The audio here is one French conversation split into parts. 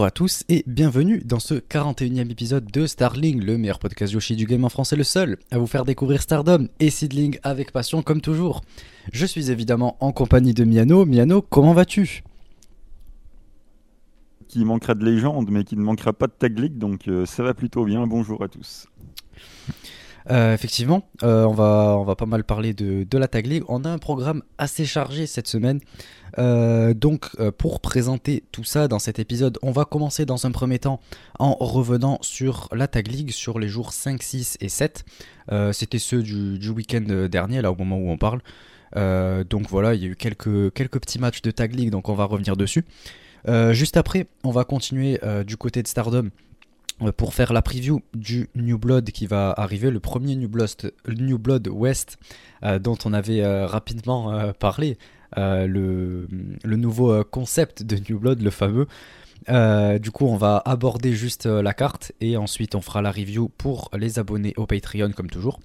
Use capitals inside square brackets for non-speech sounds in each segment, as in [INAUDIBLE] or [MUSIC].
Bonjour à tous et bienvenue dans ce 41e épisode de Starling, le meilleur podcast Yoshi du game en français, le seul à vous faire découvrir Stardom et Seedling avec passion comme toujours. Je suis évidemment en compagnie de Miano. Miano, comment vas-tu? Qui manquera de légende mais qui ne manquera pas de tag league donc euh, ça va plutôt bien. Bonjour à tous. Euh, effectivement, euh, on, va, on va pas mal parler de, de, la Tag League. On a un programme assez chargé cette semaine. Euh, donc, pour présenter tout ça dans cet épisode, on va commencer dans un premier temps en revenant sur la Tag League sur les jours 5, 6 et 7. C'était ceux du, week-end dernier, là au moment où on parle. donc voilà, il y a eu quelques, petits matchs de Tag League, donc on va revenir dessus. juste après, on va continuer du côté de Stardom euh, pour faire la preview du New Blood qui va arriver, le premier New Blood, West euh, dont on avait euh, rapidement parlé, le, le, nouveau concept de New Blood, le fameux. du coup, on va aborder juste la carte et ensuite on fera la review pour les abonnés au Patreon comme toujours.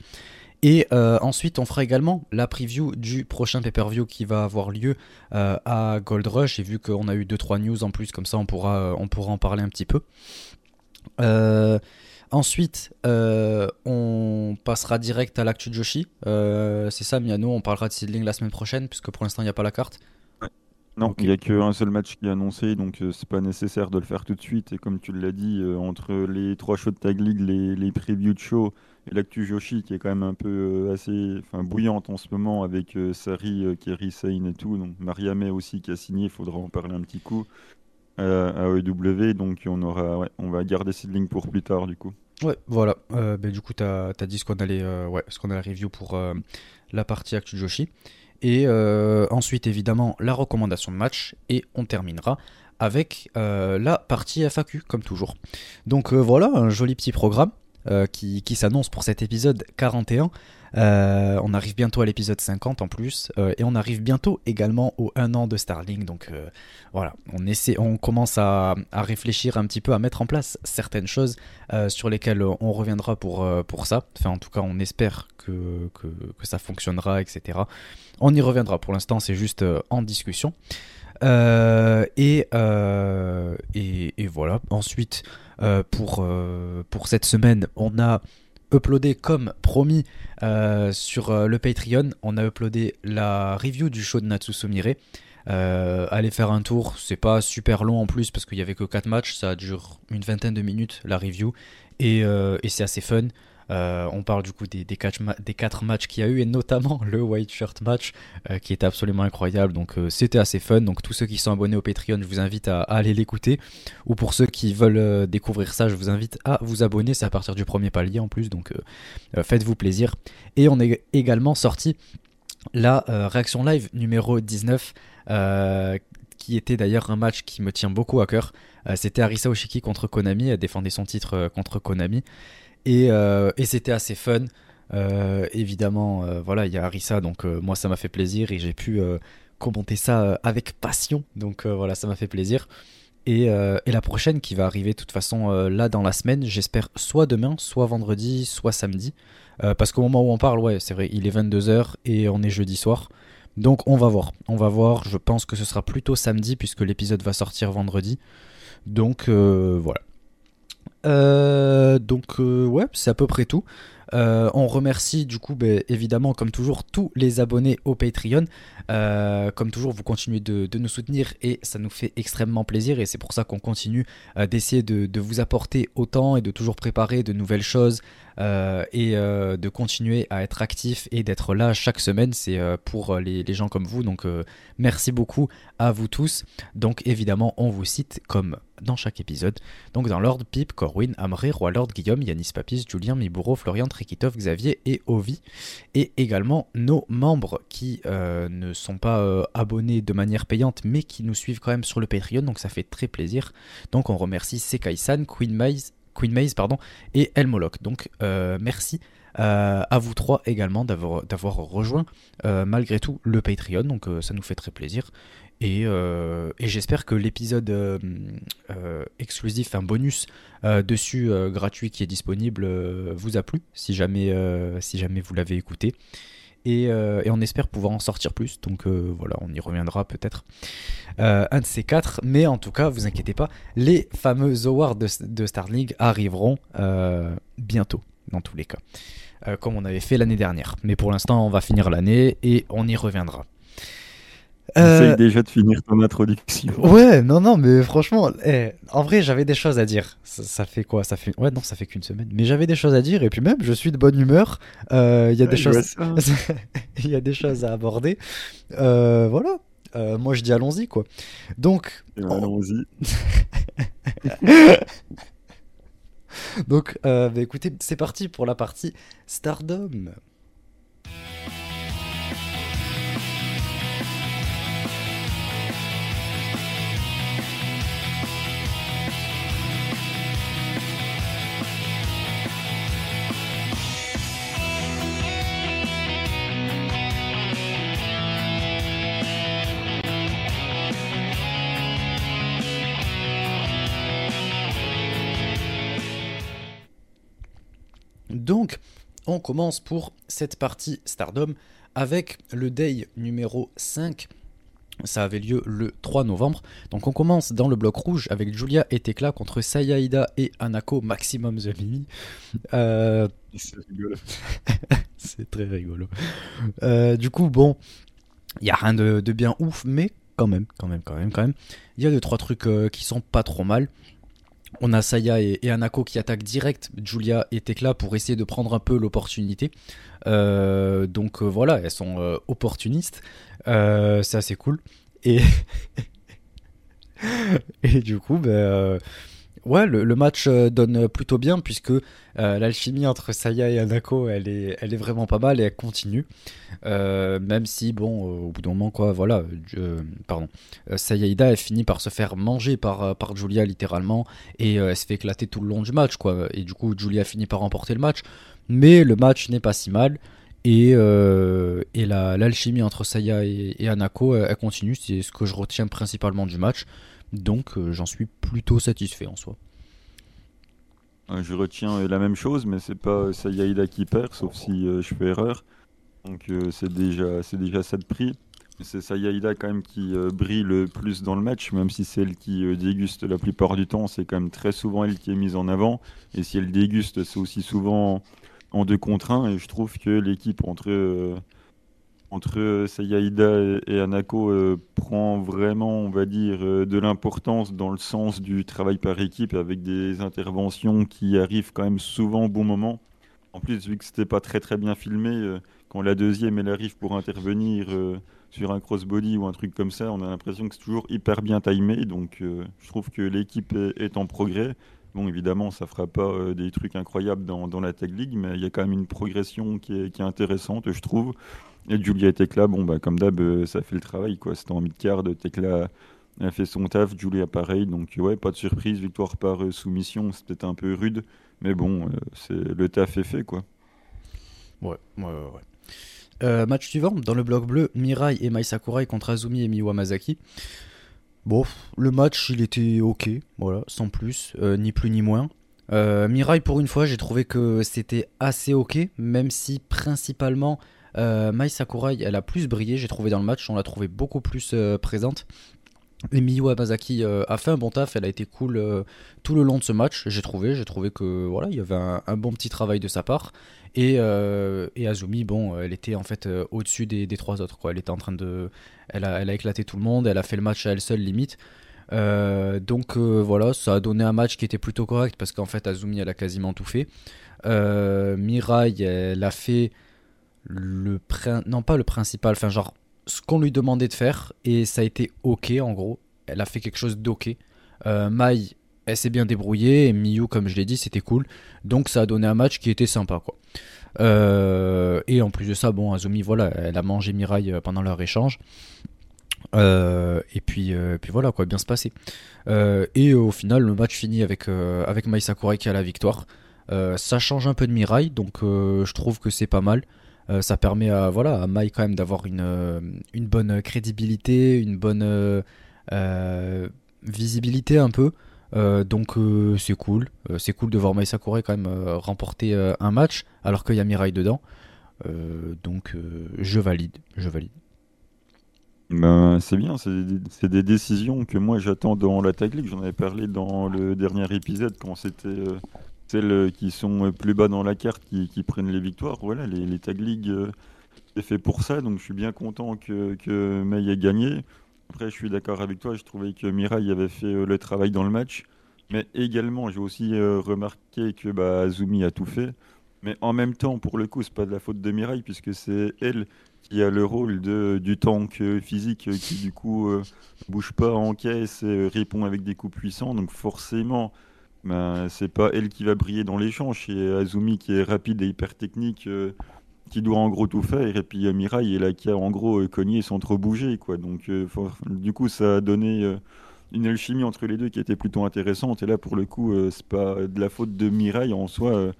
Et ensuite, on fera également la preview du prochain pay-per-view qui va avoir lieu à Gold Rush. Et vu qu'on a eu 2-3 news en plus, comme ça, on pourra, on pourra en parler un petit peu. Euh, ensuite, euh, on passera direct à l'actu de Joshi. Euh, c'est ça, Miano. On parlera de Seedling la semaine prochaine, puisque pour l'instant, il n'y a pas la carte. Non, il n'y a qu'un seul match qui est annoncé, donc c'est pas nécessaire de le faire tout de suite. Et comme tu l'as dit, entre les trois shows de Tag League, les, les previews de show et l'actu Joshi, qui est quand même un peu assez bouillante en ce moment, avec Sari, Kerry Sane et tout, donc Mariamé aussi qui a signé, il faudra en parler un petit coup à AEW, donc on, aura, on va garder cette ligne pour plus tard du coup. Ouais, voilà. Euh, ben, du coup, tu as, dit ce qu'on allait, euh, ouais, ce qu'on a la review pour euh, la partie Actu Joshi. Et ensuite, évidemment, la recommandation de match. Et on terminera avec la partie FAQ, comme toujours. Donc voilà, un joli petit programme qui, qui s'annonce pour cet épisode 41. Euh, on arrive bientôt à l'épisode 50 en plus, euh, et on arrive bientôt également au 1 an de Starling. Donc euh, voilà, on, essaie, on commence à, réfléchir un petit peu, à mettre en place certaines choses sur lesquelles on reviendra pour, ça. Enfin, en tout cas, on espère que, ça fonctionnera, etc. On y reviendra. Pour l'instant, c'est juste en discussion. et, voilà. Ensuite, pour cette semaine, on a uploadé comme promis euh, sur euh, le Patreon. On a uploadé la review du show de Natsusumire. Euh, allez faire un tour, c'est pas super long en plus parce qu'il y avait que 4 matchs, ça dure une vingtaine de minutes la review et, et c'est assez fun. Euh, on parle du coup des, des, quatre, matchs qu'il y a eu et notamment le White Shirt match euh, qui était absolument incroyable. Donc euh, c'était assez fun. Donc tous ceux qui sont abonnés au Patreon, je vous invite à, aller l'écouter. Ou pour ceux qui veulent découvrir ça, je vous invite à vous abonner. C'est à partir du premier palier en plus. Donc faites-vous plaisir. Et on est également sorti la réaction live numéro 19 qui était d'ailleurs un match qui me tient beaucoup à cœur. C'était Arisa Oshiki contre Konami, elle défendait son titre contre Konami. Euh, et, c'était assez fun. Euh, évidemment, euh, voilà, il y a Arisa, donc moi ça m'a fait plaisir et j'ai pu commenter ça avec passion. Donc voilà, ça m'a fait plaisir. Et, la prochaine qui va arriver de toute façon là dans la semaine, j'espère soit demain, soit vendredi, soit samedi. parce qu'au moment où on parle, ouais, c'est vrai, il est 22h et on est jeudi soir. Donc on va voir, on va voir, je pense que ce sera plutôt samedi puisque l'épisode va sortir vendredi. Donc voilà. Euh, donc euh, ouais, c'est à peu près tout. Euh, on remercie du coup ben, évidemment comme toujours tous les abonnés au Patreon. comme toujours vous continuez de, nous soutenir et ça nous fait extrêmement plaisir et c'est pour ça qu'on continue d'essayer de, vous apporter autant et de toujours préparer de nouvelles choses et de continuer à être actif et d'être là chaque semaine. C'est pour les, gens comme vous donc merci beaucoup à vous tous. Donc évidemment on vous cite comme dans chaque épisode. Donc dans l'ordre Pip, Corwin, Amré, Roi Lord, Guillaume, Yanis Papis, Julien, Mibouro, Florian, Trikitov, Xavier et Ovi. Et également nos membres qui euh, ne sont pas euh, abonnés de manière payante mais qui nous suivent quand même sur le Patreon. Donc ça fait très plaisir. Donc on remercie Sekai-san, Queen Maze, Queen Maze pardon, et Elmoloch. Donc euh, merci. à vous trois également d'avoir rejoint malgré tout le Patreon, donc ça nous fait très plaisir. Euh, et, j'espère que l'épisode euh, euh, exclusif, un bonus dessus gratuit qui est disponible, vous a plu, si jamais vous l'avez écouté. Et, on espère pouvoir en sortir plus. Donc voilà, on y reviendra peut-être un de ces quatre. Mais en tout cas, vous inquiétez pas, les fameux awards de, de Star League arriveront bientôt, dans tous les cas. comme on avait fait l'année dernière. Mais pour l'instant, on va finir l'année et on y reviendra. Essaye euh, déjà de finir ton introduction. Ouais, non, non, mais franchement, eh, en vrai, j'avais des choses à dire. Ça, fait quoi? Ça fait ouais, non, ça fait qu'une semaine. Mais j'avais des choses à dire et puis même, je suis de bonne humeur. Euh, Il y a des choses, [LAUGHS] il y a des choses à aborder. Euh, voilà. moi, je dis allons-y quoi. Donc, eh ben, allons-y. [LAUGHS] Donc, bah, écoutez, c'est parti pour la partie Stardom. Donc, on commence pour cette partie Stardom avec le day numéro 5. Ça avait lieu le 3 novembre. Donc on commence dans le bloc rouge avec Julia et Tekla contre Sayaida et Anako Maximum The. Euh. [LAUGHS] C'est très rigolo. Euh, du coup, bon, il n'y a rien de, bien ouf, mais quand même, quand même, quand même, quand même. Il y a deux, trois trucs euh, qui sont pas trop mal. On a Saya et, Anako qui attaquent direct Julia et Tekla pour essayer de prendre un peu l'opportunité. Euh, donc euh, voilà, elles sont euh, opportunistes. c'est assez cool. Et, [LAUGHS] et du coup, ben, ouais, le, match euh, donne plutôt bien puisque euh, l'alchimie entre Saya et Anako, elle est, elle est vraiment pas mal et elle continue. Euh, même si, bon, au bout d'un moment, quoi, voilà, pardon, Sayaida, elle finit par se faire manger par, par Julia littéralement et elle se fait éclater tout le long du match, quoi. Et du coup, Julia finit par remporter le match. Mais le match n'est pas si mal. Et, et l'alchimie entre Saya et Anako, elle continue. C'est ce que je retiens principalement du match. Donc euh, j'en suis plutôt satisfait en soi. Je retiens euh, la même chose, mais c'est pas Sayaida qui perd, sauf si euh, je fais erreur. Donc c'est déjà, déjà ça de prix. C'est Sayaida quand même qui brille le plus dans le match, même si c'est elle qui déguste la plupart du temps, c'est quand même très souvent elle qui est mise en avant. Et si elle déguste, c'est aussi souvent en deux contre un. Et je trouve que l'équipe entre entre euh, Sayaida et Anako euh, prend vraiment, on va dire, euh, de l'importance dans le sens du travail par équipe avec des interventions qui arrivent quand même souvent au bon moment. En plus, vu que c'était pas très très bien filmé, quand la deuxième arrive pour intervenir sur un crossbody ou un truc comme ça, on a l'impression que c'est toujours hyper bien timé. Donc, je trouve que l'équipe est, en progrès. Bon, évidemment, ça fera pas des trucs incroyables dans, la Tag League, mais il y a quand même une progression qui est intéressante, je trouve. Et Julia et Tekla, bon, bah, comme d'hab, euh, ça fait le travail. quoi. C'était en mid-card, Tekla a fait son taf, Julia pareil. Donc, ouais, pas de surprise, victoire par euh, soumission. C'était peut-être un peu rude, mais bon, euh, c'est le taf est fait. quoi. Ouais, ouais, ouais. match suivant, dans le bloc bleu, Mirai et Mai Sakurai contre Azumi et Miwa Masaki. Bon, le match, il était ok, voilà, sans plus, ni plus ni moins. Mirai, pour une fois, j'ai trouvé que c'était assez ok, même si principalement euh, Mai Sakurai, elle a plus brillé, j'ai trouvé dans le match, on l'a trouvé beaucoup plus euh, présente. Et Miyu Amazaki euh, a fait un bon taf, elle a été cool tout le long de ce match, j'ai trouvé. J'ai trouvé que voilà, il y avait un, bon petit travail de sa part. Et, Azumi, bon, elle était en fait au-dessus des, trois autres. Quoi. Elle était en train de. Elle a, elle a éclaté tout le monde, elle a fait le match à elle seule limite. donc voilà, ça a donné un match qui était plutôt correct parce qu'en fait Azumi elle a quasiment tout fait. Mirai elle a fait le non pas le principal, enfin genre ce qu'on lui demandait de faire et ça a été ok en gros. Elle a fait quelque chose d'ok. Euh, Mai, elle s'est bien débrouillée et Miyu, comme je l'ai dit, c'était cool. Donc ça a donné un match qui était sympa quoi. Euh, et en plus de ça, bon, Azumi, voilà, elle a mangé Mirai euh, pendant leur échange. et puis, puis voilà, quoi, bien se passer. et au final, le match finit avec, avec Mai Sakurai qui a la victoire. ça change un peu de Mirai, donc je trouve que c'est pas mal. Euh, ça permet à, voilà, à Mai quand même d'avoir une, euh, une bonne crédibilité, une bonne euh, visibilité un peu. donc c'est cool. c'est cool de voir Mai Sakurai quand même remporter un match alors qu'il y a Mirai dedans. donc je valide, je valide. Ben, c'est bien, c'est des, décisions que moi j'attends dans la Tag League. J'en avais parlé dans le dernier épisode quand c'était celles qui sont plus bas dans la carte qui, prennent les victoires. Voilà, les, les Tag League, c'est fait pour ça, donc je suis bien content que, que May ait gagné. Après, je suis d'accord avec toi, je trouvais que Mirai avait fait euh, le travail dans le match. Mais également, j'ai aussi euh, remarqué que bah, Azumi a tout fait. Mais en même temps, pour le coup, c'est pas de la faute de Mirai, puisque c'est elle qui a le rôle de, du tank euh, physique qui, du coup, bouge pas, en caisse et répond avec des coups puissants. Donc, forcément, bah, c'est pas elle qui va briller dans l'échange. C'est Azumi qui est rapide et hyper technique qui doit en gros tout faire. Et puis Mirai est là qui a en gros euh, cogné sans trop bouger quoi. Donc euh, du coup ça a donné euh, une alchimie entre les deux qui était plutôt intéressante. Et là pour le coup c'est pas de la faute de Mirai en soi.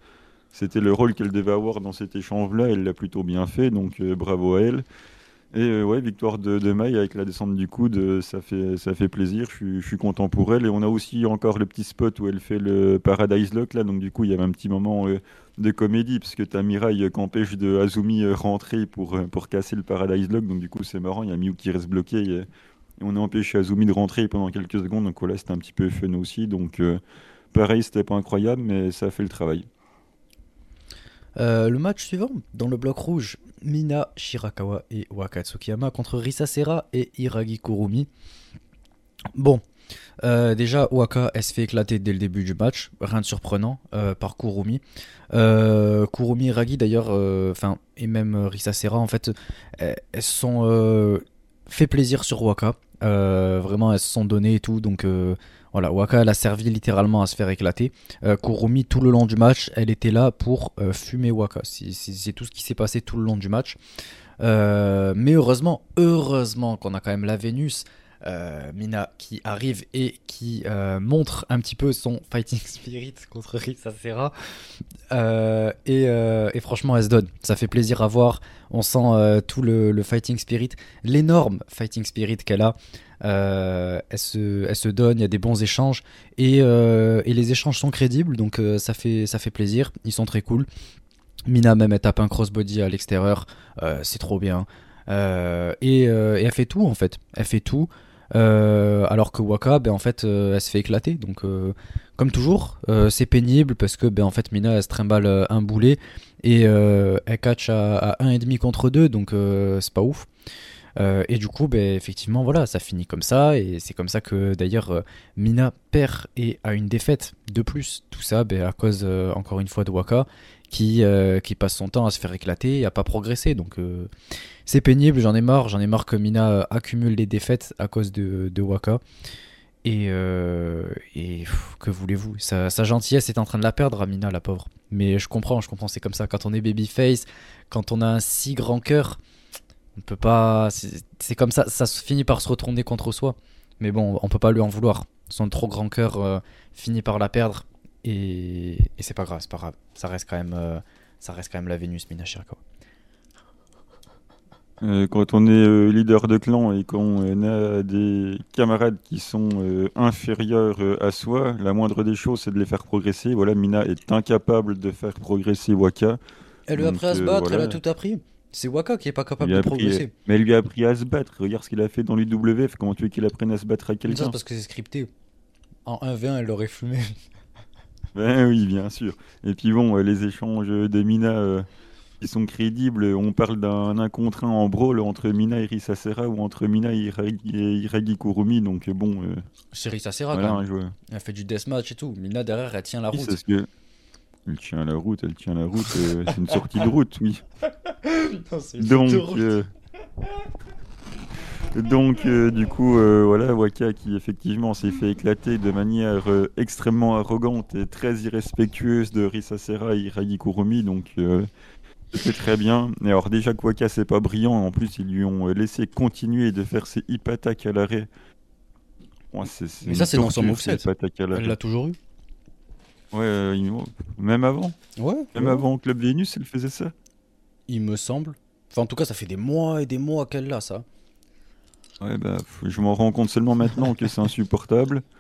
C'était le rôle qu'elle devait avoir dans cet échange là elle l'a plutôt bien fait. Donc bravo à elle et ouais, victoire de, de avec la descente du coude, ça fait, ça fait plaisir. Je suis, content pour elle. Et on a aussi encore le petit spot où elle fait le Paradise Lock. Là, donc du coup, il y avait un petit moment de comédie, parce que tu as Mirai qui empêche de Azumi euh, rentrer pour, euh, pour casser le Paradise Lock, donc du coup c'est marrant, il y a Miu qui reste bloqué, et, on a empêché Azumi de rentrer pendant quelques secondes, donc voilà, c'était un petit peu fun aussi, donc euh, pareil, c'était pas incroyable, mais ça fait le travail. Le match suivant, dans le bloc rouge, Mina Shirakawa et Waka Tsukiyama contre Risa Serra et Hiragi Kurumi. Bon, euh, déjà, Waka, elle se fait éclater dès le début du match, rien de surprenant, euh, par Kurumi. Euh, Kurumi et d'ailleurs, et même Risa Serra, en fait, elles, se sont fait plaisir sur Waka. vraiment, elles se sont données et tout, donc voilà, Waka, elle a servi littéralement à se faire éclater. Kurumi, tout le long du match, elle était là pour fumer Waka. C'est tout ce qui s'est passé tout le long du match. mais heureusement, heureusement qu'on a quand même la Vénus euh, Mina qui arrive et qui euh, montre un petit peu son fighting [LAUGHS] spirit contre Risa Serra. Euh, et, franchement, elle se donne. Ça fait plaisir à voir. On sent tout le, fighting spirit, l'énorme fighting spirit qu'elle a. elle, se, elle se donne, il y a des bons échanges. Et, les échanges sont crédibles, donc ça, fait, ça fait plaisir. Ils sont très cool. Mina même elle tape un crossbody à l'extérieur, c'est trop bien. et, elle fait tout en fait. Elle fait tout. Euh, alors que Waka, ben, en fait, euh, elle se fait éclater. Donc, euh, comme toujours, c'est pénible parce que ben, en fait, Mina elle se trimballe un boulet et elle catch à, 1,5 contre 2, donc c'est pas ouf. et du coup, ben, effectivement, voilà, ça finit comme ça. Et c'est comme ça que d'ailleurs Mina perd et a une défaite de plus. Tout ça ben, à cause, encore une fois, de Waka qui, passe son temps à se faire éclater et à pas progresser. Donc c'est pénible, j'en ai marre. J'en ai marre que Mina euh, accumule des défaites à cause de, Waka. Et, euh, que voulez-vous? Sa, gentillesse est en train de la perdre, Mina, la pauvre. Mais je comprends, je comprends, c'est comme ça. Quand on est babyface, quand on a un si grand cœur, on peut pas. C'est comme ça, ça finit par se retourner contre soi. Mais bon, on peut pas lui en vouloir. Son trop grand cœur euh, finit par la perdre. Et, c'est pas grave, c'est pas grave. Ça reste quand même, ça reste quand même la Vénus, Mina. Euh, quand on est euh, leader de clan et qu'on a des camarades qui sont euh, inférieurs à soi, la moindre des choses, c'est de les faire progresser. Voilà, Mina est incapable de faire progresser Waka. Elle lui a appris à se battre, elle a tout appris. C'est Waka qui est pas capable de progresser. Mais elle lui a appris à se battre. Regarde ce qu'il a fait dans l'UWF. Comment tu veux qu'il apprenne à se battre à quelqu'un parce que c'est scripté. En 1v1, elle l'aurait fumé. [LAUGHS] ben oui, bien sûr. Et puis bon, les échanges de Mina qui sont crédibles. On parle d'un un contre un en brawl entre Mina et Risasera ou entre Mina et Hiragi, Kurumi. Donc bon. Euh, c'est Risasera voilà, quand même. Elle fait du deathmatch et tout. Mina derrière, elle tient la route. que... Elle tient la route, elle tient la route. Euh, c'est une sortie de route, oui. [LAUGHS] donc. Euh, donc, du coup, voilà, Waka qui effectivement s'est fait éclater de manière extrêmement arrogante et très irrespectueuse de Risasera et Hiragi Kurumi. Donc, c'était très bien. Et alors déjà Kwaka c'est pas brillant, en plus ils lui ont laissé continuer de faire ses hip attacks à l'arrêt. mais ça c'est dans son moveset. Elle l'a toujours eu. Ouais, euh, même avant. Ouais. Même avant Club Vénus, elle faisait ça. Il me semble. Enfin, en tout cas, ça fait des mois et des mois qu'elle l'a, ça. Ouais, bah, je m'en rends compte seulement maintenant que c'est insupportable. [LAUGHS]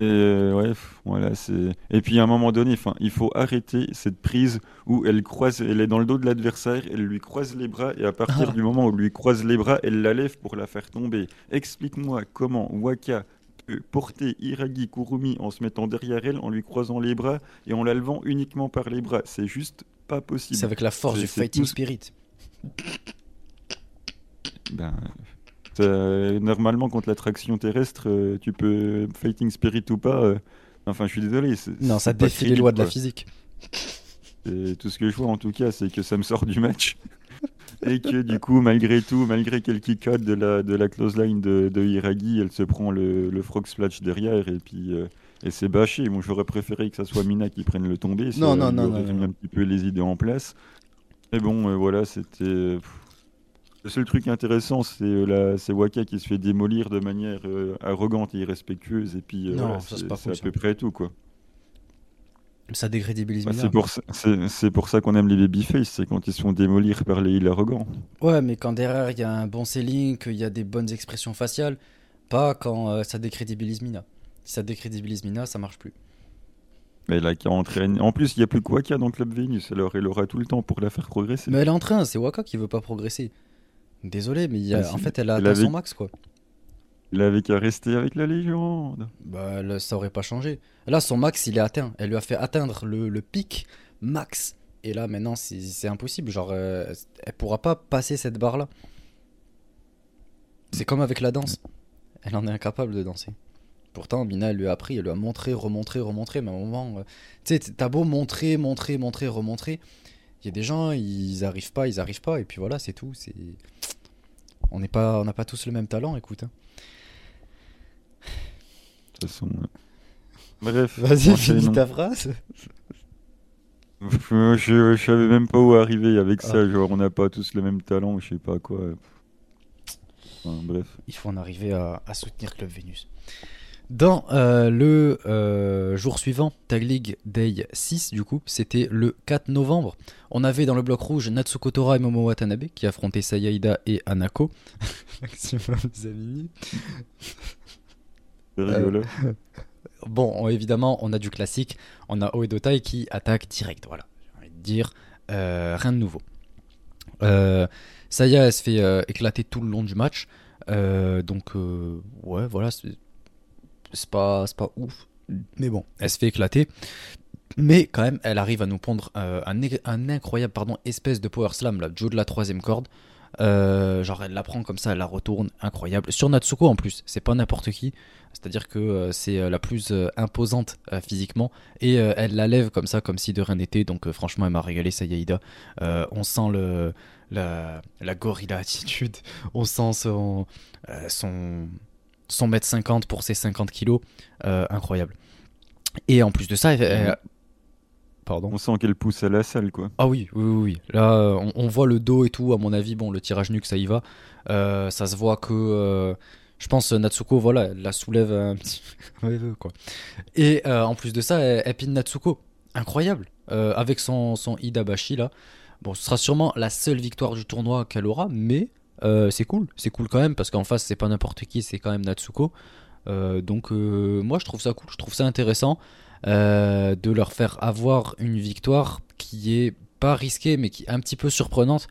Et ouais, voilà, c'est. Et puis à un moment donné, enfin, il faut arrêter cette prise où elle croise, elle est dans le dos de l'adversaire, elle lui croise les bras et à partir ah. [LAUGHS] du moment où elle lui croise les bras, elle la lève pour la faire tomber. Explique-moi comment Waka peut porter Iragi Kurumi en se mettant derrière elle, en lui croisant les bras et en la levant uniquement par les bras. C'est juste pas possible. C'est avec la force du fighting spirit. Ben, normalement, contre l'attraction terrestre, euh, tu peux fighting spirit ou pas. Euh, enfin, je suis désolé. Non, ça défie les lois de la physique. Et tout ce que je vois en tout cas, c'est que ça me sort du match. [LAUGHS] et que du coup, malgré tout, malgré quelques codes de la, de la close line de, de Hiragi, elle se prend le, le frog splash derrière et puis euh, et c'est bâché. Bon, j'aurais préféré que ça soit Mina qui prenne le tombé. Non, non, non, non, un petit peu les idées en place. Mais bon, voilà, c'était. Le seul truc intéressant, c'est euh, Waka qui se fait démolir de manière euh, arrogante et irrespectueuse, et puis euh, c'est à peu près tout, quoi. Ça décrédibilise bah, C'est pour, ça, pour ça qu'on aime les babyface, c'est quand ils se font démolir par les îles arrogants. Ouais, mais quand derrière il y a un bon selling, qu'il y a des bonnes expressions faciales, pas quand ça décrédibilise Mina. Si ça décrédibilise Mina, ça marche plus. Mais là, qui entraîne. En plus, il n'y a plus que Waka dans le club Vénus, alors elle aura tout le temps pour la faire progresser. Mais elle est en train, c'est Waka qui veut pas progresser. Désolé, mais ah, en fait, elle a atteint son max, quoi. Il avait qu'à rester avec la légende. Bah, ça aurait pas changé. Là, son max, il est atteint. Elle lui a fait atteindre le, pic max. Et là, maintenant, c'est impossible. Genre, euh, elle pourra pas passer cette barre-là. C'est comme avec la danse. Elle en est incapable de danser. Pourtant, Mina, elle lui a appris, elle lui a montré, remontré, remontré. Mais à un moment, euh, tu sais, t'as beau montrer, montrer, montrer, remontrer. Il y a des gens, ils arrivent pas, ils arrivent pas, et puis voilà, c'est tout. C'est, on n'est pas, on n'a pas tous le même talent, écoute. Hein. De toute façon. Euh, bref. Vas-y, finis ta phrase. je, je, savais même pas où arriver avec ça. Ah. Genre, on n'a pas tous le même talent, je sais pas quoi. bref. Il faut en arriver à, à soutenir Club Vénus. Dans euh, le euh, jour suivant, Tag League Day 6, du coup, c'était le 4 novembre. On avait dans le bloc rouge Natsuko Tora et Momo Watanabe qui affrontaient Sayaida et Anako. [LAUGHS] euh, bon, évidemment, on a du classique. On a Oedotai qui attaque direct. Voilà, j'ai envie de dire euh, rien de nouveau. Saya elle se fait éclater tout le long du match. donc, ouais, voilà, c'est pas, pas ouf. Mais bon, elle se fait éclater. Mais quand même, elle arrive à nous pondre euh, un, incroyable pardon, espèce de power slam, là, Joe de la troisième corde. Euh, genre, elle la prend comme ça, elle la retourne, incroyable. Sur Natsuko en plus, c'est pas n'importe qui. C'est-à-dire que euh, c'est la plus imposante physiquement. Et elle la lève comme ça, comme si de rien n'était. Donc, franchement, elle m'a régalé, Sayaida. on sent le, la, la gorilla attitude. On sent son. son son mètre 50 pour ses 50 kilos, euh, incroyable. Et en plus de ça, Pardon. On sent qu'elle pousse à la salle, quoi. Ah oui, oui, oui. Là, on, voit le dos et tout. À mon avis, bon, le tirage nuque, ça y va. Euh, ça se voit que, euh, je pense, Natsuko, voilà, elle la soulève un petit [LAUGHS] quoi. Et en plus de ça, elle, elle pine Natsuko, incroyable, avec son son Idabashi là. Bon, ce sera sûrement la seule victoire du tournoi qu'elle aura, mais euh, c'est cool, c'est cool quand même parce qu'en face c'est pas n'importe qui, c'est quand même Natsuko. Euh, donc euh, moi je trouve ça cool, je trouve ça intéressant de leur faire avoir une victoire qui est pas risquée mais qui est un petit peu surprenante.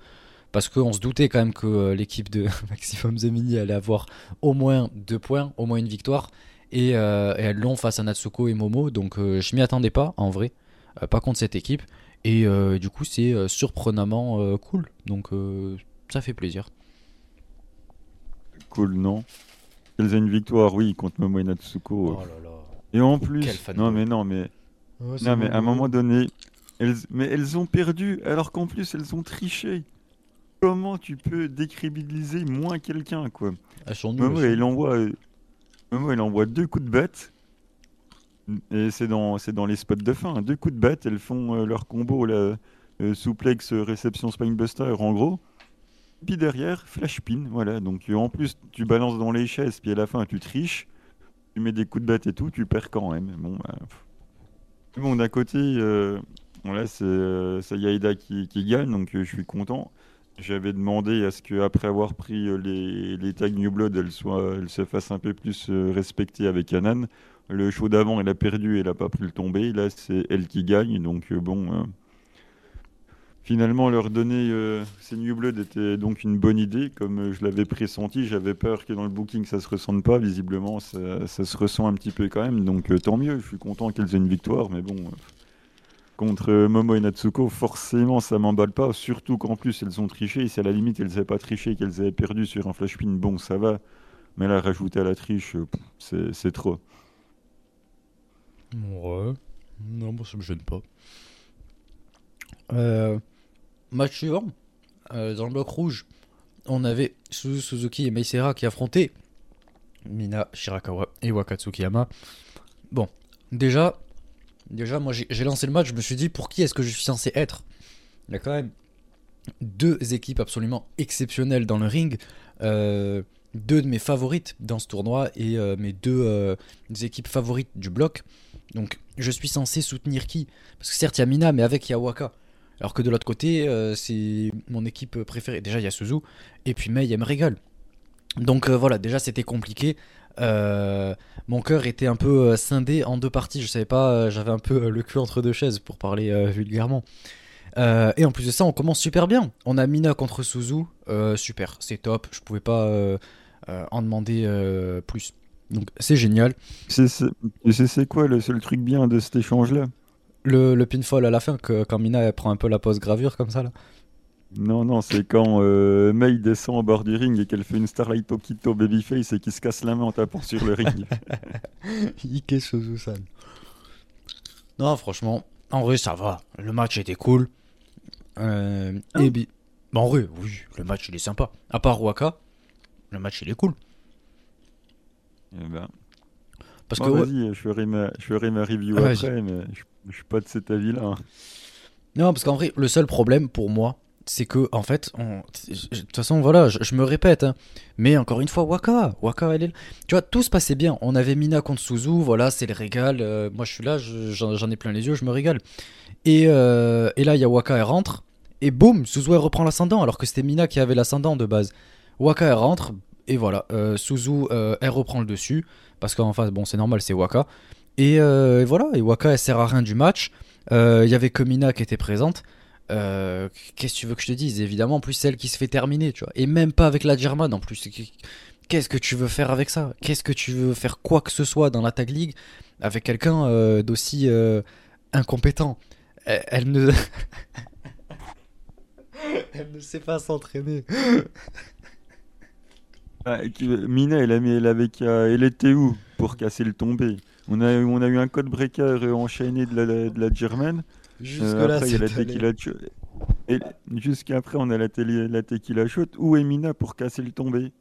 Parce qu'on se doutait quand même que l'équipe de [LAUGHS] Maximum Zemini allait avoir au moins deux points, au moins une victoire. Et, elles l'ont face à Natsuko et Momo donc je m'y attendais pas en vrai, pas contre cette équipe. Et du coup c'est surprenamment cool. Donc ça fait plaisir cool, non Elles ont une victoire, oui, contre Momo et Natsuko. Oh là là. Et en plus, non mais non mais, oh, non mais à un moment donné, elles, mais elles ont perdu alors qu'en plus elles ont triché. Comment tu peux décrédibiliser moins quelqu'un quoi? Momo, il envoie, Momo, il envoie deux coups de batte. Et c'est dans, c'est dans les spots de fin. Deux coups de batte, elles font euh, leur combo, la euh, souplex, réception spinebuster en gros. Puis derrière, flash pin, voilà. Donc en plus, tu balances dans les chaises, puis à la fin, tu triches, tu mets des coups de batte et tout, tu perds quand même. Bon, bah, bon d'un côté, euh, voilà, c'est euh, Yaida qui, qui, gagne, donc euh, je suis content. J'avais demandé à ce qu'après avoir pris euh, les, les tags New Blood, elle, soit, elle se fasse un peu plus euh, respecter avec Anan. Le show d'avant, elle a perdu, elle n'a pas pris le tombé. Là, c'est elle qui gagne. Donc, bon, Finalement, leur donner euh, ces New Blood était donc une bonne idée. Comme euh, je l'avais pressenti, j'avais peur que dans le booking ça se ressente pas. Visiblement, ça, se ressent un petit peu quand même. Donc euh, tant mieux, je suis content qu'elles aient une victoire. Mais bon, contre Momo et Natsuko, forcément ça m'emballe pas. Surtout qu'en plus elles ont triché. Si à la limite elles n'avaient pas triché, qu'elles avaient perdu sur un flash pin, bon ça va. Mais là, rajouter à la triche, c'est trop. Ouais. Non, moi ça me gêne pas. Euh, Match suivant, euh, dans le bloc rouge, on avait Suzuki et Meisera qui affrontaient Mina Shirakawa et Wakatsukiyama. Bon, déjà, déjà moi j'ai lancé le match, je me suis dit pour qui est-ce que je suis censé être? Il y a quand même deux équipes absolument exceptionnelles dans le ring. Euh, deux de mes favorites dans ce tournoi et euh, mes deux équipes favorites du bloc. Donc je suis censé soutenir qui? Parce que certes il y a Mina mais avec Yawaka. Alors que de l'autre côté, euh, c'est mon équipe préférée. Déjà, il y a Suzu. Et puis Mei, elle me régale. Donc euh, voilà, déjà, c'était compliqué. Euh, mon cœur était un peu scindé en deux parties. Je savais pas, j'avais un peu le cul entre deux chaises pour parler vulgairement. et en plus de ça, on commence super bien. On a Mina contre Suzu. super, c'est top. Je pouvais pas en demander plus. Donc c'est génial. C'est quoi le seul truc bien de cet échange-là? Le, le, pinfall à la fin, que, quand Mina elle prend un peu la pose gravure comme ça là Non, non, c'est quand euh, Mei descend au bord du ring et qu'elle fait une Starlight Okito Babyface et qu'il se casse la main en tapant sur le ring. [LAUGHS] Ike Suzusan. Non, franchement, en vrai, ça va. Le match était cool. Euh, et ah. bah, en vrai, oui, le match il est sympa. À part Waka, le match il est cool. Eh ben. Parce que vas-y, je ferai ma, je ferai ma review ah, après, mais je je suis pas de cet avis-là. Hein. Non, parce qu'en vrai, le seul problème pour moi, c'est que, en fait, de toute façon, voilà, je, me répète, hein. mais encore une fois, Waka, Waka, elle est Tu vois, tout se passait bien. On avait Mina contre Suzu, voilà, c'est le régal. Euh, moi, je suis là, j'en ai plein les yeux, je me régale. Et, euh, et là, il y a Waka, elle rentre, et boum, Suzu, elle reprend l'ascendant, alors que c'était Mina qui avait l'ascendant de base. Waka, elle rentre, et voilà, euh, Suzu, elle reprend le dessus, parce qu'en face, bon, c'est normal, c'est Waka. Euh, et, voilà, et Waka elle sert à rien du match. Il euh, y avait Komina qui était présente. Euh, qu'est-ce que tu veux que je te dise? Évidemment, en plus celle qui se fait terminer, tu vois. Et même pas avec la German en plus. Qu'est-ce que tu veux faire avec ça? Qu'est-ce que tu veux faire quoi que ce soit dans la Tag League avec quelqu'un d'aussi incompétent? Elle, ne. [LAUGHS] elle ne sait pas s'entraîner. Ah, Mina, elle, elle, elle était où pour casser le tombé? On a, on a eu un code breaker enchaîné de la, de la Germaine. Jusque-là, Et jusqu'après, on a la, télé, la tequila shot. Où est Mina pour casser le tombé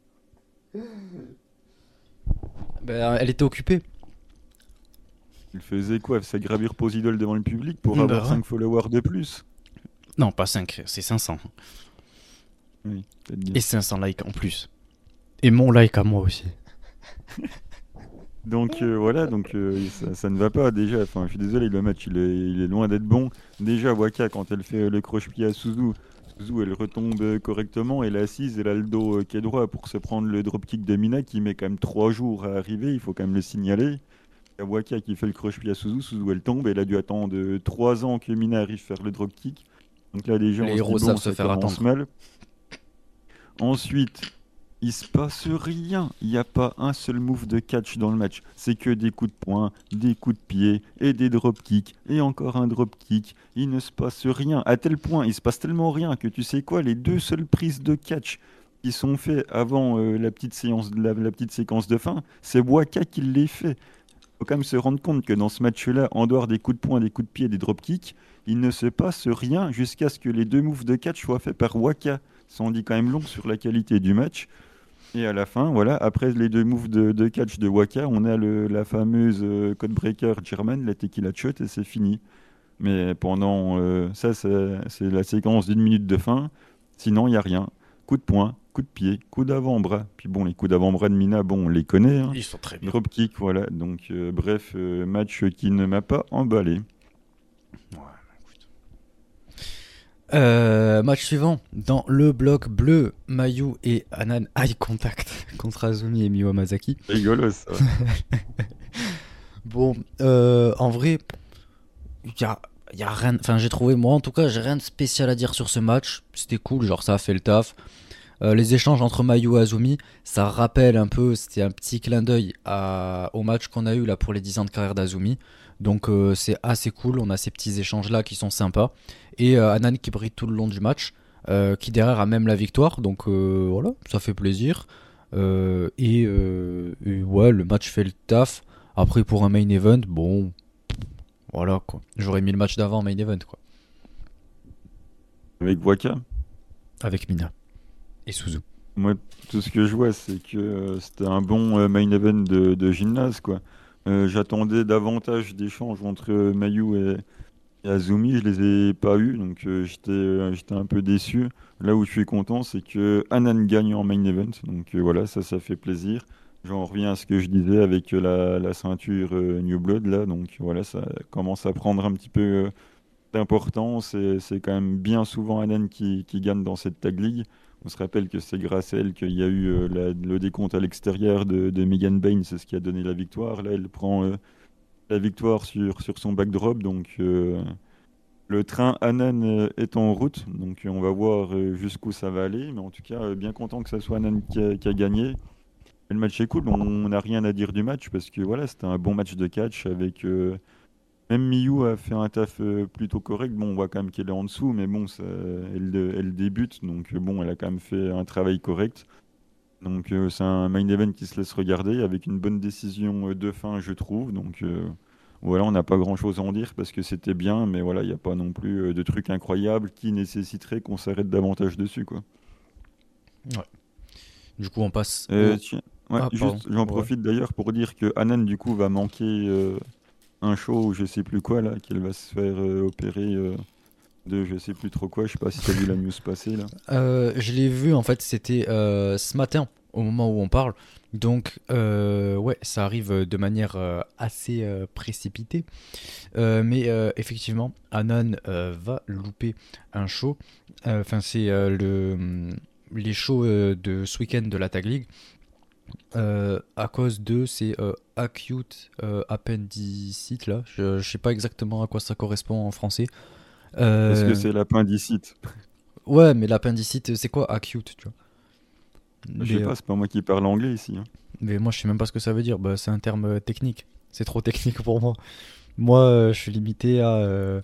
ben, Elle était occupée. Il faisait quoi? Sa gravure pose idole devant le public pour ben avoir 5 followers de plus? Non, pas 5, c'est 500. Oui, Et 500 likes en plus. Et mon like à moi aussi. [LAUGHS] Donc euh, voilà, donc euh, ça, ne va pas déjà. Enfin, je suis désolé, le match il est, il est loin d'être bon. Déjà, Waka, quand elle fait le croche-pied à Suzu, Suzu elle retombe correctement. Elle est assise, elle a le dos euh, qui est droit pour se prendre le dropkick de Mina qui met quand même 3 jours à arriver. Il faut quand même le signaler. Il y a Waka qui fait le croche-pied à Suzu, Suzu elle tombe. Elle a dû attendre 3 ans que Mina arrive à faire le dropkick. Donc là, déjà, Les héros savent se faire attendre. Mal. Ensuite, il se passe rien. Il n'y a pas un seul move de catch dans le match. C'est que des coups de poing, des coups de pied et des drop kicks et encore un drop kick. Il ne se passe rien. À tel point, il se passe tellement rien que tu sais quoi, les deux seules prises de catch qui sont faites avant euh, la, petite séance, la, petite séquence de fin, c'est Waka qui les fait. Faut quand même se rendre compte que dans ce match-là, en dehors des coups de poing, des coups de pied et des drop kicks, il ne se passe rien jusqu'à ce que les deux moves de catch soient faits par Waka. Ça en dit quand même long sur la qualité du match. Et à la fin, voilà, après les deux moves de, catch de Waka, on a le, la fameuse euh, codebreaker German, la tequila shot, et c'est fini. Mais pendant euh, ça, c'est la séquence d'une minute de fin. Sinon, il n'y a rien. Coup de poing, coup de pied, coup d'avant-bras. Puis bon, les coups d'avant-bras de Mina, bon, on les connaît. Hein. Ils sont très bien. Drop kick, voilà. Donc, euh, bref, match qui ne m'a pas emballé. Match suivant, dans le bloc bleu, Mayu et Anan [LAUGHS] eye contact contre Azumi et Miyu Amazaki. Rigolo ça. [LAUGHS] bon, en vrai, il y a, y a rien. Enfin, j'ai trouvé, moi en tout cas, j'ai rien de spécial à dire sur ce match. C'était cool, genre ça a fait le taf. Euh, les échanges entre Mayu et Azumi, ça rappelle un peu, c'était un petit clin d'œil au match qu'on a eu là pour les 10 ans de carrière d'Azumi. Donc euh, c'est assez cool, on a ces petits échanges là qui sont sympas. Et euh, Anan qui brille tout le long du match, qui derrière a même la victoire, donc voilà, ça fait plaisir. Et, et, ouais, le match fait le taf. Après pour un main event, bon, voilà quoi. J'aurais mis le match d'avant main event quoi. Avec Waka? Avec Mina et Suzu. Moi, tout ce que je vois, c'est que euh, c'était un bon euh, main event de, gymnase, quoi. Euh, j'attendais davantage d'échanges entre Mayu et, Azumi, je les ai pas eu, donc j'étais j'étais un peu déçu. Là où je suis content, c'est que Anan gagne en main event, donc voilà, ça, ça fait plaisir. J'en reviens à ce que je disais avec la, la ceinture New Blood, là, donc voilà, ça commence à prendre un petit peu d'importance, et c'est quand même bien souvent Anan qui, qui gagne dans cette tag league. On se rappelle que c'est grâce à elle qu'il y a eu euh, le décompte à l'extérieur de, Megan Bain, c'est ce qui a donné la victoire. Là, elle prend euh, la victoire sur, sur son backdrop, donc euh, le train Anan est en route, donc on va voir jusqu'où ça va aller. Mais en tout cas, bien content que ce soit Anan qui a, gagné. le match est cool, on n'a rien à dire du match parce que voilà, c'était un bon match de catch avec même Miyu a fait un taf euh, plutôt correct. Bon, on voit quand même qu'elle est en dessous, mais bon, elle, elle, débute, donc euh, bon, elle a quand même fait un travail correct. Donc euh, c'est un main event qui se laisse regarder avec une bonne décision de fin, je trouve. Donc voilà, on n'a pas grand-chose à en dire parce que c'était bien, mais voilà, il n'y a pas non plus de trucs incroyables qui nécessiteraient qu'on s'arrête davantage dessus, quoi. Ouais. Du coup, on passe. Ah, j'en profite d'ailleurs pour dire que Anan du coup va manquer un show ou je sais plus quoi là, qu'elle va se faire euh, opérer euh, de je sais plus trop quoi. Je sais pas si tu as vu la news passer là. Euh, je l'ai vu en fait, c'était ce matin au moment où on parle. Donc ouais, ça arrive de manière assez précipitée. mais effectivement, Anan va louper un show. Enfin, c'est le les shows de ce week-end de la Tag League euh, à cause de ces euh, acute euh, là. Je, je sais pas exactement à quoi ça correspond en français. Est-ce que c'est l'appendicite Ouais, mais l'appendicite, c'est quoi acute, tu vois Je sais pas, c'est pas moi qui parle anglais ici. Hein. Mais moi, je sais même pas ce que ça veut dire. Bah, c'est un terme technique. C'est trop technique pour moi. Moi, je suis limité à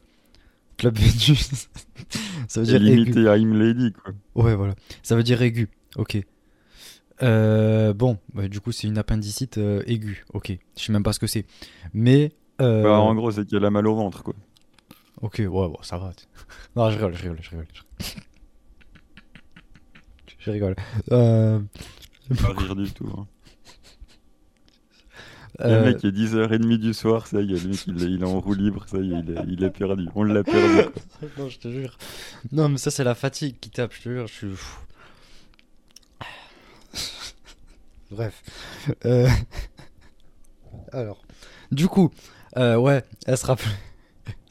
Club Venus. [LAUGHS] ça veut dire limité à Lady, quoi. Ouais, voilà. Ça veut dire aigu. Ok. Euh, bon, bah, du coup, c'est une appendicite euh, aiguë. Ok, je sais même pas ce que c'est. Mais. Euh, bah, en gros, c'est qu'elle a mal au ventre, quoi. Ok, ouais, bon, ça va. [LAUGHS] non, je rigole, je rigole, je rigole. Je rigole. Euh... Pas rire du tout. Hein. Le mec est 10h30 du soir, ça y est, le mec il, est, il est en roue libre, ça y est, il est, il est perdu. On l'a perdu. [LAUGHS] non, je te jure. Non, mais ça, c'est la fatigue qui tape, je te jure. Je suis. [LAUGHS] Bref. Euh, alors, du coup, euh, ouais, elle sera,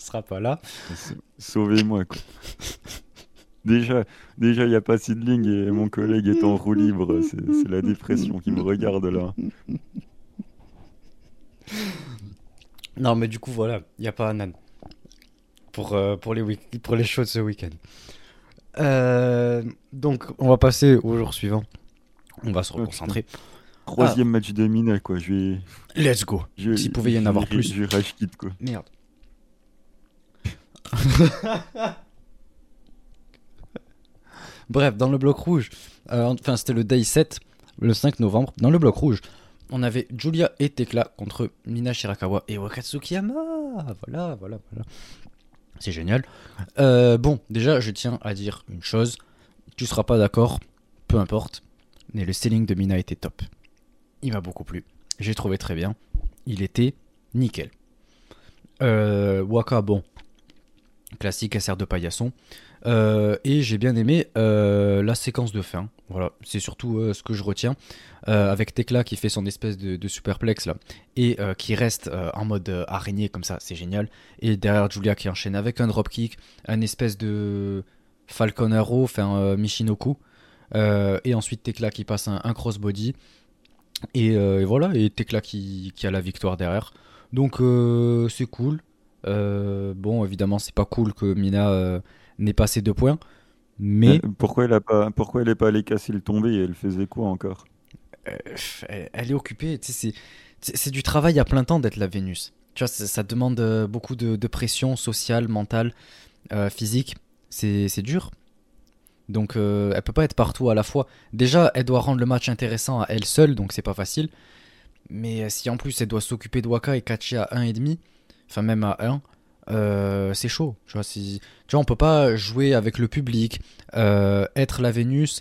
sera pas là. Sauvez-moi, quoi. Déjà, déjà, il n'y a pas Sidling et mon collègue est en roue libre. C'est la dépression qui me regarde là. Non, mais du coup, voilà, il n'y a pas Anan pour, euh, pour, les pour les shows de ce week-end. donc, on va passer au jour suivant. On va se reconcentrer. Troisième ah. match de Mina, quoi. Je vais. Let's go. S'il pouvait y en avoir plus. Je rage quitte, quoi. Merde. [LAUGHS] Bref, dans le bloc rouge, euh, enfin c'était le day 7, le 5 novembre, dans le bloc rouge, on avait Julia et Tekla contre Mina Shirakawa et Wakatsukiyama. Voilà, voilà, voilà. C'est génial. Euh, bon, déjà, je tiens à dire une chose. Tu seras pas d'accord, peu importe mais le selling de Mina était top. Il m'a beaucoup plu. J'ai trouvé très bien. Il était nickel. Euh, Waka, bon, classique sert de paillasson. Euh, et j'ai bien aimé euh, la séquence de fin. Voilà, c'est surtout ce que je retiens. avec Tekla qui fait son espèce de, superplex là et qui reste en mode araignée comme ça, c'est génial. Et derrière Julia qui enchaîne avec un dropkick, un espèce de Falcon Arrow un Michinoku. et ensuite Tekla qui passe un, crossbody. Et, voilà, et Tekla qui, a la victoire derrière. Donc c'est cool. Bon, évidemment, c'est pas cool que Mina n'ait pas ses deux points. Mais pourquoi elle a pas, pourquoi elle est pas allée casser le tombé et elle faisait quoi encore? Elle est occupée. C'est du travail à plein temps d'être la Vénus. Tu vois, ça, demande euh, beaucoup de, pression sociale, mentale, euh, physique. C'est dur. Donc euh, elle peut pas être partout à la fois. Déjà, elle doit rendre le match intéressant à elle seule, donc c'est pas facile. Mais si en plus elle doit s'occuper de Waka et catcher à 1,5, enfin même à 1, c'est chaud. Tu vois, si... tu vois, on peut pas jouer avec le public, être la Vénus,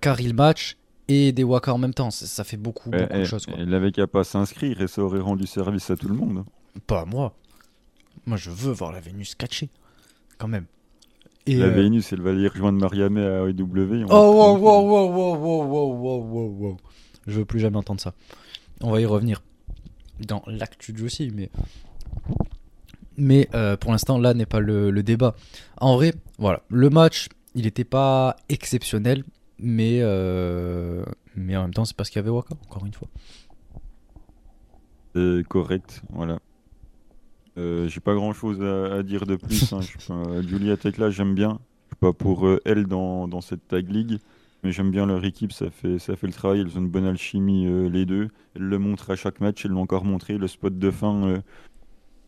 carry le match et des Waka en même temps. Ça, fait beaucoup, beaucoup de choses. Quoi. Elle avait qu'à pas s'inscrire et ça aurait rendu service à tout le monde. Pas moi. Moi, je veux voir la Vénus catcher. Quand même. Et la Vénus, elle va aller rejoindre Mariamé à AEW. Oh, wow, wow, wow, wow, wow, wow, wow, wow. Je veux plus jamais entendre ça. On va y revenir dans l'actu aussi, mais. Mais euh, pour l'instant, là n'est pas le, débat. En vrai, voilà, le match, il n'était pas exceptionnel, mais, euh, mais en même temps, c'est parce qu'il y avait Waka, encore une fois. correct, voilà. Euh, j'ai pas grand chose à, dire de plus. Hein. Julia Tekla, j'aime bien. Je suis pas pour euh, elle dans, dans, cette tag league, mais j'aime bien leur équipe. Ça fait, ça fait le travail. Elles ont une bonne alchimie, euh, les deux. Elles le montrent à chaque match. Elles l'ont encore montré. Le spot de fin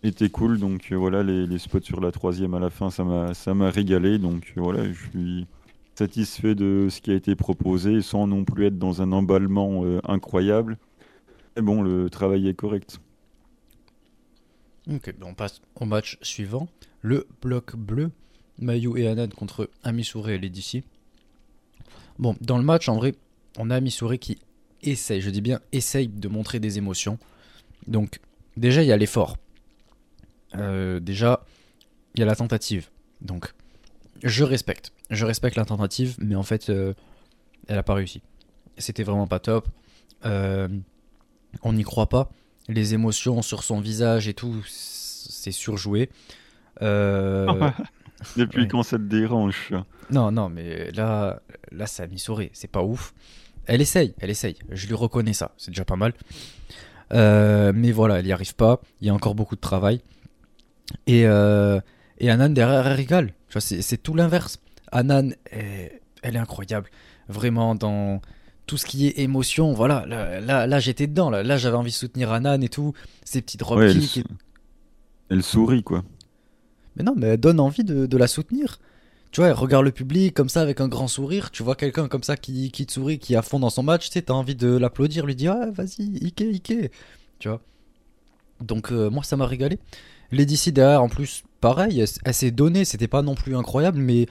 était cool. Donc voilà, les, spots sur la troisième à la fin, ça m'a régalé. Donc voilà, je suis satisfait de ce qui a été proposé sans non plus être dans un emballement incroyable. Mais bon, le travail est correct. Ok, ben, on passe au match suivant. Le bloc bleu, Mayu et Anan contre Amisure et Ledici. Bon, dans le match, en vrai, on a Amisure qui essaye, je dis bien essaye de montrer des émotions. Donc, déjà, il y a l'effort. Euh, déjà, il y a la tentative. Donc, je respecte. Je respecte la tentative, mais en fait, euh, elle n'a pas réussi. C'était vraiment pas top. Euh, on n'y croit pas les émotions sur son visage et tout, c'est surjoué. [LAUGHS] Depuis quand ça te dérange Non, non, mais là, là, ça a mis sourire. C'est pas ouf. Elle essaye, elle essaye. Je lui reconnais ça. C'est déjà pas mal. Euh, mais voilà, elle n'y arrive pas. Il y a encore beaucoup de travail. Et, euh, et Anan derrière, elle rigole. C'est tout l'inverse. Anan, elle est incroyable. Vraiment, dans, tout ce qui est émotion, voilà, là, là, j'étais dedans, là, là j'avais envie de soutenir Anan et tout, ces petites robes elle, sourit, quoi. Mais non, mais elle donne envie de, la soutenir. Tu vois, elle regarde le public comme ça avec un grand sourire, tu vois quelqu'un comme ça qui, qui te sourit, qui est à fond dans son match, tu sais, t'as envie de l'applaudir, lui dire, ah, vas-y, Ike, Ike, tu vois. Donc, euh, moi, ça m'a régalé. Lady derrière, en plus, pareil, elle s'est donnée, c'était pas non plus incroyable, mais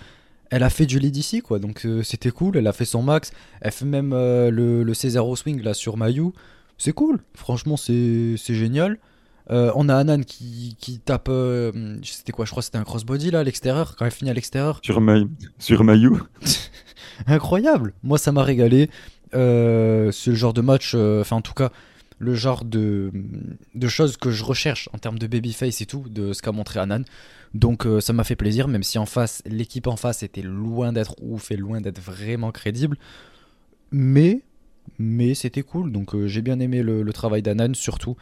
elle a fait du lead ici, quoi. Donc euh, c'était cool. Elle a fait son max. Elle fait même euh, le, le César Swing là sur Mayu. C'est cool. Franchement, c'est génial. Euh, on a Anan qui, qui tape. c'était quoi? Je crois que c'était un crossbody là à l'extérieur. Quand elle finit à l'extérieur. Sur, sur Mayu. [LAUGHS] Incroyable. Moi, ça m'a régalé. c'est le genre de match. Enfin, en tout cas, le genre de, de choses que je recherche en termes de babyface et tout, de ce qu'a montré Anan. Donc euh, ça m'a fait plaisir, même si en face, l'équipe en face était loin d'être ouf et loin d'être vraiment crédible. Mais, mais c'était cool. Donc euh, j'ai bien aimé le, travail d'Anan, surtout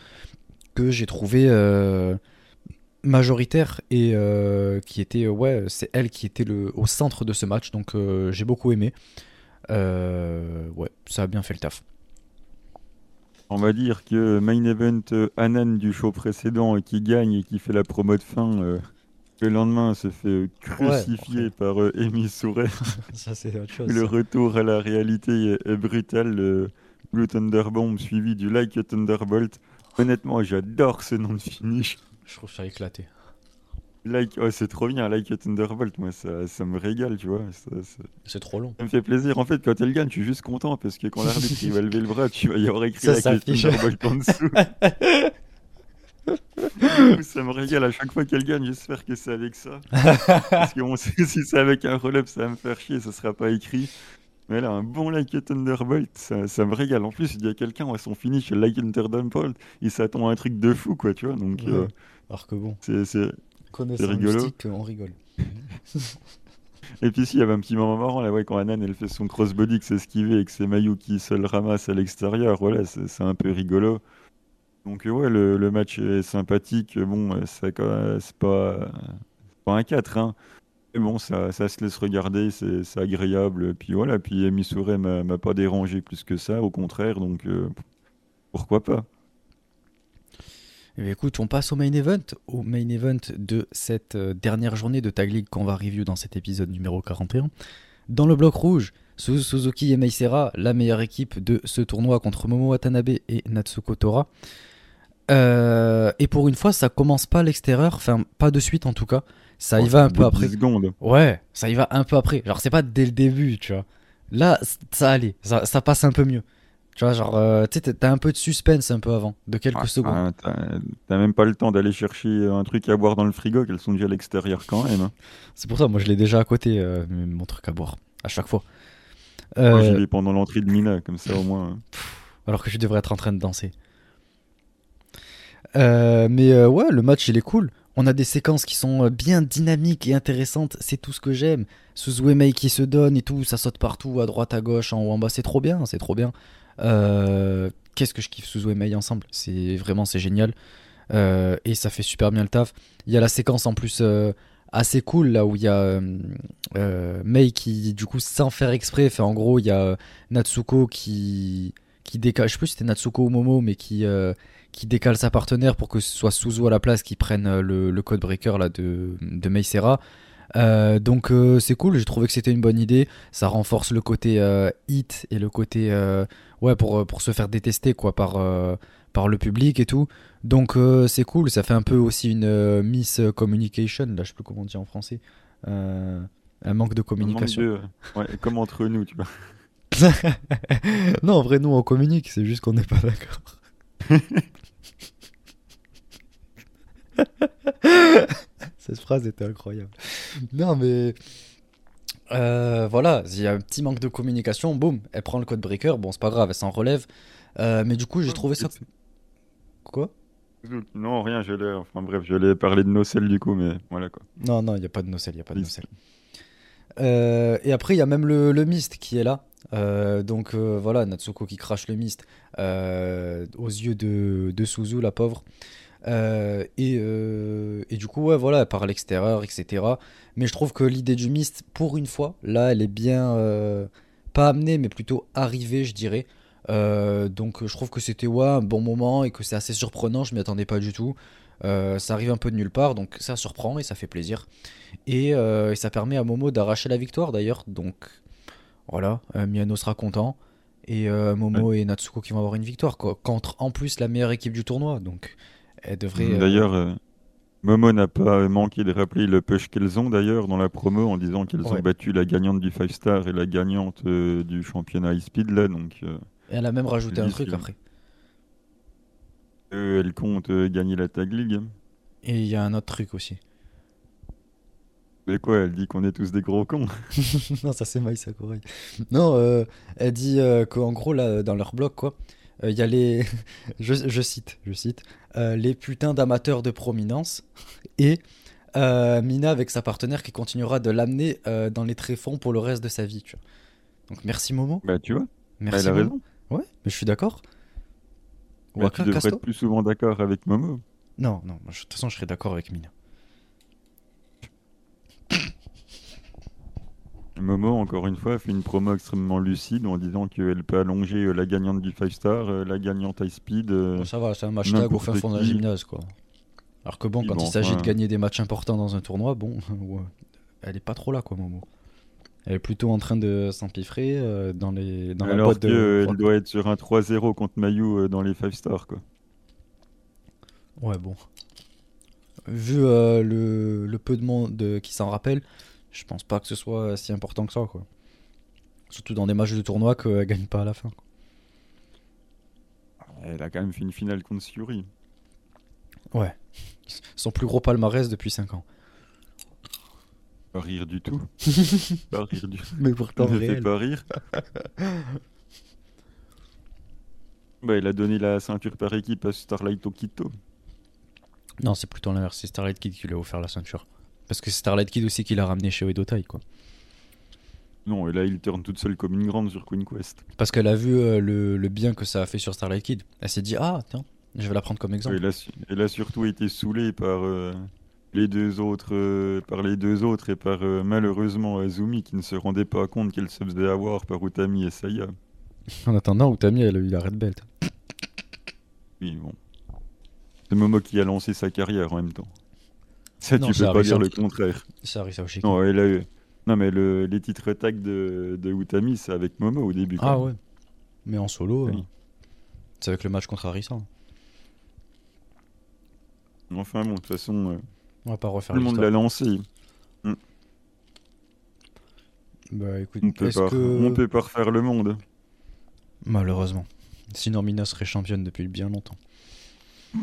que j'ai trouvé euh, majoritaire et qui était, ouais, c'est elle qui était le, au centre de ce match. Donc j'ai beaucoup aimé. ouais, ça a bien fait le taf. On va dire que main event euh, Anan du show précédent qui gagne et qui fait la promo de fin, euh, le lendemain se fait crucifier par euh, Amy Souret. [LAUGHS] ça c'est autre chose. Le retour à la réalité est, brutal. Le Blue Thunderbomb suivi du Like Thunderbolt. Honnêtement, j'adore ce nom de finish. Je trouve ça éclaté. Like, oh, c'est trop bien, Like a Thunderbolt, moi ça, ça me régale, tu vois. C'est trop long. Ça me fait plaisir. En fait, quand elle gagne, je suis juste content parce que quand l'arbitre va lever le bras, tu vas y avoir écrit Like a Thunderbolt en dessous. [LAUGHS] ça me régale à chaque fois qu'elle gagne, j'espère que c'est avec ça. parce que bon, [LAUGHS] si c'est avec un relève, ça va me faire chier, ça sera pas écrit. Mais là, un bon Like a Thunderbolt, ça, ça me régale. En plus, il y a quelqu'un à son finish, Like a Thunderbolt, il s'attend à un truc de fou, quoi, tu vois. Donc, euh, Alors que bon. C'est Connaissant rigolo. Mystique, on rigole. Et puis si, il y avait un petit moment marrant là, ouais, quand Anan elle fait son crossbody, que c'est esquivé et que c'est Mayu qui se le ramasse à l'extérieur. Voilà, c'est un peu rigolo. Donc euh, ouais, le, le match est sympathique. Bon, euh, c'est pas, pas un 4, hein. Mais bon, ça, ça se laisse regarder, c'est agréable. Puis voilà, puis Missouri m'a m'a pas dérangé plus que ça, au contraire, donc euh, pourquoi pas? Eh bien, écoute, on passe au main event, au main event de cette euh, dernière journée de Tag League qu'on va review dans cet épisode numéro 41. Dans le bloc rouge, Suzu Suzuki et Meisera, la meilleure équipe de ce tournoi contre Momo Watanabe et Natsuko Tora. Euh, et pour une fois, ça commence pas à l'extérieur, enfin pas de suite en tout cas. Ça y Oh, va un peu après. 10 secondes. Ouais, ça y va un peu après. Genre, c'est pas dès le début, tu vois. Là, ça allait, ça, ça passe un peu mieux. Tu vois, genre, euh, tu sais, t'as- un peu de suspense un peu avant, de quelques Ah, secondes. ah, T'as même pas le temps d'aller chercher un truc à boire dans le frigo, qu'elles sont déjà à l'extérieur quand même. hein. C'est pour ça, moi je l'ai déjà à côté, euh, mon truc à boire, à chaque fois. Moi, Euh, pendant l'entrée de Mina, comme ça au moins. hein. alors que je devrais être en train de danser. Mais ouais, le match il est cool. On a des séquences qui sont bien dynamiques et intéressantes. C'est tout ce que j'aime. Suzu Mei qui se donne et tout, ça saute partout, à droite, à gauche, en haut, en bas. C'est trop bien, c'est trop bien. Euh, Qu'est-ce que je kiffe Suzu et Mei ensemble? C'est vraiment c'est génial. Euh, et ça fait super bien le taf. Il y a la séquence en plus euh, assez cool là où il y a Mei qui du coup sans faire exprès, fait en gros il y a Natsuko qui qui décale, je sais plus si c'était Natsuko ou Momo, mais qui qui décale sa partenaire pour que ce soit Suzu à la place qui prenne le, le code breaker là de de Meisera. Euh, donc euh, c'est cool, j'ai trouvé que c'était une bonne idée. Ça renforce le côté euh, hit et le côté euh, ouais pour euh, pour se faire détester quoi par euh, par le public et tout. Donc euh, c'est cool, ça fait un peu aussi une euh, miss communication, là je sais plus comment on dit en français. Euh, un manque de manque communication. de- ouais, comme entre nous, tu vois. [LAUGHS] non, en vrai, nous on communique, c'est juste qu'on n'est pas d'accord. [LAUGHS] [LAUGHS] Cette phrase était incroyable. Non, mais. euh, voilà, il y a un petit manque de communication, boum, elle prend le code breaker, bon, c'est pas grave, elle s'en relève. Euh, mais du coup, j'ai trouvé ça. Quoi? Non, rien, je l'ai. Enfin bref, je l'ai parlé de nocelle du coup, mais voilà quoi. Non, non, il n'y a pas de nocelle, il n'y a pas de nocelle. Euh, et après, il y a même le, le mist qui est là. Donc voilà, Natsuko qui crache le mist aux yeux de, de Suzu, la pauvre. Euh, et, euh, et du coup, ouais, voilà, par l'extérieur, etc. Mais je trouve que l'idée du mist, pour une fois, là, elle est bien, euh, pas amenée, mais plutôt arrivée, je dirais. Donc je trouve que c'était ouais, un bon moment et que c'est assez surprenant, je m'y attendais pas du tout. Ça arrive un peu de nulle part, donc ça surprend et ça fait plaisir. Et, et ça permet à Momo d'arracher la victoire d'ailleurs. Donc voilà, Miyano sera content. Et euh, Momo et Natsuko qui vont avoir une victoire. Quoi, contre en plus la meilleure équipe du tournoi. Donc elle devrait. euh, D'ailleurs, euh, Momo n'a pas manqué de rappeler le push qu'elles ont d'ailleurs dans la promo en disant qu'elles Ouais. ont battu la gagnante du 5 star et la gagnante euh, du championnat high speed là, donc euh, elle a même rajouté un truc après. comptent euh, gagner la tag league. Et il y a un autre truc aussi. Mais quoi, elle dit qu'on est tous des gros cons. [LAUGHS] non, ça c'est Maï Sakurai. Non, elle dit qu'en gros, là, dans leur blog, quoi, euh, il y a les. [LAUGHS] je, je cite, je cite. euh, les putains d'amateurs de prominence. Et euh, Mina avec sa partenaire qui continuera de l'amener euh, dans les tréfonds pour le reste de sa vie, tu vois. Donc merci Momo. Bah tu vois, Merci elle a Momo. raison. Ouais, mais je suis d'accord. Bah, tu devrais être plus souvent d'accord avec Momo. Non, non, de toute façon, je serais d'accord avec Mina. Momo, encore une fois, a fait une promo extrêmement lucide en disant qu'elle peut allonger euh, la gagnante du 5 star, euh, la gagnante high speed. euh, Bon, ça va, c'est un match tag au fin fond d'un gymnase, quoi. Alors que bon, Oui, quand bon, il s'agit de gagner des matchs importants dans un tournoi, bon, [LAUGHS] elle est pas trop là, quoi, Momo. Elle est plutôt en train de s'empiffrer euh, dans, les, dans la alors boîte de. qu'elle rock. doit être sur un 3-0 contre Mayu euh, dans les 5 stars. Quoi. Ouais, bon. Vu euh, le, le peu de monde qui s'en rappelle, je pense pas que ce soit si important que ça, quoi. Surtout dans des matchs de tournoi qu'elle gagne pas à la fin. Elle a quand même fait une finale contre Suri. Ouais. [LAUGHS] Son plus gros palmarès depuis 5 ans. Pas rire du tout. [LAUGHS] pas rire du tout. Mais pourtant, Ne fait pas rire. [LAUGHS] bah, il a donné la ceinture par équipe à Starlight Okito. Non, c'est plutôt l'inverse. C'est Starlight Kid qui lui a offert la ceinture. Parce que c'est Starlight Kid aussi qui l'a ramené chez Edo Tai, quoi. Non, et là, il tourne toute seule comme une grande sur Queen Quest. Parce qu'elle a vu euh, le, le bien que ça a fait sur Starlight Kid. Elle s'est dit, ah, tiens, je vais la prendre comme exemple. Elle a surtout été saoulée par euh, les deux autres, euh, par les deux autres et par malheureusement Azumi qui ne se rendait pas compte qu'elle se faisait avoir par Utami et Saya. [LAUGHS] En attendant, Utami, elle a eu la red belt. Oui, bon. C'est Momo qui a lancé sa carrière en même temps. Ça, Non, tu peux pas dire le contraire. Arisa Oshiki. Non, mais le- les titres tag de, de Utami, c'est avec Momo au début. Ah même. ouais. Mais en solo, Oui. euh, c'est avec le match contre Arisa. Enfin bon, de toute façon, euh, On va pas refaire tout le monde l'a lancé. Bah écoute, On peut, est-ce pas, que... on peut pas refaire le monde. Malheureusement. Sinon, Mina serait championne depuis bien longtemps. [LAUGHS]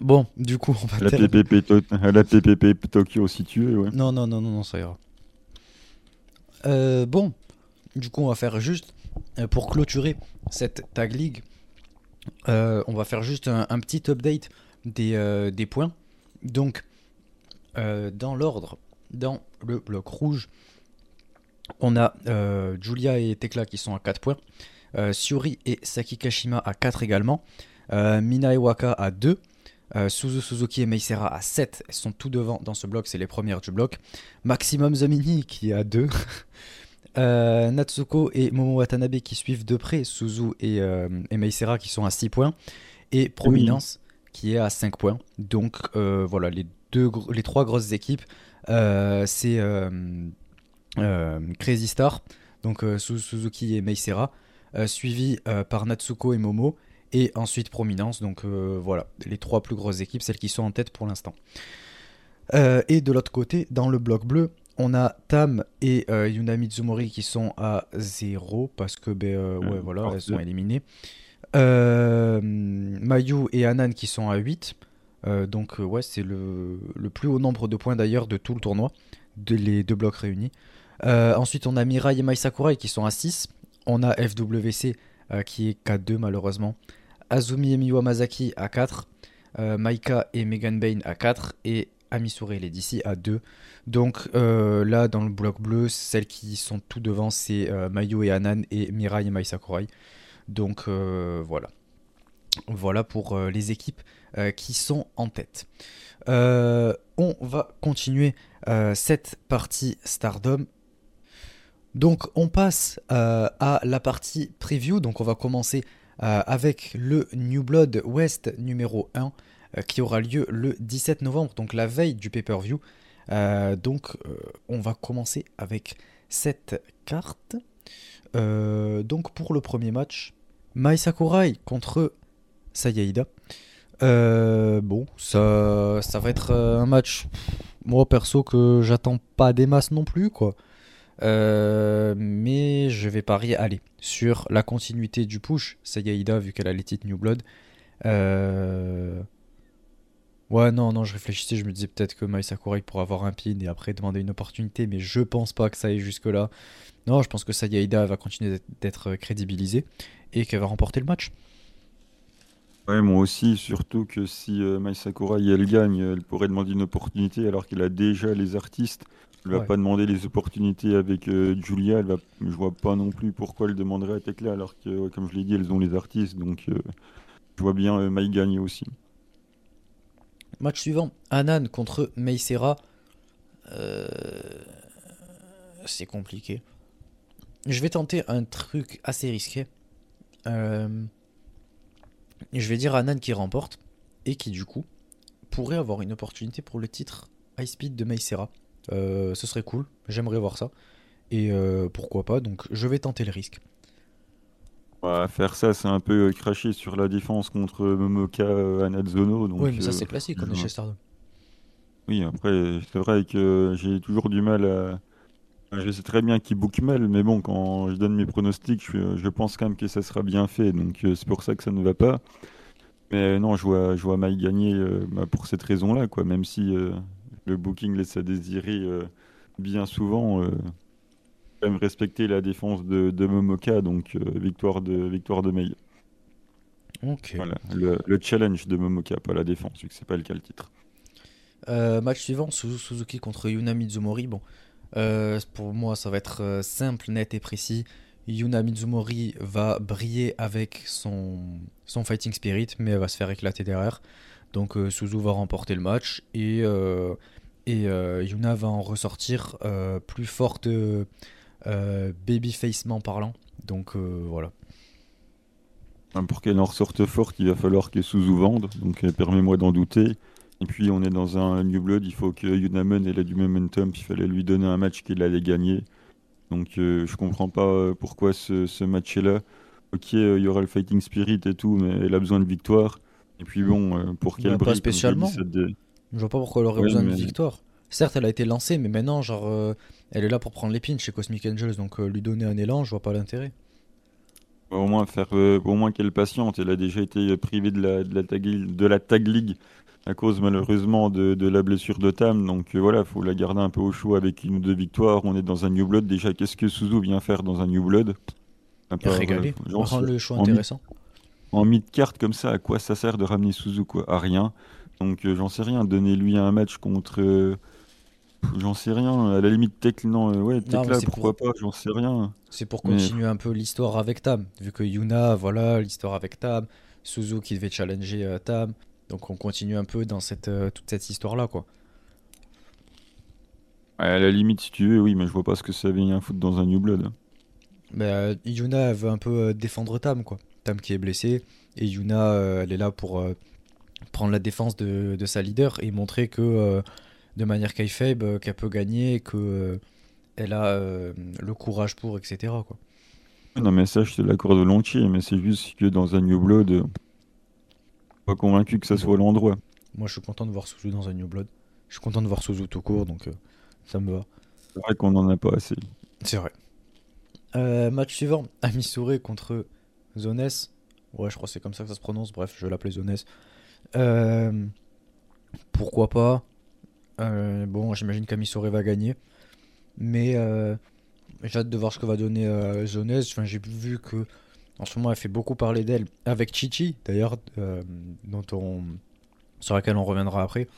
Bon, du coup, on va la PPP, To- à la PPP Tokyo si tu veux, ouais. Non, non, non, non, non, ça ira. Euh, bon, du coup, on va faire juste, euh, pour clôturer cette Tag League, euh, on va faire juste un, un petit update des, euh, des points. Donc, euh, dans l'ordre, dans le bloc rouge, on a euh, Julia et Tekla qui sont à 4 points, euh, Syuri et Saki Kashima à 4 également, euh, Mina et Waka à 2, euh, Suzu Suzuki et Meisera à 7, elles sont tout devant dans ce bloc, c'est les premières du bloc. Maximum Zamini qui est à 2. Euh, Natsuko et Momo Watanabe qui suivent de près Suzu et, euh, et Meisera qui sont à 6 points. Et Prominence qui est à 5 points. Donc euh, voilà, les, deux, les trois grosses équipes, euh, c'est Crazy Star, donc Su- Suzuki et Meisera, suivi par Natsuko et Momo. Et ensuite Prominence, donc euh, voilà, les trois plus grosses équipes, celles qui sont en tête pour l'instant. Euh, et de l'autre côté, dans le bloc bleu, on a Tam et euh, Yuna Mizumori qui sont à 0 parce que ben, euh, ouais, Euh, voilà, elles sont éliminées. Mayu et Anan qui sont à 8. Euh, donc ouais, c'est le, le plus haut nombre de points d'ailleurs de tout le tournoi, de les deux blocs réunis. Ensuite, on a Mirai et Mai Sakurai qui sont à 6. On a FWC qui est K2 malheureusement. Azumi et Miwa Masaki à 4. euh, Maika et Megan Bain à 4. Et Amisure et Lady à 2. Donc euh, là, dans le bloc bleu, celles qui sont tout devant, c'est euh, Mayu et Anan et Mirai et Mai Sakurai. Donc voilà. Voilà pour les équipes qui sont en tête. On va continuer cette partie Stardom. Donc on passe à la partie preview. Donc on va commencer avec le New Blood West numéro 1 euh, qui aura lieu le 17 novembre, donc la veille du pay-per-view. Euh, donc euh, on va commencer avec cette carte. Euh, donc pour le premier match, Mai Sakurai contre Sayaida. Euh, bon, ça, ça va être euh, un match, moi perso, que j'attends pas des masses non plus, quoi. Euh, mais je vais parier, allez, sur la continuité du push, Sayaida, vu qu'elle a les titres New Blood. Euh... Ouais, non, non, je réfléchissais, je me disais peut-être que Mai Sakurai pourrait avoir un pin et après demander une opportunité, mais je pense pas que ça aille jusque-là. Non, je pense que Sayaida va continuer d'être- d'être crédibilisée et qu'elle va remporter le match. Ouais, moi aussi, surtout que si euh, Mai Sakurai elle gagne, elle pourrait demander une opportunité alors qu'elle a déjà les artistes. Elle va Ouais. pas demander les opportunités avec euh, Julia. Elle va... Je vois pas non plus pourquoi elle demanderait à Tekla alors que, ouais, comme je l'ai dit, elles ont les artistes. Donc euh, je vois bien euh, Mai gagner aussi. Match suivant, Anan contre Meisera. Euh, C'est compliqué. Je vais tenter un truc assez risqué. Je vais dire Anan qui remporte et qui du coup pourrait avoir une opportunité pour le titre High Speed de Meisera. Euh, ce serait cool, j'aimerais voir ça. Et euh, pourquoi pas, donc je vais tenter le risque. Ouais, faire ça, c'est un peu euh, cracher sur la défense contre Momoka Anazono. Donc, oui, mais ça c'est classique, on est chez Stardom. Oui, après, c'est vrai que j'ai toujours du mal à. Je sais très bien qu'il book mal, mais bon, quand je donne mes pronostics, je, je pense quand même que ça sera bien fait, donc c'est pour ça que ça ne va pas. Mais non, je vois, je vois gagner euh, bah, pour cette raison-là, quoi. Même si euh, le booking laisse à désirer euh, bien souvent, euh, quand même respecter la défense de, de Momoka, donc euh, victoire de victoire de Mei. Ok. Voilà, le, le challenge de Momoka, pas la défense, vu que c'est pas le cas le titre. Euh, match suivant, Suzu- Suzuki contre Yuna Mizumori. Bon, Pour moi, ça va être simple, net et précis. Yuna Mizumori va briller avec son, son fighting spirit, mais elle va se faire éclater derrière. Donc Suzu va remporter le match et, et Yuna va en ressortir plus forte babyfacement parlant. Donc voilà. Pour qu'elle en ressorte forte, il va falloir que Suzu vende. Donc permets-moi d'en douter. Et puis on est dans un New Blood, il faut que Yunaman ait du momentum, il fallait lui donner un match qu'il allait gagner. Donc euh, je comprends pas euh, pourquoi ce, match là. Ok, euh, il y aura le fighting spirit et tout, mais elle a besoin de victoire. Et puis bon, pour qu'elle Pas spécialement. Je vois pas pourquoi elle aurait besoin de victoire. Certes, elle a été lancée, mais maintenant, genre, elle est là pour prendre les pins chez Cosmic Angels, donc lui donner un élan, je vois pas l'intérêt. Au moins faire, au moins qu'elle patiente. Elle a déjà été privée de la, de la, tag, de la tag league à cause malheureusement de, de la blessure de Tam. Donc euh, voilà, faut la garder un peu au chaud avec une ou deux victoires. On est dans un New Blood. Déjà, qu'est-ce que Suzu vient faire dans un New Blood? Régalé. On rend le choix intéressant. En mid-carte comme ça, à quoi ça sert de ramener Suzu quoi À rien? Donc euh, j'en sais rien. Donnez-lui un match contre. Euh, j'en sais rien. À la limite, Tech, non, ouais, Tech là, pourquoi pas J'en sais rien. C'est pour continuer un peu l'histoire avec Tam. Vu que Yuna, voilà, l'histoire avec Tam. Suzu qui devait challenger Tam. Donc on continue un peu dans cette, euh, toute cette histoire-là, quoi. À la limite, si tu veux, oui, mais je vois pas ce que ça vient foutre dans un New Blood. Mais euh, Yuna veut un peu euh, défendre Tam, quoi. Tam qui est blessé, et Yuna, elle est là pour prendre la défense de, sa leader et montrer que, de manière kayfabe, qu'elle peut gagner, que elle a le courage pour, etc. Quoi. Non, mais ça, je te l'accorde volontiers, mais c'est juste que dans un New Blood pas convaincu que ça soit l'endroit. Moi, je suis content de voir Suzu dans un New Blood. Je suis content de voir Suzu tout court, donc euh, ça me va. C'est vrai qu'on en a pas assez. C'est vrai. Euh, match suivant, Amisure contre Zones. Ouais, je crois que c'est comme ça que ça se prononce. Bref, je l'appelais Zones. Euh, pourquoi pas Bon, j'imagine qu'Amisure va gagner. Mais j'ai hâte de voir ce que va donner Zones. Enfin, j'ai vu que en ce moment, elle fait beaucoup parler d'elle avec Chichi, d'ailleurs, euh, dont on, sur laquelle on reviendra après.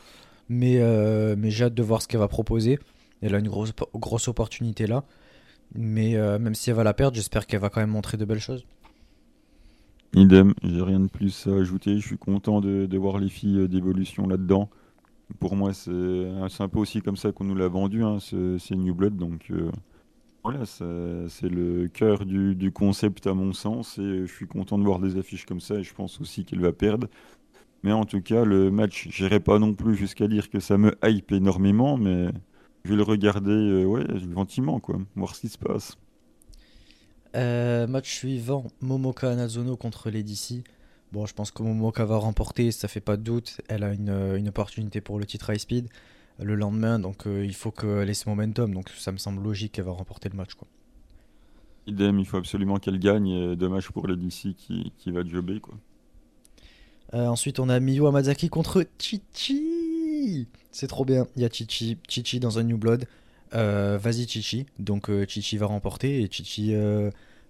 Mais, euh, mais j'ai hâte de voir ce qu'elle va proposer. Elle a une grosse, grosse opportunité là. Mais euh, même si elle va la perdre, j'espère qu'elle va quand même montrer de belles choses. Idem, j'ai rien de plus à ajouter. Je suis content de, voir les filles d'évolution là-dedans. Pour moi, c'est un peu aussi comme ça qu'on nous l'a vendu, hein, c'est New Blood. Donc voilà, c'est le cœur du, concept à mon sens et je suis content de voir des affiches comme ça et je pense aussi qu'il va perdre. Mais en tout cas, le match, j'irai pas non plus jusqu'à dire que ça me hype énormément, mais je vais le regarder euh, ouais, gentiment, quoi, voir ce qui se passe. Euh, match suivant, Momoka Anazono contre les DC. Bon, je pense que Momoka va remporter, ça fait pas de doute. Elle a une, une opportunité pour le titre high speed le lendemain, donc euh, il faut qu'elle ait ce momentum. Donc ça me semble logique qu'elle va remporter le match. Quoi. Idem, il faut absolument qu'elle gagne. dommage pour les DC qui, qui va jobber. Quoi. Euh, ensuite, on a Miyu Amazaki contre Chichi. C'est trop bien. Il y a Chichi, Chichi dans un New Blood. Euh, vas-y Chichi. Donc Chichi va remporter et Chichi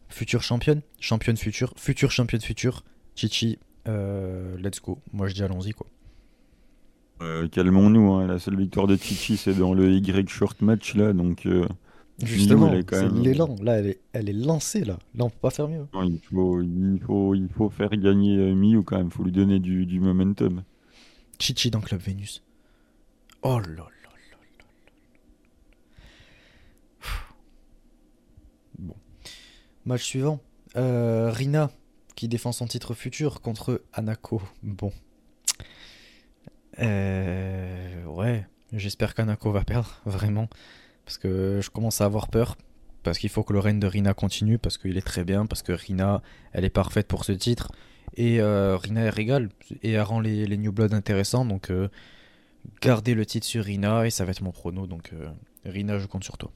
future championne, championne future, future championne future. Chichi, let's go. Moi je dis allons-y quoi. Euh, calmons-nous, hein. la seule victoire de Chichi c'est dans le Y short match là, donc. Euh, Justement, c'est l'élan. Là, elle est, elle est lancée là. Là, on peut pas faire mieux. il, faut, il, faut, il faut faire gagner euh, Miyu quand même. Il faut lui donner du, du momentum. Chichi dans Club Vénus. Oh là là. Bon. Match suivant. Rina qui défend son titre futur contre Anako. Bon. Euh, ouais, j'espère qu'Anako va perdre, vraiment. Parce que je commence à avoir peur. Parce qu'il faut que le règne de Rina continue, parce qu'il est très bien, parce que Rina, elle est parfaite pour ce titre. Et euh, Rina, elle régale, et elle rend les, New Blood intéressants. Donc, euh, gardez le titre sur Rina, et ça va être mon prono. Donc, euh, Rina, je compte sur toi.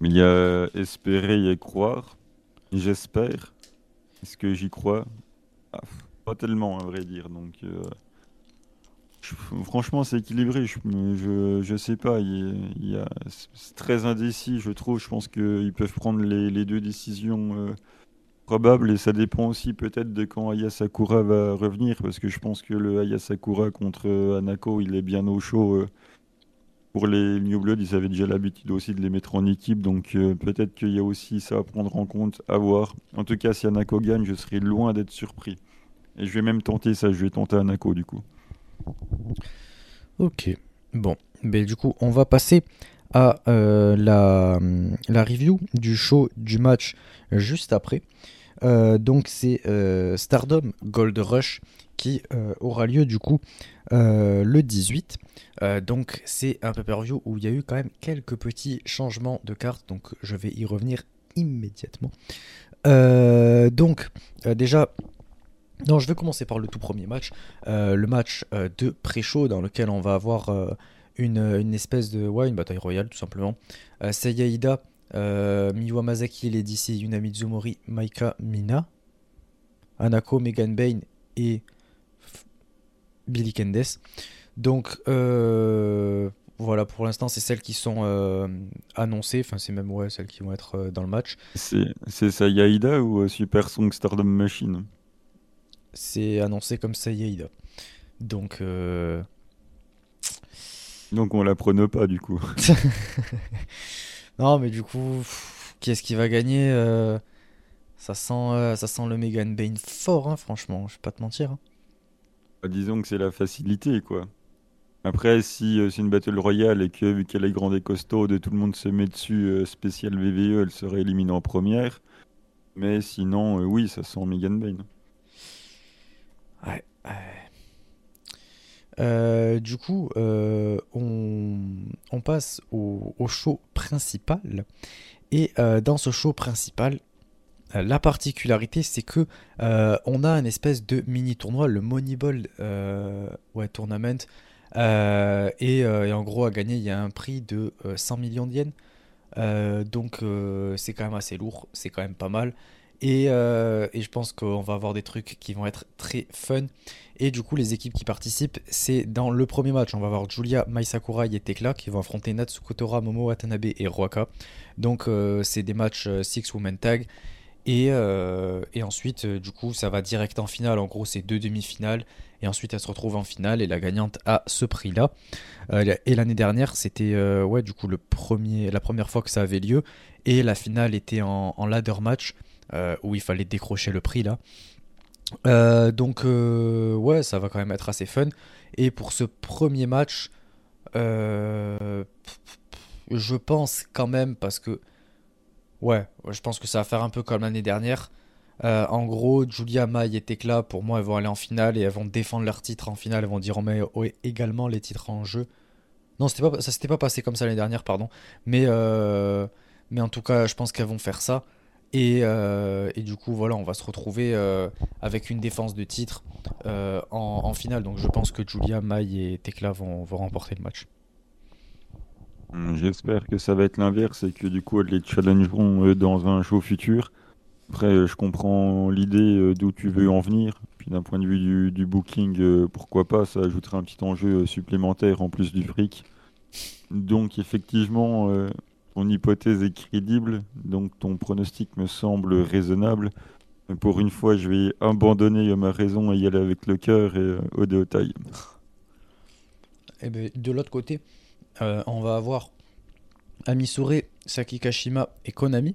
Il y a espérer et croire. J'espère. Est-ce que j'y crois? Ah, Pas tellement, à vrai dire. Donc. Franchement, c'est équilibré. Je, je, sais pas. Il, c'est très indécis, je trouve. Je pense qu'ils peuvent prendre les, deux décisions euh, probables et ça dépend aussi peut-être de quand Aya Sakura va revenir parce que je pense que le Aya Sakura contre Anako, il est bien au chaud. Euh, pour les New Blood, ils avaient déjà l'habitude aussi de les mettre en équipe, donc peut-être qu'il y a aussi ça à prendre en compte, à voir. En tout cas, si Anako gagne, je serai loin d'être surpris. Et je vais même tenter ça, je vais tenter Anako du coup. Ok, bon, mais du coup, on va passer à euh, la, la, review du show du match juste après. Euh, donc c'est euh, Stardom Gold Rush qui aura lieu du coup le 18. donc c'est un pay-per-view où il y a eu quand même quelques petits changements de cartes, donc je vais y revenir immédiatement. donc déjà non, je vais commencer par le tout premier match, le match de pré-show dans lequel on va avoir une, espèce de. Ouais, une bataille royale, tout simplement. Euh, Seiya Ida, euh, Miwa Masaki, Maika Mina, Anako, Megan Bain et Billy Kendes. Donc, euh, voilà, pour l'instant, c'est celles qui sont euh, annoncées. Enfin, c'est même ouais, celles qui vont être dans le match. C'est Seiya Ida ou Super Song Stardom Machine? C'est annoncé comme Seiya Ida. Donc, donc on la prenne pas du coup. [LAUGHS] non mais du coup, qui est-ce qui va gagner euh, ça, sent, euh, ça sent le Megan Bane fort, hein, franchement, je vais pas te mentir. Hein. Bah, disons que c'est la facilité quoi. Après, si euh, c'est une battle royale et que vu qu'elle est grande et costaude, tout le monde se met dessus, spécial VVE, elle serait éliminée en première. Mais sinon, oui, ça sent Megan Bane. Ouais. Euh, du coup, euh, on, passe au, show principal. Et euh, dans ce show principal, la particularité, c'est que on a une espèce de mini tournoi, le Moneyball ouais, Tournament. Et, en gros, à gagner, il y a un prix de 100 millions de yens. donc, c'est quand même assez lourd, c'est quand même pas mal. Et, je pense qu'on va avoir des trucs qui vont être très fun. Et du coup, les équipes qui participent, c'est dans le premier match. On va avoir Julia, Mai Sakurai et Tekla qui vont affronter Natsuko Tora, Momo Watanabe et Ruaka. Donc, euh, c'est des matchs 6 euh, women tag. Et, euh, et ensuite, du coup, ça va direct en finale. En gros, c'est deux demi-finales. Et ensuite, elle se retrouve en finale et la gagnante a ce prix-là. et l'année dernière, c'était ouais, du coup le premier, la première fois que ça avait lieu. Et la finale était en, en ladder match où il fallait décrocher le prix là. Euh, donc euh, ouais, ça va quand même être assez fun. Et pour ce premier match, euh, je pense quand même parce que ouais, je pense que ça va faire un peu comme l'année dernière. en gros, Julia, Mai et Tekla, pour moi, elles vont aller en finale et elles vont défendre leur titre en finale. Elles vont dire on met également les titres en jeu. Non, pas, ça s'était pas passé comme ça l'année dernière, pardon. Mais, mais en tout cas, je pense qu'elles vont faire ça. Euh, et, du coup, voilà, on va se retrouver euh, avec une défense de titre euh, en, finale. Donc je pense que Julia, Mai et Tekla vont, remporter le match. J'espère que ça va être l'inverse et que du coup, elles les challengeront dans un show futur. Après, je comprends l'idée d'où tu veux en venir. Puis d'un point de vue du, booking, pourquoi pas, ça ajouterait un petit enjeu supplémentaire en plus du fric. Donc effectivement, ton hypothèse est crédible, donc ton pronostic me semble raisonnable. Pour une fois, je vais abandonner ma raison et y aller avec le cœur et euh, au détail. Et eh ben, de l'autre côté, euh, on va avoir Amisure, Saki Kashima et Konami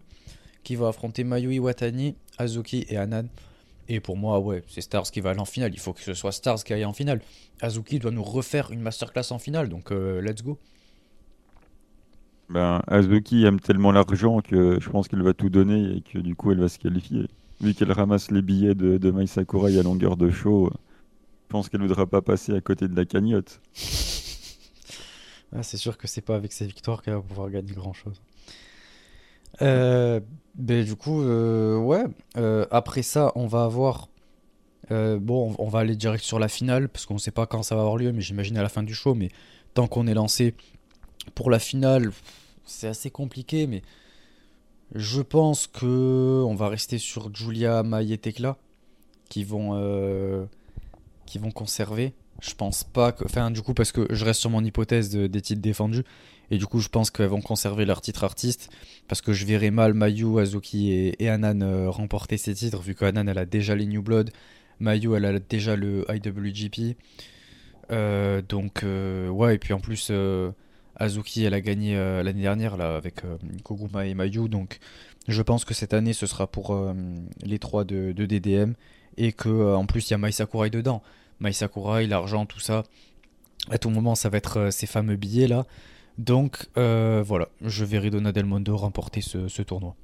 qui vont affronter Mayui Watani, Azuki et Anan. Et pour moi, ouais, c'est Stars qui va aller en finale. Il faut que ce soit Stars qui aille en finale. Azuki doit nous refaire une masterclass en finale, donc euh, let's go. Ben, Azuki aime tellement l'argent que je pense qu'il va tout donner et que du coup elle va se qualifier. Vu qu'elle ramasse les billets de, de Mai Sakurai à longueur de show, je pense qu'elle ne voudra pas passer à côté de la cagnotte. Ah, c'est sûr que c'est pas avec ses victoires qu'elle va pouvoir gagner grand chose. Euh, ben, du coup, euh, ouais. Euh, après ça, on va avoir. bon, on va aller direct sur la finale parce qu'on ne sait pas quand ça va avoir lieu, mais j'imagine à la fin du show. Mais tant qu'on est lancé pour la finale, c'est assez compliqué, mais je pense que on va rester sur Julia, Mai et Tekla qui vont qui vont conserver. Je pense pas que, enfin du coup parce que je reste sur mon hypothèse des titres défendus et du coup je pense qu'elles vont conserver leur titre artiste parce que je verrai mal Mayu, Azuki et, Anan euh, remporter ces titres vu qu'Anan elle a déjà les New Blood, Mayu elle a déjà le IWGP. Euh, donc ouais et puis en plus Azuki, elle a gagné l'année dernière là, avec Koguma et Mayu. Donc je pense que cette année, ce sera pour les trois de, de, DDM. Et que en plus, il y a Mai Sakurai dedans. Mai Sakurai, l'argent, tout ça. À tout moment, ça va être ces fameux billets là. Donc voilà, je verrai Donna Del Mondo remporter ce, tournoi.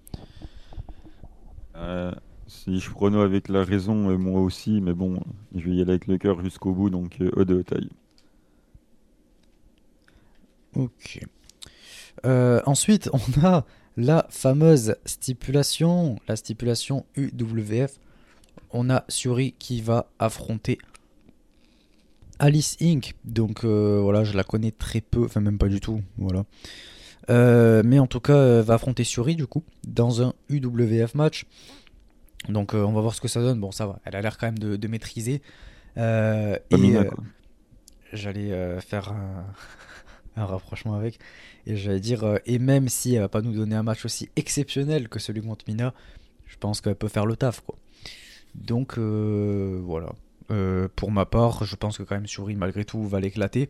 Si je prono avec la raison, euh, moi aussi, mais bon, je vais y aller avec le cœur jusqu'au bout, donc euh, de taille. Ok. Euh, ensuite, on a la fameuse stipulation, la stipulation UWF. On a Suri qui va affronter Alice Inc. Donc voilà, je la connais très peu, enfin même pas du tout, voilà. mais en tout cas, va affronter Suri du coup dans un UWF match. Donc euh, on va voir ce que ça donne. Bon, ça va. Elle a l'air quand même de, maîtriser. Euh, et euh, j'allais faire [LAUGHS] un, rapprochement avec. Et j'allais dire, et même si elle va pas nous donner un match aussi exceptionnel que celui contre Mina, je pense qu'elle peut faire le taf. Quoi. Donc voilà. Pour ma part, je pense que quand même Shuri, malgré tout, va l'éclater.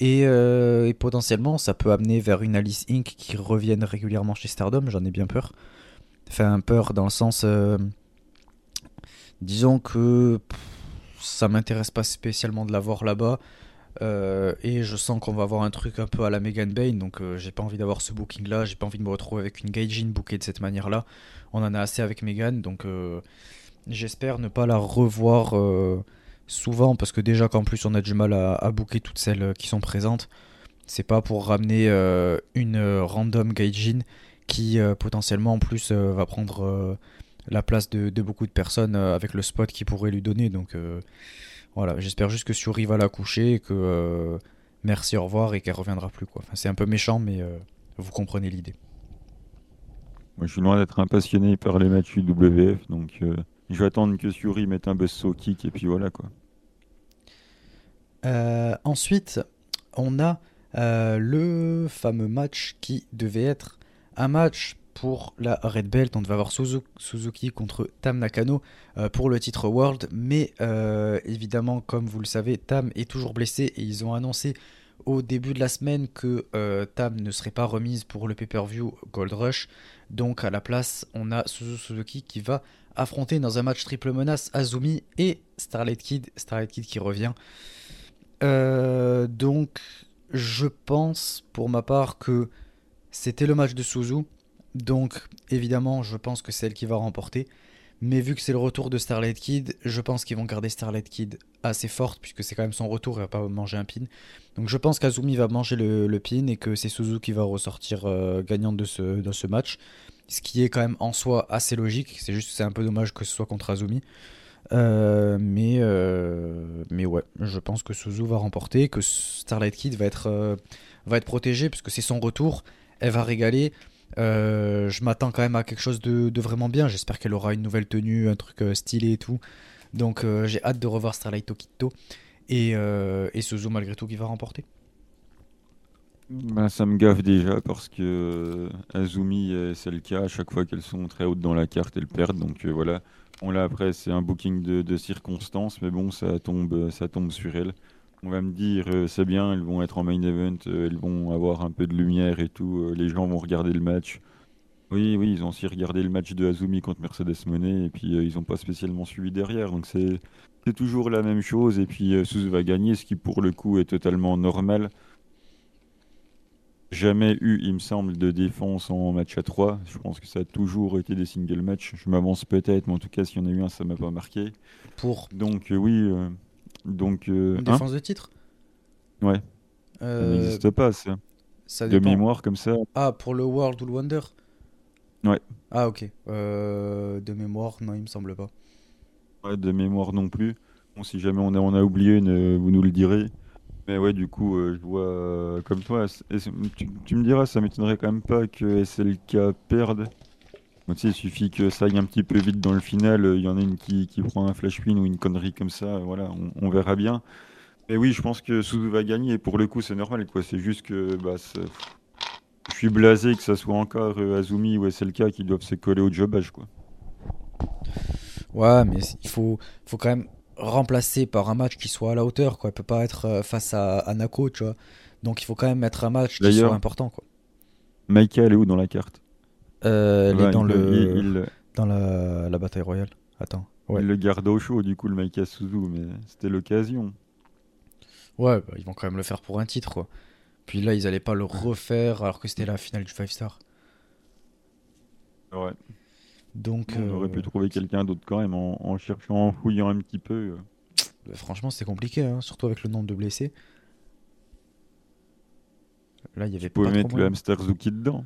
Et, et, potentiellement, ça peut amener vers une Alice Inc. qui revienne régulièrement chez Stardom, j'en ai bien peur. Enfin, peur dans le sens disons que ça m'intéresse pas spécialement de la voir là-bas. Euh, et je sens qu'on va avoir un truc un peu à la Megan Bane, donc euh, j'ai pas envie d'avoir ce booking là, j'ai pas envie de me retrouver avec une Gaijin bookée de cette manière là. On en a assez avec Megan, donc euh, j'espère ne pas la revoir souvent parce que déjà qu'en plus on a du mal à, booker toutes celles qui sont présentes. C'est pas pour ramener une random Gaijin qui potentiellement en plus va prendre la place de, beaucoup de personnes euh, avec le spot qu'il pourrait lui donner. Donc euh, voilà, j'espère juste que Suri va la coucher et que euh, merci, au revoir et qu'elle reviendra plus. Enfin, c'est un peu méchant, mais vous comprenez l'idée. Moi, je suis loin d'être un passionné par les matchs UWF, donc je vais attendre que Suri mette un buzzsaw kick et puis voilà quoi. ensuite, on a le fameux match qui devait être un match pour la Red Belt. On va avoir Suzuki contre Tam Nakano euh, pour le titre World. Mais euh, évidemment, comme vous le savez, Tam est toujours blessé et ils ont annoncé au début de la semaine que euh, Tam ne serait pas remise pour le pay-per-view Gold Rush. Donc à la place, on a Suzuki qui va affronter dans un match triple menace Azumi et Starlight Kid. Starlight Kid qui revient. donc je pense pour ma part que c'était le match de Suzu donc évidemment, je pense que c'est elle qui va remporter. Mais vu que c'est le retour de Starlight Kid, je pense qu'ils vont garder Starlight Kid assez forte, puisque c'est quand même son retour, elle va pas manger un pin. Donc je pense qu'Azumi va manger le, pin et que c'est Suzu qui va ressortir euh, gagnante de ce, de ce match. Ce qui est quand même en soi assez logique, c'est juste c'est un peu dommage que ce soit contre Azumi. Euh, mais, euh, mais ouais, je pense que Suzu va remporter, que Starlight Kid va être, va être protégée, puisque c'est son retour, elle va régaler. Euh, je m'attends quand même à quelque chose de, vraiment bien. J'espère qu'elle aura une nouvelle tenue, un truc euh, stylé et tout. Donc euh, j'ai hâte de revoir Starlight Okito et, et Suzu malgré tout qui va remporter. Bah, ça me gaffe déjà parce que Azumi, le cas. À chaque fois qu'elles sont très hautes dans la carte, elles perdent. Donc voilà. On l'a après, c'est un booking de, de, circonstances, mais bon, ça tombe, ça tombe sur elles on va me dire euh, c'est bien, ils vont être en main event, euh, ils vont avoir un peu de lumière et tout, euh, les gens vont regarder le match. Oui, oui, ils ont aussi regardé le match de Azumi contre Mercedes Monet et puis ils n'ont pas spécialement suivi derrière. Donc c'est toujours la même chose et puis Suzu va gagner, ce qui pour le coup est totalement normal. Jamais eu, il me semble, de défense en match à 3. Je pense que ça a toujours été des single match. Je m'avance peut-être, mais en tout cas, s'il y en a eu un, ça m'a pas marqué. Pour Donc oui. Donc, euh, défense de titre? Ouais. Ça euh, n'existe pas, ça. de mémoire comme ça. Ah, pour le World ou Wonder? Ouais. Ah, ok. Euh, de mémoire, non, il me semble pas. Ouais, de mémoire non plus. Bon, si jamais on a, on a oublié, vous nous le direz. Mais ouais, du coup, je vois comme toi. Tu, tu, me diras, ça m'étonnerait quand même pas que SLK perde il suffit que ça aille un petit peu vite dans le final, il y en a une qui, qui prend un flash win ou une connerie comme ça, voilà, on, verra bien. Mais oui, je pense que Suzu va gagner, et pour le coup, c'est normal, quoi. C'est juste que bah, je suis blasé que ça soit encore euh, Azumi ou SLK qui doivent se coller au jobage, quoi. Ouais, mais il faut, faut quand même remplacer par un match qui soit à la hauteur, quoi. Il peut pas être euh, face à, Anako, tu vois. Donc il faut quand même mettre un match qui soit important. Quoi. Maika, elle est où dans la carte? Euh, Elle est dans, le... dans la... la bataille royale. Attends. Ouais. Il le garde au chaud, du coup, le Maika Suzu, mais c'était l'occasion. Ouais, bah, ils vont quand même le faire pour un titre, quoi. Puis là, ils allaient pas le refaire alors que c'était la finale du 5 Star. Ouais. Donc, on aurait pu euh, trouver quelqu'un d'autre quand même en, cherchant, en fouillant un petit peu. Euh. Bah, franchement, c'était compliqué, hein, surtout avec le nombre de blessés. Là, il y avait tu pas. mettre le hamster Zuki dedans.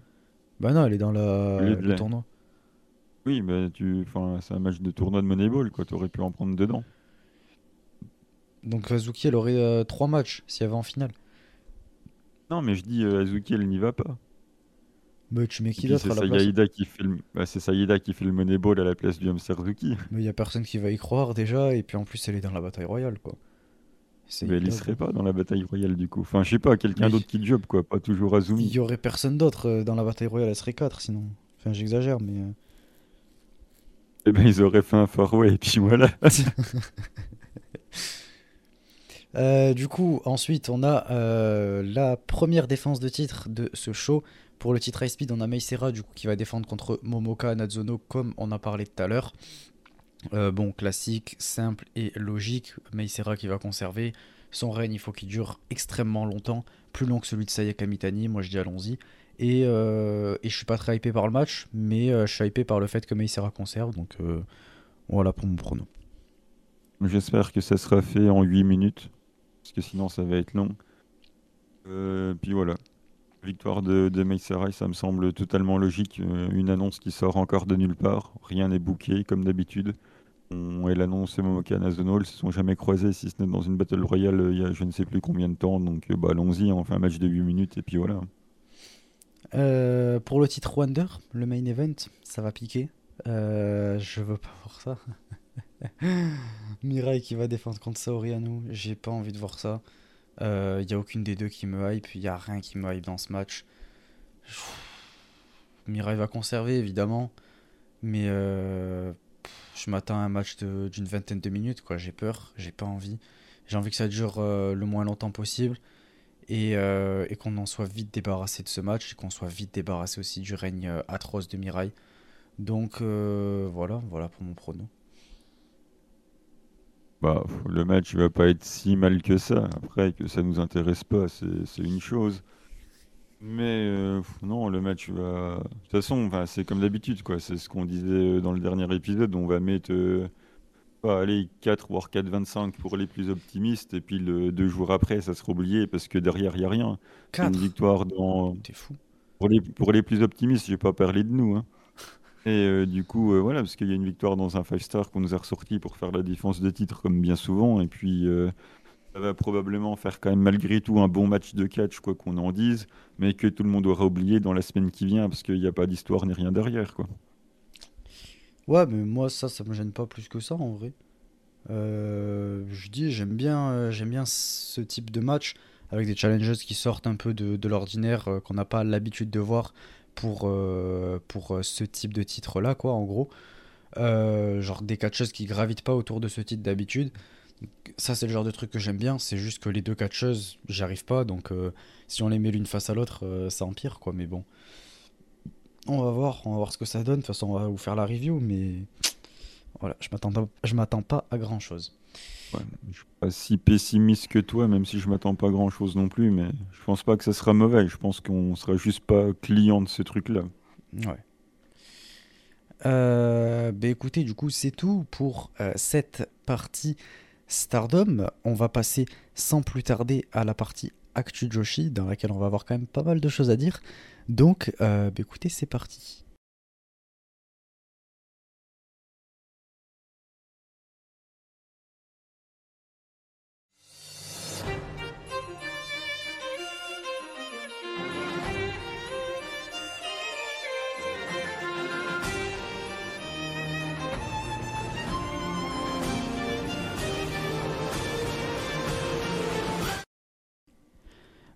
Bah non, elle est dans la... le tournoi. Oui, mais tu... enfin, c'est un match de tournoi de Moneyball, quoi. Tu aurais pu en prendre dedans. Donc Azuki, elle aurait 3 euh, matchs s'il y avait en finale. Non, mais je dis euh, Azuki, elle n'y va pas. Mais tu mets qui d'autre à la place qui fait le... Bah, c'est Sayida qui fait le Moneyball à la place du Hamster Azuki. Mais il y a personne qui va y croire déjà, et puis en plus elle est dans la bataille royale, quoi. Mais elle y serait pas dans la bataille royale du coup. Enfin, je sais pas, quelqu'un d'autre qui job, quoi, pas toujours Azumi. Il y aurait personne d'autre euh, dans la bataille royale, elle serait 4 sinon. Enfin, j'exagère, mais. Euh. Eh ben, ils auraient fait un Farway, et puis voilà. [LAUGHS] Euh, du coup, ensuite, on a euh, la première défense de titre de ce show. Pour le titre High Speed, on a Meisera du coup, qui va défendre contre Momoka Nazono, comme on a parlé tout à l'heure. Euh, bon, classique, simple et logique. Meisera qui va conserver. Son règne, il faut qu'il dure extrêmement longtemps, plus long que celui de Sayaka Mitani. Moi, je dis allons-y. Et, et, je suis pas très hypé par le match, mais je suis hypé par le fait que Meisera conserve. Donc voilà pour mon prono. J'espère que ça sera fait en 8 minutes parce que sinon ça va être long. Euh, puis voilà. Victoire de, de ça me semble totalement logique. Euh, une annonce qui sort encore de nulle part. Rien n'est booké comme d'habitude. Et l'annonce et Momoka se sont jamais croisés, si ce n'est dans une Battle Royale euh, il y a je ne sais plus combien de temps. Donc bah, allons-y, on fait un match de 8 minutes et puis voilà. pour le titre Wonder, le main event, ça va piquer. je veux pas voir ça. [LAUGHS] Mirai qui va défendre contre Saoriano, j'ai pas envie de voir ça. Il euh, n'y a aucune des deux qui me hype, il n'y a rien qui me hype dans ce match. Mirai va conserver évidemment, mais euh, je m'attends à un match d'une vingtaine de minutes, quoi. J'ai peur, j'ai pas envie. J'ai envie que ça dure euh, le moins longtemps possible et, et qu'on en soit vite débarrassé de ce match et qu'on soit vite débarrassé aussi du règne atroce de Mirai. Donc voilà, voilà pour mon prono. Bah, le match va pas être si mal que ça. Après, que ça nous intéresse pas, c'est une chose. Mais euh, non, le match va. De toute façon, c'est comme d'habitude, quoi. C'est ce qu'on disait dans le dernier épisode. On va mettre, euh, aller 4 voire 4-25 pour les plus optimistes. Et puis le, deux jours après, ça sera oublié parce que derrière, il n'y a rien. Une victoire dans. T'es fou. Pour les, pour les plus optimistes, je vais pas parler de nous. Hein. Et euh, du coup, euh, voilà, parce qu'il y a une victoire dans un 5-star qu'on nous a ressorti pour faire la défense de titre comme bien souvent. Et puis, euh, ça va probablement faire quand même malgré tout un bon match de catch, quoi qu'on en dise, mais que tout le monde aura oublié dans la semaine qui vient parce qu'il n'y a pas d'histoire ni rien derrière, quoi. Ouais, mais moi, ça, ça me gêne pas plus que ça en vrai. je dis, j'aime bien, j'aime bien ce type de match avec des challenges qui sortent un peu de, l'ordinaire, qu'on n'a pas l'habitude de voir pour, euh, pour euh, ce type de titre-là, quoi, en gros. Euh, genre des catcheuses qui gravitent pas autour de ce titre d'habitude. Ça, c'est le genre de truc que j'aime bien. C'est juste que les deux catcheuses, j'arrive pas. Donc, si on les met l'une face à l'autre, ça empire, quoi. Mais bon, on va voir, on va voir ce que ça donne. De toute façon, on va vous faire la review, mais [TSK] voilà, je m'attends, je m'attends pas à grand chose. Ouais, je suis pas si pessimiste que toi, même si je m'attends pas grand chose non plus, mais je pense pas que ça sera mauvais. Je pense qu'on sera juste pas client de ces trucs-là. Ouais. Euh, bah écoutez, du coup, c'est tout pour euh, cette partie Stardom. On va passer sans plus tarder à la partie Actu Joshi, dans laquelle on va avoir quand même pas mal de choses à dire. Donc, euh, bah écoutez, c'est parti.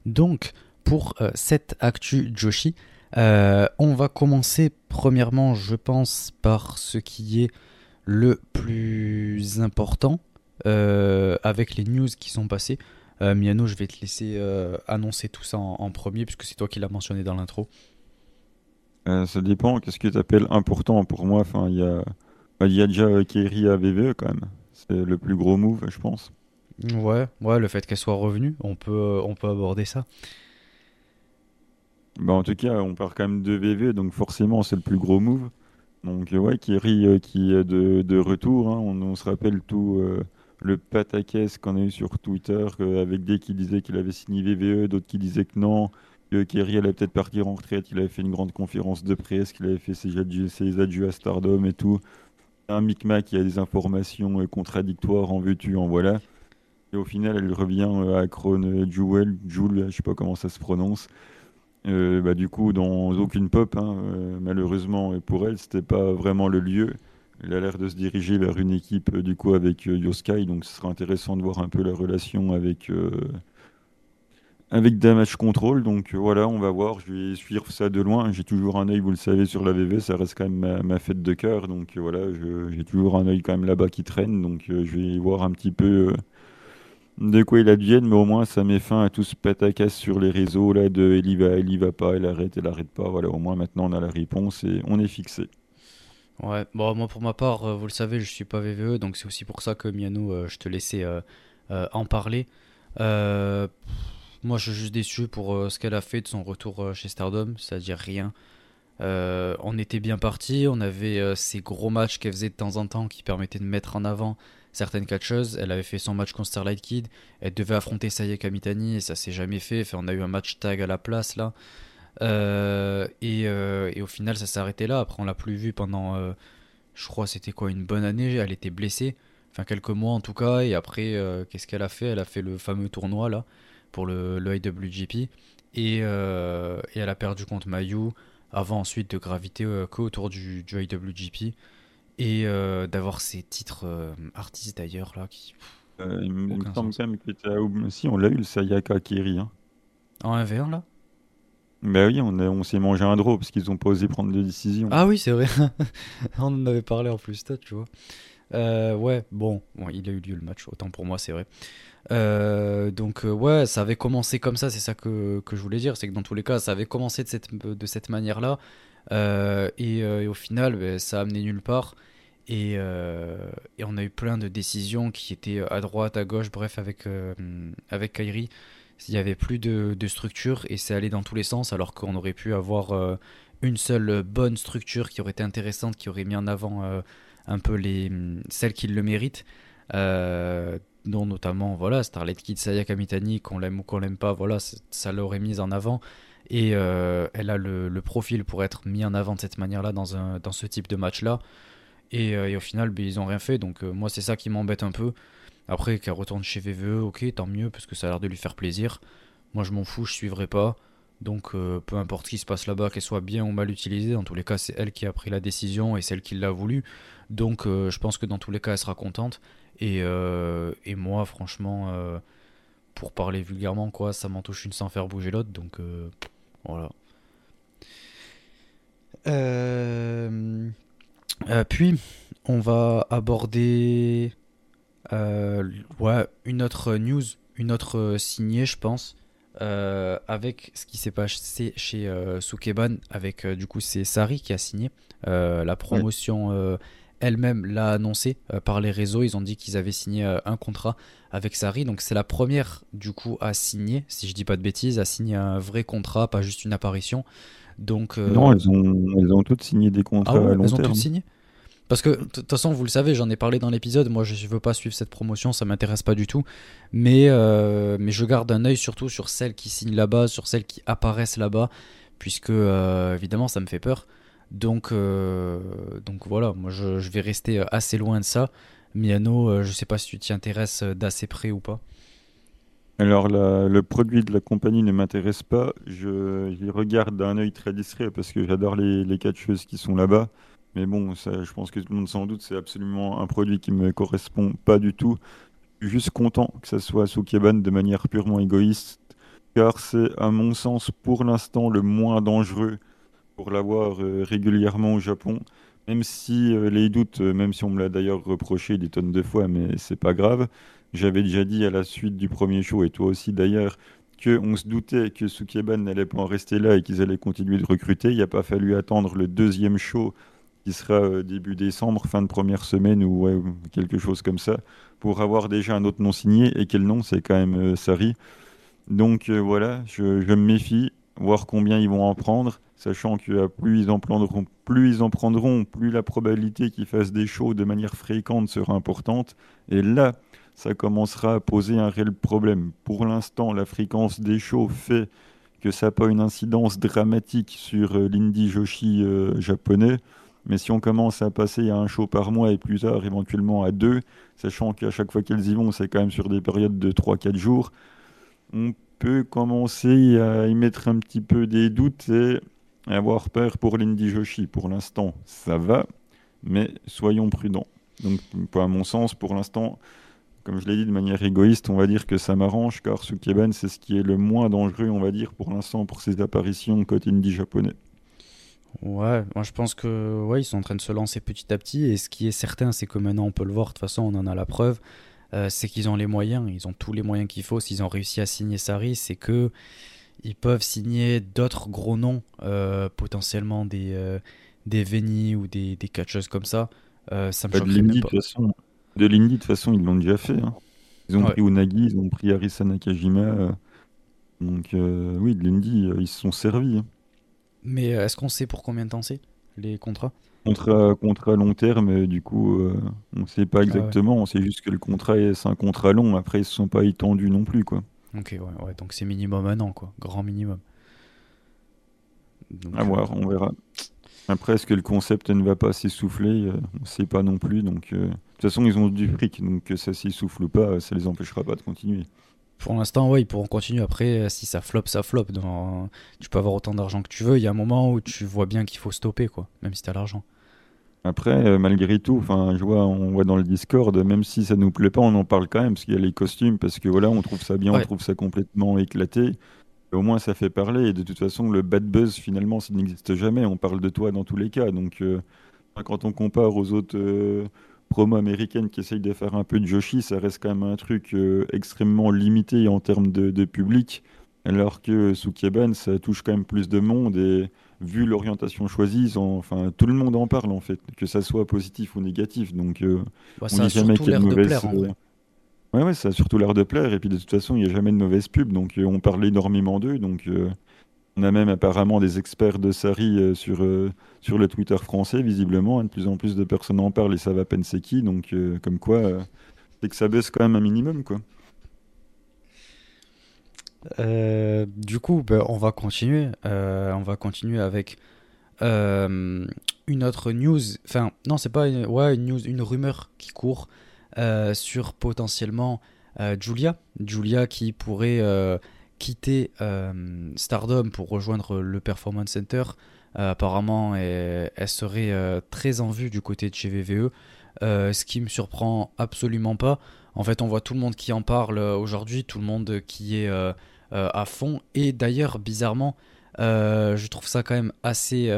Donc, pour euh, cette actu Joshi, euh, on va commencer premièrement, je pense, par ce qui est le plus important euh, avec les news qui sont passées. Miano, je vais te laisser annoncer tout ça en, premier, puisque c'est toi qui l'as mentionné dans l'intro. ça dépend, qu'est-ce que tu appelles important pour moi? Enfin, il y a, bah, déjà Kerry à VVE quand même. C'est le plus gros move, je pense. Ouais, ouais, le fait qu'elle soit revenue, on peut, on peut aborder ça. Bah, en tout cas, on part quand même de VV, donc forcément, c'est le plus gros move. Donc, ouais, Kiri euh, qui est de, de retour. Hein. On, se rappelle tout euh, le pataquès qu'on a eu sur Twitter, euh, avec des qui disaient qu'il avait signé VVE, d'autres qui disaient que non, que Kerry allait peut-être partir en retraite. Il avait fait une grande conférence de presse, qu'il avait fait ses adieux, ses adieux à Stardom et tout. Un micmac qui a des informations contradictoires en veux-tu, en voilà. Et au final, elle revient à Krone Jewel, Jewel, je sais pas comment ça se prononce. Euh, bah, du coup, dans aucune pop, hein, euh, malheureusement, et pour elle, c'était pas vraiment le lieu. Elle a l'air de se diriger vers une équipe euh, du coup avec Yoskai, donc ce sera intéressant de voir un peu la relation avec avec Damage Control. Donc voilà, on va voir. Je vais suivre ça de loin. J'ai toujours un œil, vous le savez, sur la VV. Ça reste quand même ma, fête de cœur. Donc voilà, j'ai toujours un œil quand même là-bas qui traîne. Donc je vais voir un petit peu de quoi il advienne, mais au moins ça met fin à tout ce patacasse sur les réseaux là de elle y va, elle y va pas, elle arrête, elle arrête pas. Voilà, au moins maintenant on a la réponse et on est fixé. Ouais, bon, moi pour ma part, euh, vous le savez, je suis pas VVE, donc c'est aussi pour ça que Miano, euh, je te laissais euh, en parler. moi je suis juste déçu pour ce qu'elle a fait de son retour chez Stardom, c'est-à-dire rien. on était bien parti, on avait ces gros matchs qu'elle faisait de temps en temps qui permettaient de mettre en avant certaines catcheuses. Elle avait fait son match contre Starlight Kid. Elle devait affronter Saye Kamitani et ça s'est jamais fait. On a eu un match tag à la place là. Euh, euh, et, au final, ça s'est arrêté là. Après, on l'a plus vu pendant, euh, je crois, c'était quoi, une bonne année. Elle était blessée, enfin quelques mois en tout cas. Et après, qu'est-ce qu'elle a fait? Elle a fait le fameux tournoi là pour le, le et, elle a perdu contre Mayu avant ensuite de graviter qu'autour du, du IWGP et euh, d'avoir ces titres euh, artistes d'ailleurs là qui. Euh, il me semble quand même que si on l'a eu le Sayaka Kiri. Hein. En 1v1 là? Bah oui, on, on s'est mangé un draw parce qu'ils ont pas osé prendre de décision. Ah oui, c'est vrai. [LAUGHS] on en avait parlé en plus, toi, tu vois. ouais, bon, bon, il a eu lieu le match, autant pour moi, c'est vrai. donc ouais, ça avait commencé comme ça, c'est ça que, que, je voulais dire, c'est que dans tous les cas, ça avait commencé de cette, de cette manière-là, et, et, au final, ben, ça a amené nulle part. Euh, et, on a eu plein de décisions qui étaient à droite, à gauche, bref, avec, euh, avec Kairi. Il n'y avait plus de, structure et c'est allé dans tous les sens alors qu'on aurait pu avoir euh, une seule bonne structure qui aurait été intéressante, qui aurait mis en avant un peu les, celles qui le méritent. dont notamment voilà, Starlet Kid, Sayaka Mitani, qu'on l'aime ou qu'on l'aime pas, voilà, ça l'aurait mise en avant. Et elle a le, le, profil pour être mis en avant de cette manière-là dans, dans ce type de match-là. Euh, et, au final, ben, ils ont rien fait. Donc euh, moi, c'est ça qui m'embête un peu. Après, qu'elle retourne chez VVE, ok, tant mieux, parce que ça a l'air de lui faire plaisir. Moi, je m'en fous, je suivrai pas. Donc, euh, peu importe ce qui se passe là-bas, qu'elle soit bien ou mal utilisée, dans tous les cas, c'est elle qui a pris la décision et celle qui l'a voulu. Donc, je pense que dans tous les cas, elle sera contente. Et, et moi, franchement, pour parler vulgairement, quoi, ça m'en touche une sans faire bouger l'autre. Donc, voilà. Euh, euh, puis, on va aborder euh, ouais, une autre news, une autre signée, je pense, euh, avec ce qui s'est passé chez Sukeban, avec du coup c'est Sari qui a signé. la promotion elle-même l'a annoncé par les réseaux. Ils ont dit qu'ils avaient signé un contrat avec Sari. Donc c'est la première du coup à signer, si je dis pas de bêtises, à signer un vrai contrat, pas juste une apparition. Donc, Non, elles ont, elles ont toutes signé des contrats ah à long elles ont toutes signé parce que de toute façon, vous le savez, j'en ai parlé dans l'épisode. Moi, je ne veux pas suivre cette promotion, ça m'intéresse pas du tout. Mais, euh, mais je garde un œil surtout sur celles qui signent là-bas, sur celles qui apparaissent là-bas, puisque euh, évidemment, ça me fait peur. Donc, euh, donc voilà, moi, je, vais rester assez loin de ça. Miano, je sais pas si tu t'y intéresses d'assez près ou pas. Alors, le produit de la compagnie ne m'intéresse pas. Je, je regarde d'un œil très discret parce que j'adore les, les catcheuses qui sont là-bas. Mais bon, je pense que tout le monde s'en doute, c'est absolument un produit qui me correspond pas du tout. Juste content que ça soit Sukeban de manière purement égoïste, car c'est à mon sens pour l'instant le moins dangereux pour l'avoir euh, régulièrement au Japon. Même si euh, les doutes, euh, même si on me l'a d'ailleurs reproché des tonnes de fois, mais c'est pas grave. J'avais déjà dit à la suite du premier show, et toi aussi d'ailleurs, qu'on se doutait que Sukeban n'allait pas en rester là et qu'ils allaient continuer de recruter. Il n'a pas fallu attendre le deuxième show qui sera euh, début décembre, fin de première semaine ou quelque chose comme ça, pour avoir déjà un autre nom signé. Et quel nom? C'est quand même euh, Sari. Donc euh, voilà, je, me méfie, voir combien ils vont en prendre, sachant que plus ils en prendront, plus ils en prendront, plus la probabilité qu'ils fassent des shows de manière fréquente sera importante. Et là, ça commencera à poser un réel problème. Pour l'instant, la fréquence des shows fait que ça n'a pas une incidence dramatique sur euh, l'indie Joshi euh, japonais. Mais si on commence à passer à un show par mois et plus tard éventuellement à deux, sachant qu'à chaque fois qu'elles y vont, c'est quand même sur des périodes de 3-4 jours, on peut commencer à y mettre un petit peu des doutes et avoir peur pour l'indie Joshi. Pour l'instant, ça va, mais soyons prudents. Donc, à mon sens, pour l'instant, comme je l'ai dit de manière égoïste, on va dire que ça m'arrange car Sukeban, c'est ce qui est le moins dangereux, on va dire, pour l'instant, pour ses apparitions côté indie japonais. Ouais, moi je pense que ouais, ils sont en train de se lancer petit à petit et ce qui est certain, c'est que maintenant on peut le voir, de toute façon on en a la preuve, euh, c'est qu'ils ont les moyens, ils ont tous les moyens qu'il faut. S'ils ont réussi à signer Sari, c'est que ils peuvent signer d'autres gros noms, euh, potentiellement des, euh, des Veni ou des, des catcheuses comme ça. ça me même pas. De façon, de l'indie, de toute façon, ils l'ont déjà fait. Hein. Ils ont pris Unagi, ils ont pris Arisa Nakajima. Euh. donc, euh, oui, de l'indie, euh, ils se sont servis. Hein. Mais est-ce qu'on sait pour combien de temps c'est, les contrats? Contrat, contrat long terme, du coup, on ne sait pas ah exactement. On sait juste que le contrat, c'est un contrat long. Après, ils ne se sont pas étendus non plus, quoi. Ok, ouais, ouais donc c'est minimum un an, quoi. Grand minimum. à voir, on verra. Après, est-ce que le concept ne va pas s'essouffler? On ne sait pas non plus, donc... toute façon, ils ont du fric, donc que ça s'y souffle ou pas, ça les empêchera pas de continuer. Pour l'instant, ouais, ils pourront continuer. Après, si ça flop, ça flop. Dans... Tu peux avoir autant d'argent que tu veux. Il y a un moment où tu vois bien qu'il faut stopper, quoi, même si tu as l'argent. Après, euh, malgré tout, enfin, je vois, on voit dans le Discord, même si ça nous plaît pas, on en parle quand même parce qu'il y a les costumes, parce que voilà, on trouve ça bien, on trouve ça complètement éclaté. au moins, ça fait parler. Et de toute façon, le bad buzz, finalement, ça n'existe jamais. On parle de toi dans tous les cas. Donc, euh, quand on compare aux autres. Euh, promo américaine qui essaye de faire un peu de Joshi, ça reste quand même un truc euh, extrêmement limité en termes de, public, alors que Sukeban, ça touche quand même plus de monde et vu l'orientation choisie, enfin tout le monde en parle en fait, que ça soit positif ou négatif. Donc euh, bah, on a jamais qu'il y a de mauvaise. Plaire, euh, Ouais, ouais, ça a surtout l'air de plaire. Et puis de toute façon, il n'y a jamais de mauvaise pub. Donc on parle énormément d'eux. Donc on a même apparemment des experts de Sari euh, sur, euh, sur le Twitter français, visiblement. De plus en plus de personnes en parlent et ça va peine c'est qui. Donc, euh, comme quoi, c'est que ça baisse quand même un minimum, quoi. du coup, ben, on va continuer. on va continuer avec une autre news. Enfin, non, c'est pas une, ouais, une news, une rumeur qui court sur potentiellement Julia. Julia qui pourrait quitter euh, Stardom pour rejoindre le Performance Center. Euh, apparemment, elle, serait euh, très en vue du côté de chez VVE, ce qui me surprend absolument pas. En fait, on voit tout le monde qui en parle aujourd'hui, tout le monde qui est à fond. Et d'ailleurs, bizarrement, je trouve ça quand même assez,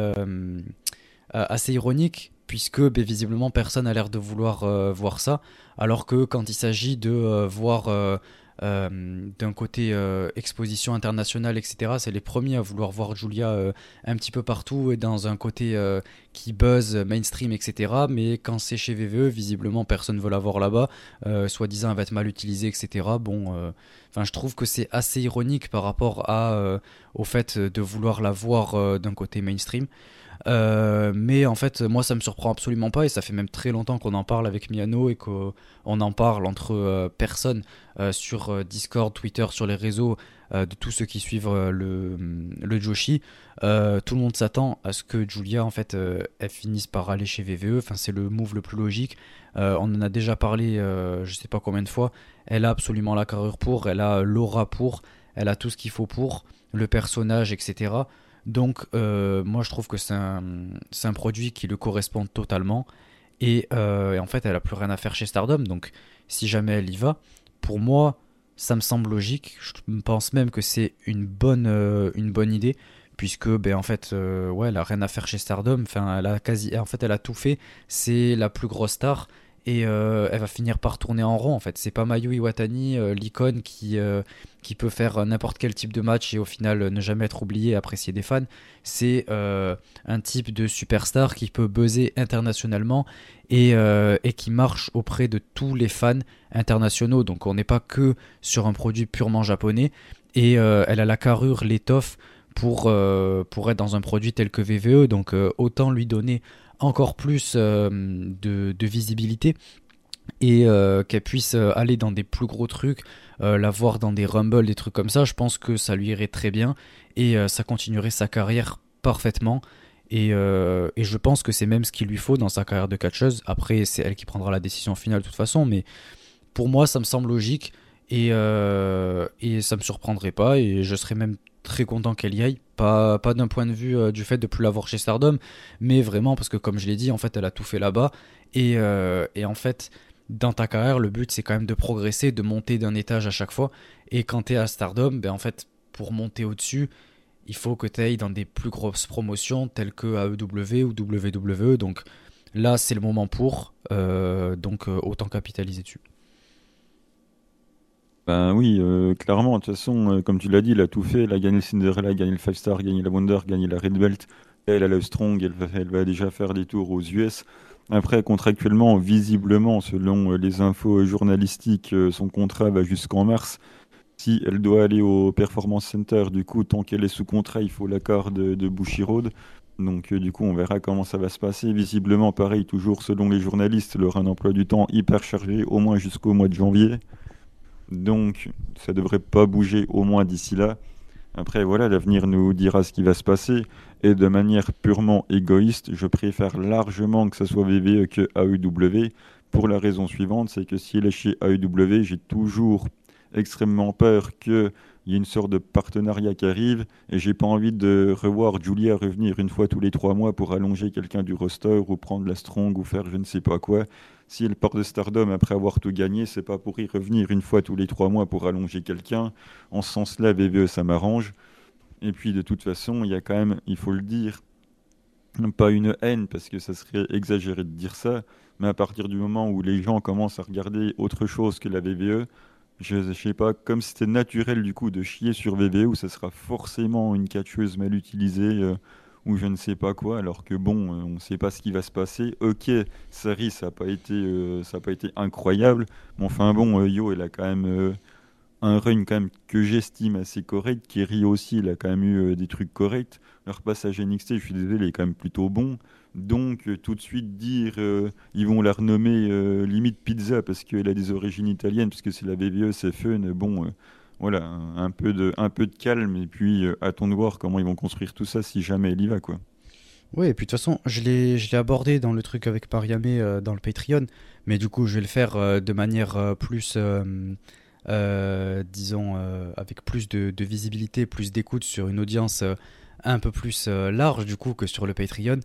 assez ironique puisque ben, visiblement personne n'a l'air de vouloir voir ça, alors que quand il s'agit de voir d'un côté euh, exposition internationale, etc. C'est les premiers à vouloir voir Julia euh, un petit peu partout et dans un côté qui buzz, mainstream, etc. Mais quand c'est chez VVE, visiblement personne ne veut la voir là-bas. Soi-disant, elle va être mal utilisée, etc. Bon, enfin, je trouve que c'est assez ironique par rapport à, au fait de vouloir la voir d'un côté mainstream. Euh, mais en fait, moi, ça me surprend absolument pas et ça fait même très longtemps qu'on en parle avec Miano et qu'on en parle entre euh, personnes euh, sur Discord, Twitter, sur les réseaux de tous ceux qui suivent le, Joshi. tout le monde s'attend à ce que Julia, en fait, elle finisse par aller chez VVE. Enfin, c'est le move le plus logique. on en a déjà parlé, je sais pas combien de fois. Elle a absolument la carrure pour, elle a l'aura pour, elle a tout ce qu'il faut pour, le personnage, etc. Donc, euh, moi, je trouve que c'est un, produit qui le correspond totalement. Euh, et, en fait, elle a plus rien à faire chez Stardom. Donc, si jamais elle y va, pour moi, ça me semble logique. Je pense même que c'est une bonne, euh, idée. Puisque, ben, en fait, elle a rien à faire chez Stardom. Enfin, elle a quasi, en fait, elle a tout fait. C'est la plus grosse star. Et elle va finir par tourner en rond en fait. C'est pas Mayu Iwatani, l'icône qui, qui peut faire n'importe quel type de match et au final ne jamais être oublié et apprécié des fans. C'est un type de superstar qui peut buzzer internationalement et, qui marche auprès de tous les fans internationaux. Donc on n'est pas que sur un produit purement japonais et elle a la carrure, l'étoffe pour, euh, pour être dans un produit tel que VVE. Donc euh, autant lui donner encore plus euh, de, visibilité et qu'elle puisse aller dans des plus gros trucs, la voir dans des rumbles, des trucs comme ça, je pense que ça lui irait très bien et ça continuerait sa carrière parfaitement. Et, et je pense que c'est même ce qu'il lui faut dans sa carrière de catcheuse. Après, c'est elle qui prendra la décision finale de toute façon, mais pour moi, ça me semble logique et, et ça me surprendrait pas et je serais même très content qu'elle y aille. Pas, d'un point de vue euh, du fait de plus l'avoir chez Stardom, mais vraiment parce que, comme je l'ai dit, en fait, elle a tout fait là-bas. Et, euh, en fait, dans ta carrière, le but, c'est quand même de progresser, de monter d'un étage à chaque fois. Et quand tu à Stardom, ben, en fait, pour monter au-dessus, il faut que tu ailles dans des plus grosses promotions telles que AEW ou WWE. Donc là, c'est le moment pour. Euh, donc autant capitaliser dessus. Ben oui, euh, clairement, de toute façon, euh, comme tu l'as dit, il a tout fait. Il a gagné le Cinderella, gagné le Five Star, gagné la Wonder, gagné la Red Belt. Elle, a le Strong, elle va, déjà faire des tours aux US. Après, contractuellement, visiblement, selon euh, les infos journalistiques, son contrat va jusqu'en mars. Si elle doit aller au Performance Center, du coup, tant qu'elle est sous contrat, il faut l'accord de, de. Donc, du coup, on verra comment ça va se passer. Visiblement, pareil, toujours selon les journalistes, elle aura un emploi du temps hyper chargé, au moins jusqu'au mois de janvier. Donc, ça devrait pas bouger au moins d'ici là. Après, voilà, l'avenir nous dira ce qui va se passer. Et de manière purement égoïste, je préfère largement que ce soit VVE que AEW. Pour la raison suivante, c'est que s'il est chez AEW, j'ai toujours extrêmement peur qu'il y ait une sorte de partenariat qui arrive et j'ai pas envie de revoir Julia revenir une fois tous les trois mois pour allonger quelqu'un du roster ou prendre la strong ou faire je ne sais pas quoi. Si elle part de Stardom après avoir tout gagné, c'est pas pour y revenir une fois tous les trois mois pour allonger quelqu'un. En ce sens-là, VVE, ça m'arrange. Et puis de toute façon, il y a quand même, il faut le dire, pas une haine, parce que ça serait exagéré de dire ça, mais à partir du moment où les gens commencent à regarder autre chose que la VVE, je, ne sais pas, comme c'était naturel du coup de chier sur VVE, où ça sera forcément une catcheuse mal utilisée. Euh, ou je ne sais pas quoi, alors que bon, euh, on ne sait pas ce qui va se passer. Ok, Sari, ça n'a pas, été, euh, ça pas été incroyable, mais enfin bon, Yo, il a quand même un run que j'estime assez correct. Kerry aussi, il a quand même eu des trucs corrects. Leur passage NXT, je suis désolé, il est quand même plutôt bon. Donc tout de suite dire, ils vont la renommer limite pizza parce qu'elle a des origines italiennes, parce que c'est la BBE, c'est fun. Bon, voilà, un peu de, un peu de calme et puis euh, attends de voir comment ils vont construire tout ça si jamais elle y va, quoi. Oui, et puis de toute façon, je l'ai abordé dans le truc avec Pariamé euh, dans le Patreon, mais du coup, je vais le faire euh, de manière plus, disons, avec plus de, de visibilité, plus d'écoute sur une audience un peu plus large, du coup, que sur le Patreon.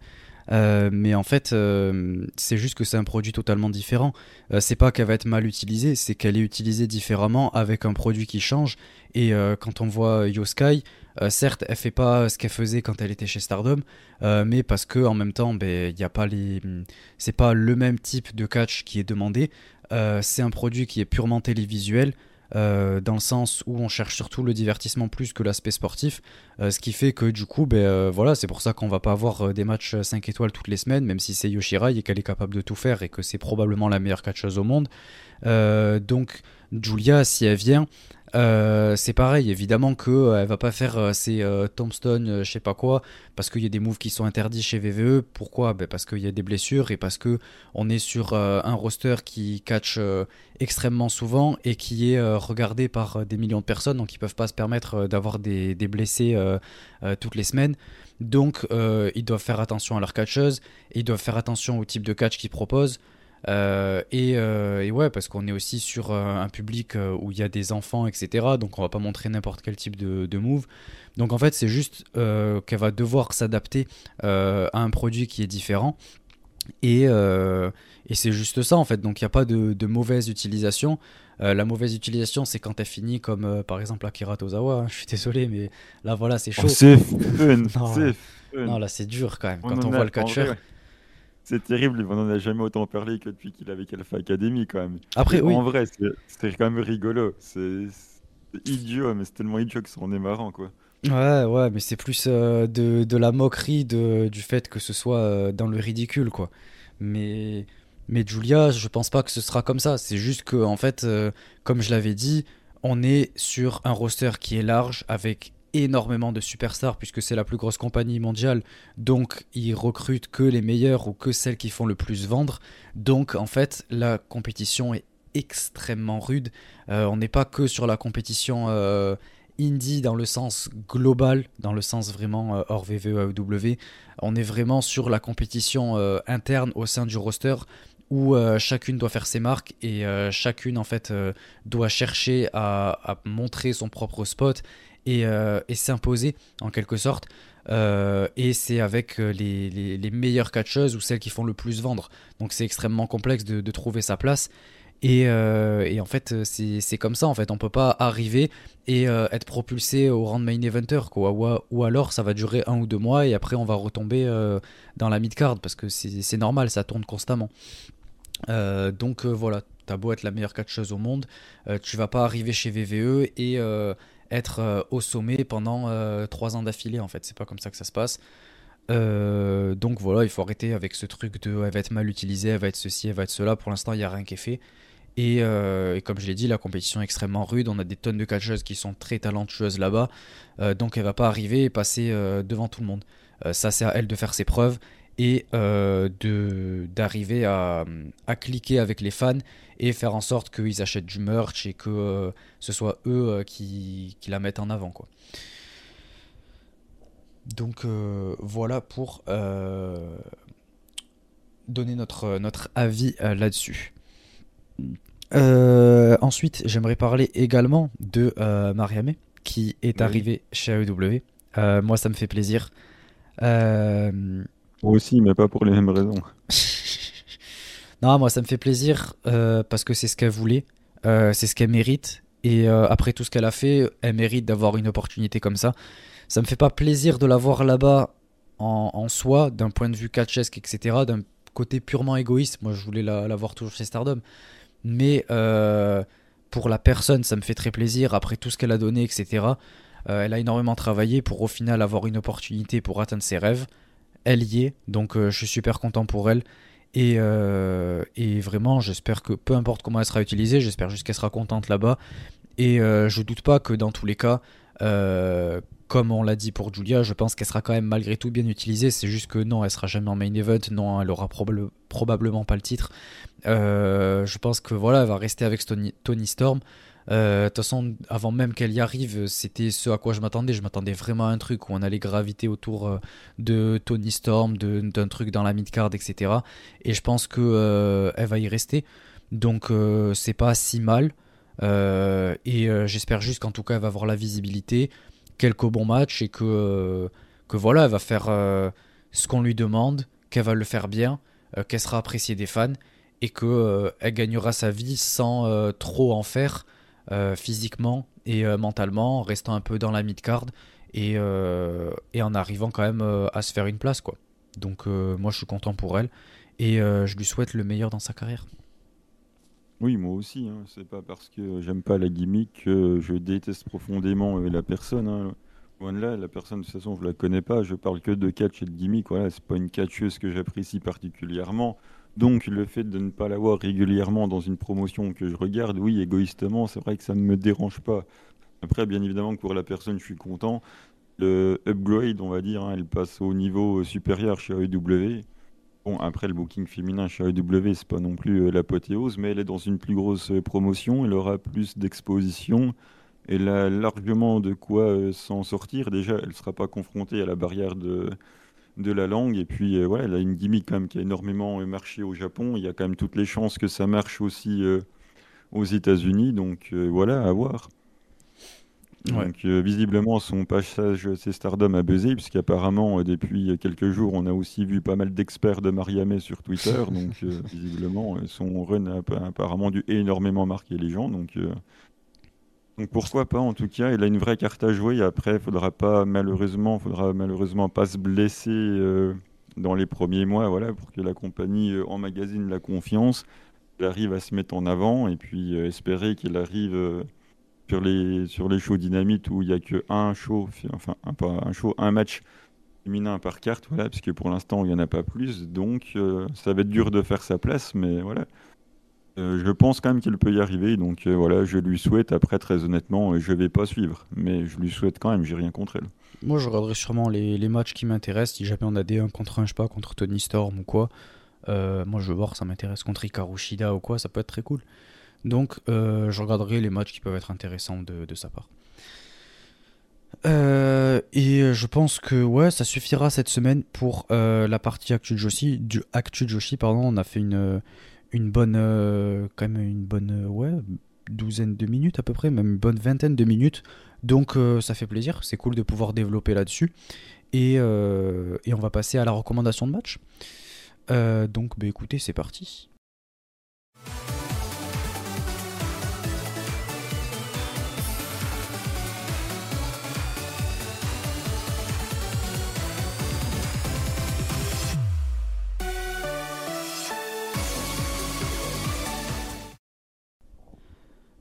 Euh, mais en fait, euh, c'est juste que c'est un produit totalement différent. Euh, c'est pas qu'elle va être mal utilisée, c'est qu'elle est utilisée différemment avec un produit qui change. Et quand on voit Yoskai, certes, elle fait pas ce qu'elle faisait quand elle était chez Stardom, mais parce que en même temps, ben, il y a pas les, c'est pas le même type de catch qui est demandé. c'est un produit qui est purement télévisuel. Euh, dans le sens où on cherche surtout le divertissement plus que l'aspect sportif, euh, ce qui fait que du coup, ben, euh, voilà, c'est pour ça qu'on va pas avoir des matchs 5 étoiles toutes les semaines, même si c'est Yoshirai et qu'elle est capable de tout faire et que c'est probablement la meilleure catcheuse au monde. donc Julia, si elle vient, euh, c'est pareil, évidemment qu'elle euh, va pas faire euh, ses tombstones, je sais pas quoi, parce qu'il y a des moves qui sont interdits chez VVE. Pourquoi? Ben Parce qu'il y a des blessures et parce que on est sur un roster qui catch extrêmement souvent et qui est regardé par des millions de personnes, donc ils peuvent pas se permettre d'avoir des, blessés toutes les semaines. Donc ils doivent faire attention à leur catcheuse, et ils doivent faire attention au type de catch qu'ils proposent. Euh, euh, et, ouais, parce qu'on est aussi sur euh, un public où il y a des enfants, etc. Donc on va pas montrer n'importe quel type de, de, move. Donc en fait, c'est juste qu'elle va devoir s'adapter à un produit qui est différent. Et, et c'est juste ça en fait. Donc il n'y a pas de, mauvaise utilisation. la mauvaise utilisation, c'est quand elle finit comme par exemple Akira Tozawa. Hein. Je suis désolé, mais là voilà, c'est chaud. c'est [LAUGHS] fun. non, là c'est dur quand même. quand on voit le catcher. C'est terrible, on n'en a jamais autant parlé que depuis qu'il avait Alpha Academy quand même. Après, oui. En vrai, c'est quand même rigolo. C'est idiot, mais c'est tellement idiot que ça en est marrant, quoi. Ouais, ouais, mais c'est plus euh, de, de, la moquerie de, du fait que ce soit euh, dans le ridicule, quoi. Mais, mais Julia, je pense pas que ce sera comme ça. C'est juste que, en fait, euh, comme je l'avais dit, on est sur un roster qui est large avec énormément de superstars puisque c'est la plus grosse compagnie mondiale. Donc ils recrutent que les meilleurs ou que celles qui font le plus vendre. Donc en fait la compétition est extrêmement rude. Euh, on n'est pas que sur la compétition euh, indie dans le sens global, dans le sens vraiment euh, hors VVE AEW. On est vraiment sur la compétition interne au sein du roster où chacune doit faire ses marques et chacune en fait doit chercher à, montrer son propre spot euh, et, s'imposer en quelque sorte. Euh, et c'est avec euh, les, les, meilleures catcheuses ou celles qui font le plus vendre. Donc c'est extrêmement complexe de, trouver sa place. Et, et en fait, c'est comme ça. En fait, on peut pas arriver et être propulsé au rang de main eventer. Ou, ou, alors, ça va durer un ou deux mois et après, on va retomber dans la mid card parce que c'est normal, ça tourne constamment. donc voilà, t'as beau être la meilleure catcheuse au monde, tu vas pas arriver chez VVE et être euh, au sommet pendant euh, trois ans d'affilée en fait. C'est pas comme ça que ça se passe. Euh, donc voilà, il faut arrêter avec ce truc de elle va être mal utilisée, elle va être ceci, elle va être cela. Pour l'instant, il n'y a rien qui est fait. Et, comme je l'ai dit, la compétition est extrêmement rude. On a des tonnes de catcheuses qui sont très talentueuses là-bas. donc elle va pas arriver et passer devant tout le monde. ça, c'est à elle de faire ses preuves et de d'arriver à, à, cliquer avec les fans et faire en sorte qu'ils achètent du merch et que euh, ce soit eux euh, qui, qui, la mettent en avant. Quoi. Donc euh, voilà pour donner notre, notre avis là-dessus. ensuite, j'aimerais parler également de Mariamé qui est arrivé chez AEW. moi, ça me fait plaisir. Moi aussi, mais pas pour les mêmes raisons. [LAUGHS] Non, moi ça me fait plaisir euh, parce que c'est ce qu'elle voulait, euh, c'est ce qu'elle mérite. Et euh, après tout ce qu'elle a fait, elle mérite d'avoir une opportunité comme ça. Ça me fait pas plaisir de la voir là-bas en, soi, d'un point de vue catchesque, etc. D'un côté purement égoïste. Moi je voulais la, voir toujours chez Stardom. Mais pour la personne, ça me fait très plaisir. Après tout ce qu'elle a donné, etc. elle a énormément travaillé pour au final avoir une opportunité pour atteindre ses rêves. Elle y est, donc je suis super content pour elle. Euh, et, vraiment, j'espère que peu importe comment elle sera utilisée, j'espère juste qu'elle sera contente là-bas. Et euh, je doute pas que dans tous les cas, euh, comme on l'a dit pour Julia, je pense qu'elle sera quand même malgré tout bien utilisée. C'est juste que non, elle sera jamais en main event, non, elle aura probablement pas le titre. je pense que voilà, elle va rester avec Tony Storm. Euh, de toute façon, avant même qu'elle y arrive, c'était ce à quoi je m'attendais. Je m'attendais vraiment à un truc où on allait graviter autour euh, de Tony Storm, d'un truc dans la midcard, etc. Et je pense que euh, elle va y rester. Donc c'est pas si mal. et j'espère juste qu'en tout cas elle va avoir la visibilité, quelques bons matchs et que, que voilà, elle va faire ce qu'on lui demande, qu'elle va le faire bien, qu'elle sera appréciée des fans et qu'elle gagnera sa vie sans trop en faire physiquement et euh, mentalement, en restant un peu dans la mid-card et, euh, en arrivant quand même à se faire une place. quoi. Donc moi je suis content pour elle et je lui souhaite le meilleur dans sa carrière. Oui, moi aussi. Hein. C'est pas parce que j'aime pas la gimmick que je déteste profondément la personne. Hein. là, la personne, de toute façon, je la connais pas. Je parle que de catch et de gimmick. Voilà, c'est pas une catcheuse que j'apprécie particulièrement. Donc le fait de ne pas l'avoir régulièrement dans une promotion que je regarde, oui, égoïstement, c'est vrai que ça ne me dérange pas. Après, bien évidemment que pour la personne, je suis content. Le upgrade, on va dire, hein, elle passe au niveau supérieur chez AEW. Bon, après, le booking féminin chez AEW, c'est pas non plus euh, l'apothéose, mais elle est dans une plus grosse euh, promotion, elle aura plus d'exposition, elle a largement de quoi euh, s'en sortir. Déjà, elle ne sera pas confrontée à la barrière de de la langue. Et puis, euh, elle a une gimmick quand même qui a énormément euh, marché au Japon. Il y a quand même toutes les chances que ça marche aussi euh, aux États-Unis. Donc, voilà, à voir. Donc, visiblement, son passage c'est Stardom a buzzé, puisqu'apparemment, depuis quelques jours, on a aussi vu pas mal d'experts de Mariamé sur Twitter. [LAUGHS] donc, visiblement, son run a apparemment dû énormément marquer les gens. Donc, donc pourquoi pas en tout cas, il a une vraie carte à jouer. après, il faudra pas malheureusement, faudra malheureusement pas se blesser euh, dans les premiers mois, voilà, pour que la compagnie emmagasine la confiance, qu'elle arrive à se mettre en avant et puis espérer qu'il arrive sur les, sur les shows dynamites où il n'y a que un show, enfin un, pas un show, un match féminin par carte, voilà, parce que pour l'instant il n'y en a pas plus, donc ça va être dur de faire sa place, mais voilà. Euh, je pense quand même qu'il peut y arriver, donc euh, voilà, je lui souhaite. Après, très honnêtement, euh, je vais pas suivre, mais je lui souhaite quand même. J'ai rien contre elle. Moi, je regarderai sûrement les, matchs qui m'intéressent. Si jamais on a des 1 contre 1, je sais pas, contre Tony Storm ou quoi. moi, je veux voir, ça m'intéresse contre Hikaru Shida ou quoi, ça peut être très cool. Donc, je regarderai les matchs qui peuvent être intéressants de, de sa part. et je pense que ouais, ça suffira cette semaine pour la partie Actu Joshi. Du Actu Joshi, pardon, on a fait une une bonne, euh, quand même une bonne, euh, ouais, douzaine de minutes à peu près, même une bonne vingtaine de minutes. Donc euh, ça fait plaisir, c'est cool de pouvoir développer là-dessus. Et, on va passer à la recommandation de match. donc bah, écoutez, c'est parti.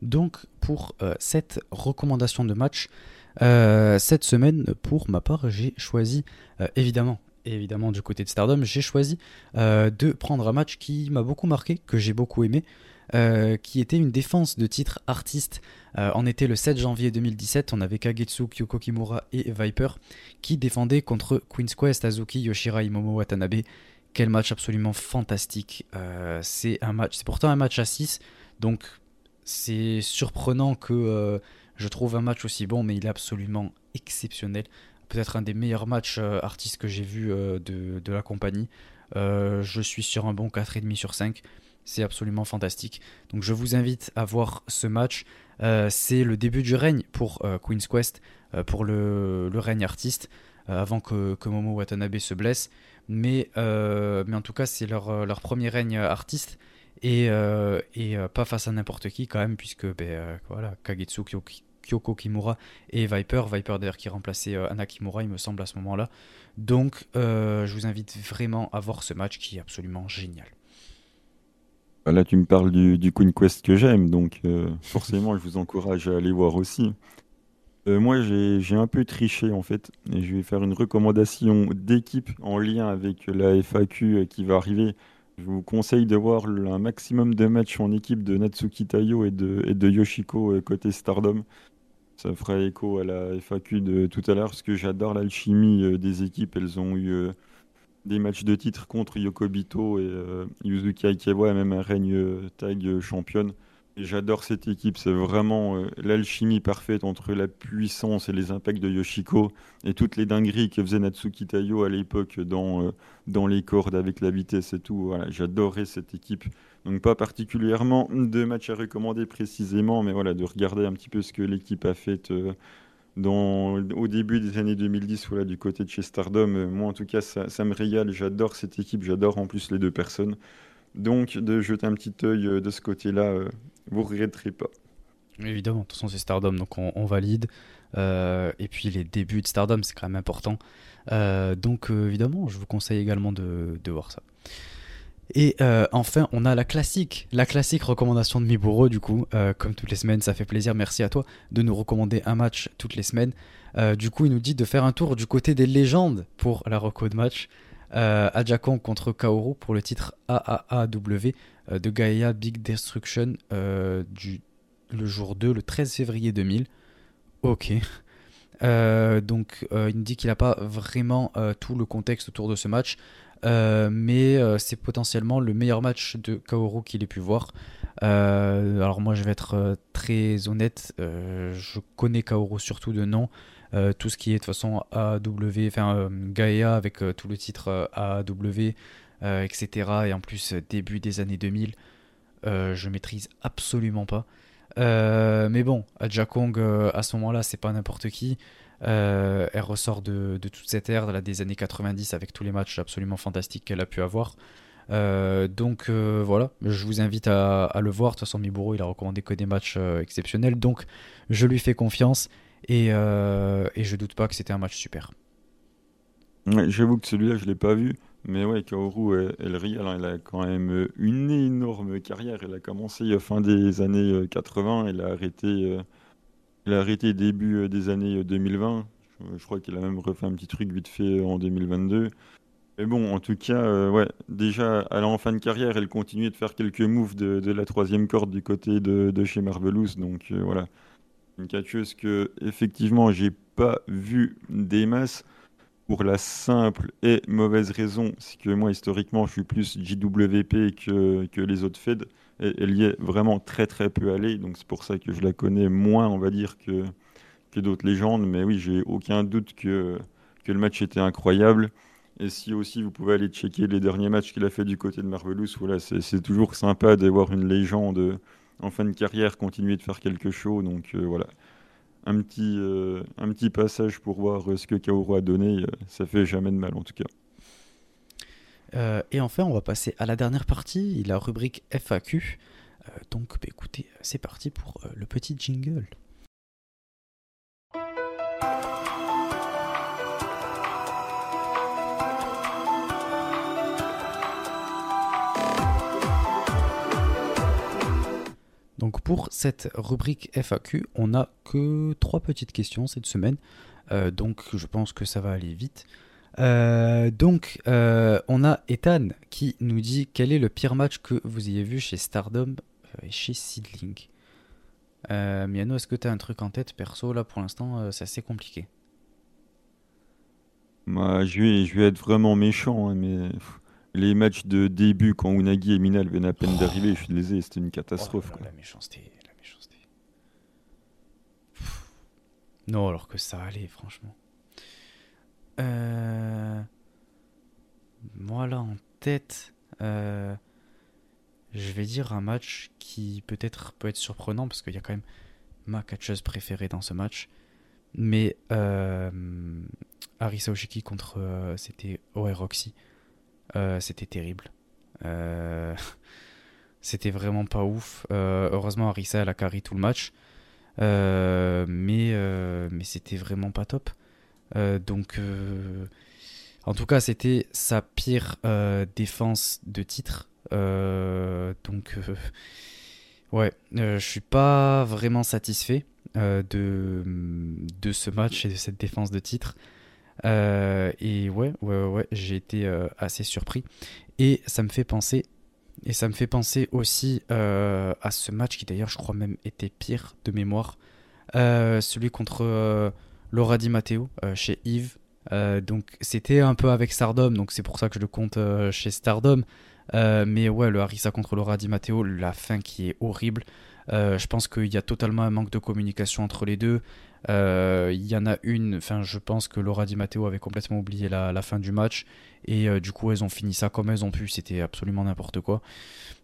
Donc pour euh, cette recommandation de match, euh, cette semaine, pour ma part, j'ai choisi, euh, évidemment, du côté de Stardom, j'ai choisi de prendre un match qui m'a beaucoup marqué, que j'ai beaucoup aimé, qui était une défense de titre artiste. on était le 7 janvier 2017, on avait Kagetsu, Kyoko Kimura et Viper qui défendaient contre Queen's Quest, Azuki, Yoshira, Momo Watanabe. Quel match absolument fantastique. c'est un match, c'est pourtant un match à 6, donc c'est surprenant que euh, je trouve un match aussi bon, mais il est absolument exceptionnel. Peut-être un des meilleurs matchs euh, artistes que j'ai vu euh, de, la compagnie. je suis sur un bon 4,5 sur 5. C'est absolument fantastique. Donc je vous invite à voir ce match. c'est le début du règne pour Queen's Quest, pour le, règne artiste, avant que, Momo Watanabe se blesse. Mais, mais en tout cas, c'est leur, leur premier règne artiste et, euh, et euh, pas face à n'importe qui quand même, puisque ben, euh, voilà, Kagetsu, Kyoko, Kimura et Viper, Viper d'ailleurs qui remplaçait Anna Kimura il me semble à ce moment-là. Donc je vous invite vraiment à voir ce match qui est absolument génial. Là, tu me parles du, du Queen Quest que j'aime, donc [LAUGHS] forcément, je vous encourage à aller voir aussi. moi, j'ai un peu triché en fait, et je vais faire une recommandation d'équipe en lien avec la FAQ qui va arriver je vous conseille de voir un maximum de matchs en équipe de Natsuki Tayo et de, Yoshiko euh, côté Stardom. Ça fera écho à la FAQ de tout à l'heure, parce que j'adore l'alchimie euh, des équipes. Elles ont eu euh, des matchs de titre contre Yokobito et Yuzuki Aikewa, et même un règne tag championne. J'adore cette équipe, c'est vraiment euh, l'alchimie parfaite entre la puissance et les impacts de Yoshiko et toutes les dingueries que faisait Natsuki Tayo à l'époque dans, euh, dans les cordes avec la vitesse et tout. Voilà, j'adorais cette équipe. Donc pas particulièrement de matchs à recommander précisément, mais voilà, de regarder un petit peu ce que l'équipe a fait euh, au début des années 2010 voilà, du côté de chez Stardom. moi en tout cas, ça, ça me régale, j'adore cette équipe, j'adore en plus les deux personnes. Donc de jeter un petit œil de ce côté-là vous regretterez pas. Évidemment, de toute façon c'est Stardom, donc on, valide. Euh, et puis les débuts de Stardom, c'est quand même important. Euh, donc euh, évidemment, je vous conseille également de, voir ça. Et enfin, on a la classique, la classique recommandation de Miburo, du coup, comme toutes les semaines, ça fait plaisir, merci à toi de nous recommander un match toutes les semaines. du coup, il nous dit de faire un tour du côté des légendes pour la reco de match. Euh, contre Kaoru pour le titre AAAW de Gaia Big Destruction euh, du, le jour 2, le 13 février 2000. Ok. Euh, donc il nous dit qu'il n'a pas vraiment tout le contexte autour de ce match, mais c'est potentiellement le meilleur match de Kaoru qu'il ait pu voir. alors moi je vais être très honnête, je connais Kaoru surtout de nom, euh, tout ce qui est de toute façon AW, enfin euh, Gaia avec euh, tout le titre AW, etc. Et en plus, début des années 2000, je maîtrise absolument pas. mais bon, Aja Kong à ce moment-là, c'est pas n'importe qui. elle ressort de, toute cette ère des années 90 avec tous les matchs absolument fantastiques qu'elle a pu avoir. donc voilà, je vous invite à, le voir. De toute façon, Miburo, il a recommandé que des matchs exceptionnels. Donc je lui fais confiance. Et, euh, et je doute pas que c'était un match super. J'avoue que celui-là, je l'ai pas vu. Mais ouais, Kaoru, elle, elle, a quand même une énorme carrière. Elle a commencé fin des années 80, elle a arrêté, elle a arrêté début des années 2020. Je, crois qu'elle a même refait un petit truc vite fait en 2022. Mais bon, en tout cas, ouais, déjà, elle en fin de carrière, elle continue de faire quelques moves de, la troisième corde du côté de, chez Marvelous. Donc voilà, une catcheuse que, effectivement, j'ai pas vu des masses pour la simple et mauvaise raison, c'est que moi, historiquement, je suis plus JWP que, que les autres Fed. Et elle y est vraiment très très peu allée, donc c'est pour ça que je la connais moins, on va dire, que, que d'autres légendes. Mais oui, j'ai aucun doute que, que le match était incroyable. Et si aussi vous pouvez aller checker les derniers matchs qu'il a fait du côté de Marvelous, voilà, c'est toujours sympa d'avoir une légende en fin de carrière continuer de faire quelque chose. Donc euh, voilà, un petit, euh, un petit passage pour voir euh, ce que Kaoru a donné, euh, ça fait jamais de mal en tout cas. et enfin, on va passer à la dernière partie, la rubrique FAQ. donc, bah, écoutez, c'est parti pour le petit jingle. Donc pour cette rubrique FAQ, on n'a que trois petites questions cette semaine. Euh, donc je pense que ça va aller vite. Euh, donc euh, on a Ethan qui nous dit quel est le pire match que vous ayez vu chez Stardom et chez Seedling. Miano, est-ce que tu as un truc en tête perso? Là pour l'instant c'est assez compliqué. Moi, je, vais, être vraiment méchant, hein, mais les matchs de début, quand Unagi et Minal venaient à peine d'arriver, je suis désolé, c'était une catastrophe. Oh, la méchanceté, la méchanceté. Non, alors que ça allait, franchement. Euh... Moi, là, en tête, euh, je vais dire un match qui peut-être peut être surprenant, parce qu'il y a quand même ma catcheuse préférée dans ce match. Mais euh, Arisa Oshiki contre... Euh, c'était Oe Roxy. Euh, c'était terrible. Euh, [LAUGHS] c'était vraiment pas ouf. Euh, heureusement, Arisa, elle a carré tout le match. mais mais c'était vraiment pas top. donc, en tout cas, c'était sa pire défense de titre. donc, ouais, je suis pas vraiment satisfait de, de ce match et de cette défense de titre. Euh, et ouais, ouais, ouais, j'ai été euh, assez surpris. Et ça me fait penser, et ça me fait penser aussi euh, à ce match qui d'ailleurs, je crois même, était pire de mémoire. celui contre Laura Di Matteo chez Yves. donc c'était un peu avec Stardom, donc c'est pour ça que je le compte chez Stardom. mais ouais, le Harissa contre Laura Di Matteo, la fin qui est horrible. Je pense qu'il y a totalement un manque de communication entre les deux. Euh, il y en a une, enfin je pense que Laura Di Matteo avait complètement oublié la, fin du match et euh, du coup elles ont fini ça comme elles ont pu, c'était absolument n'importe quoi.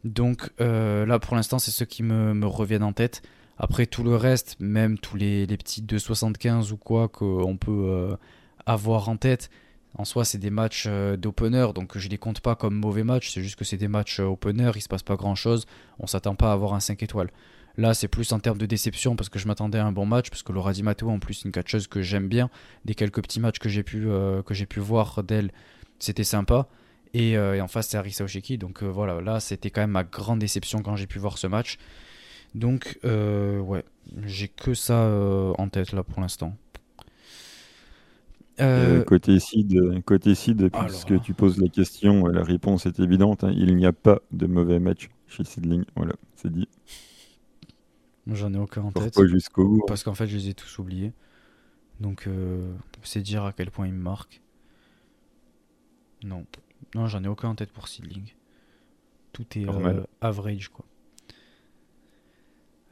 Donc euh, là pour l'instant c'est ce qui me, reviennent en tête. Après tout le reste, même tous les, petits 2,75 ou quoi qu'on peut avoir en tête, en soi, c'est des matchs d'opener, donc je les compte pas comme mauvais matchs, c'est juste que c'est des matchs opener, il se passe pas grand chose, on s'attend pas à avoir un 5 étoiles. Là, c'est plus en termes de déception parce que je m'attendais à un bon match, parce que Laura Di Matteo, en plus, une catcheuse que j'aime bien. Des quelques petits matchs que j'ai pu, euh, que j'ai pu voir d'elle, c'était sympa. Et, euh, en face, c'est Arisa Oshiki. Donc euh, voilà, là, c'était quand même ma grande déception quand j'ai pu voir ce match. Donc, ouais, j'ai que ça en tête là pour l'instant. côté seed, côté seed puisque tu poses la question, la réponse est évidente. Hein. il n'y a pas de mauvais match chez Seedling. Voilà, c'est dit. J'en ai aucun en tête. jusqu'au Parce qu'en fait, je les ai tous oubliés. Donc, euh, c'est dire à quel point ils me marquent. Non. Non, j'en ai aucun en tête pour Seedling. Tout est euh, average, quoi.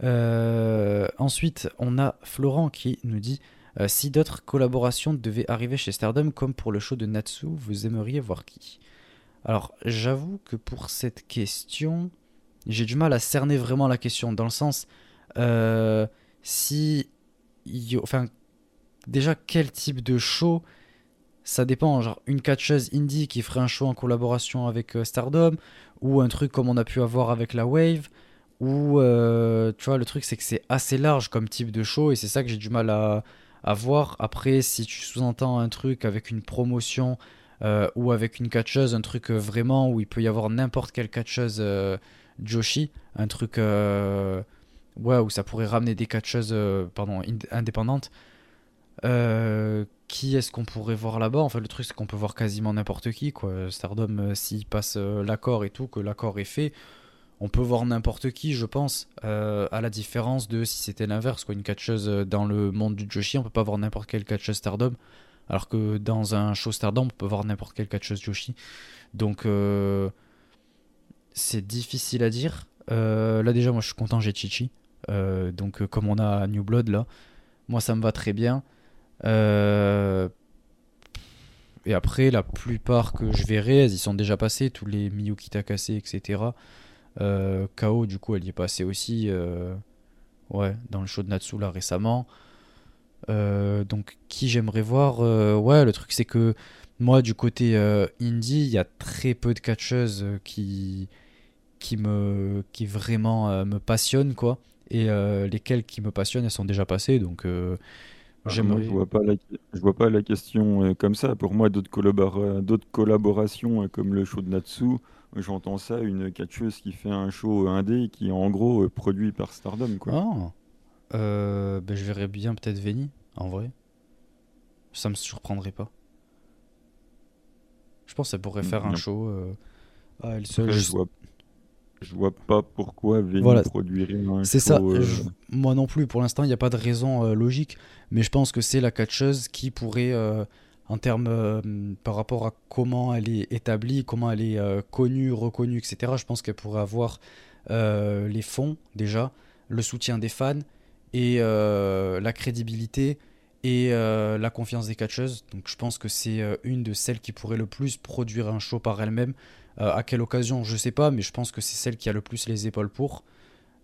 Euh, ensuite, on a Florent qui nous dit Si d'autres collaborations devaient arriver chez Stardom, comme pour le show de Natsu, vous aimeriez voir qui? Alors, j'avoue que pour cette question, j'ai du mal à cerner vraiment la question, dans le sens, euh, si. Enfin, déjà, quel type de show? Ça dépend, genre une catcheuse indie qui ferait un show en collaboration avec euh, Stardom, ou un truc comme on a pu avoir avec la Wave, ou euh, tu vois, le truc c'est que c'est assez large comme type de show, et c'est ça que j'ai du mal à, à, voir. Après, si tu sous-entends un truc avec une promotion ou avec une catcheuse, un truc vraiment où il peut y avoir n'importe quelle catcheuse Joshi, un truc ouais, où ça pourrait ramener des catcheuses pardon, indépendantes. qui est-ce qu'on pourrait voir là-bas? Enfin, le truc, c'est qu'on peut voir quasiment n'importe qui. Quoi. Stardom, s'il passe l'accord et tout, que l'accord est fait, on peut voir n'importe qui, je pense, euh, à la différence de si c'était l'inverse, quoi, une catcheuse euh, dans le monde du Joshi, on peut pas voir n'importe quelle catcheuse Stardom, alors que dans un show Stardom, on peut voir n'importe quelle catcheuse Joshi. Donc, euh, c'est difficile à dire. là, déjà, moi, je suis content, j'ai Chichi. Donc, comme on a New Blood, là, moi, ça me va très bien. Et après, la plupart que je verrai, elles y sont déjà passées, tous les Miyuki Takase, etc. Euh, du coup, elle y est passée aussi euh, ouais, dans le show de Natsu là récemment. Euh, donc, qui j'aimerais voir Ouais, le truc, c'est que moi, du côté indie, il y a très peu de catcheuses qui, qui, me, qui vraiment me passionnent, quoi. Et lesquelles qui me passionnent, elles sont déjà passées, donc. Ah, j'aimerais... je vois pas la, je vois pas la question comme ça. Pour moi, d'autres, d'autres collaborations comme le show de Natsu, J'entends ça, une catcheuse qui fait un show indé qui est en gros euh, produit par Stardom. Quoi. Ah. Euh, ben, je verrais bien peut-être Veni, en vrai. Ça me surprendrait pas. Je pense qu'elle pourrait faire un show euh, à elle seule. je... vois, je vois pas pourquoi Veni produirait un show. C'est ça. Moi non plus, pour l'instant, il n'y a pas de raison logique. Mais je pense que c'est la catcheuse qui pourrait en termes euh, par rapport à comment elle est établie, comment elle est euh, connue, reconnue, etc. Je pense qu'elle pourrait avoir euh, les fonds déjà, le soutien des fans et la crédibilité et la confiance des catcheuses. Donc je pense que c'est une de celles qui pourrait le plus produire un show par elle-même. À quelle occasion, je sais pas, mais je pense que c'est celle qui a le plus les épaules pour.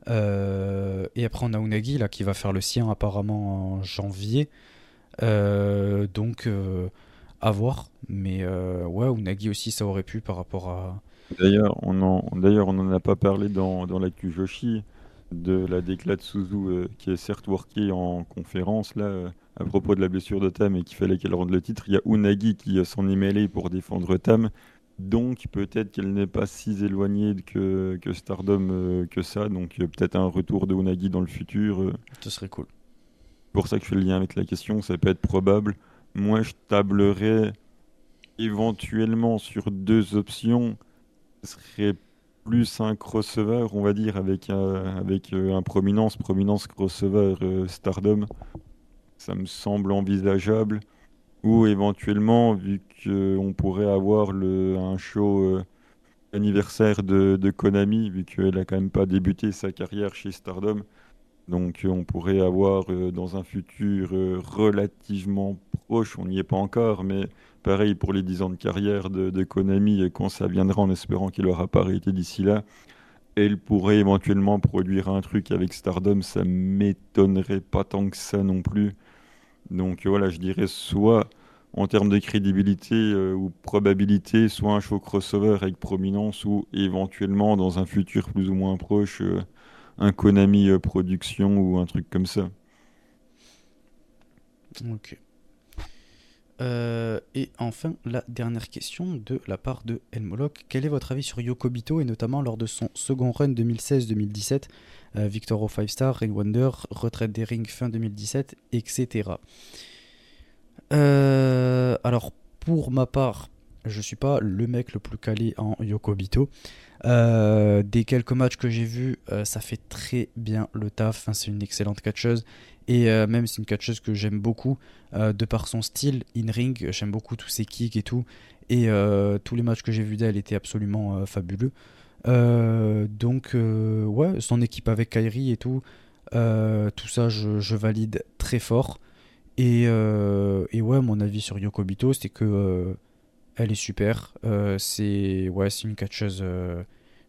et après on a Unagi là qui va faire le sien apparemment en janvier. Euh, donc, euh, à voir. Mais euh, ouais, Unagi aussi, ça aurait pu par rapport à. D'ailleurs, on en, n'en a pas parlé dans, dans l'actu Joshi de la déclat de Suzu qui est certes worké en conférence là à propos de la blessure de Tam et qu'il fallait qu'elle rende le titre. Il y a Unagi qui s'en est mêlé pour défendre Tam. Donc peut-être qu'elle n'est pas si éloignée que, que Stardom que ça. Donc peut-être un retour de Unagi dans le futur. Ce serait cool pour ça que je fais le lien avec la question, ça peut être probable. Moi, je tablerais éventuellement sur deux options. Ce serait plus un crossover, on va dire, avec, un, avec euh, un prominence, prominence crossover euh, Stardom. Ça me semble envisageable. Ou éventuellement, vu qu'on pourrait avoir un show euh, anniversaire de, Konami, vu qu'elle a quand même pas débuté sa carrière chez Stardom, donc euh, on pourrait avoir euh, dans un futur relativement proche, on n'y est pas encore, mais pareil pour les 10 ans de carrière de, Konami, quand ça viendra en espérant qu'il n'aura pas arrêté d'ici là, elle pourrait éventuellement produire un truc avec Stardom, ça m'étonnerait pas tant que ça non plus. Donc voilà, je dirais soit en termes de crédibilité ou probabilité, soit un show crossover avec prominence ou éventuellement dans un futur plus ou moins proche un Konami euh, Production ou un truc comme ça. Ok. Euh, et enfin, la dernière question de la part de Elmolok. Quel est votre avis sur Yokobito et notamment lors de son second run 2016-2017 euh, Victor of 5 Star, Ring Wonder, retraite des rings fin 2017, etc. alors, pour ma part, je suis pas le mec le plus calé en Yokobito. Euh, des quelques matchs que j'ai vus, euh, ça fait très bien le taf. c'est une excellente catcheuse. Et euh, même c'est une catcheuse que j'aime beaucoup de par son style in-ring. J'aime beaucoup tous ses kicks et tout. Et tous les matchs que j'ai vus d'elle étaient absolument fabuleux. Donc, ouais, son équipe avec Kairi et tout, tout ça, je, valide très fort. Et, et, ouais, mon avis sur Yokobito, c'est que elle est super. Euh, c'est ouais, une catcheuse euh,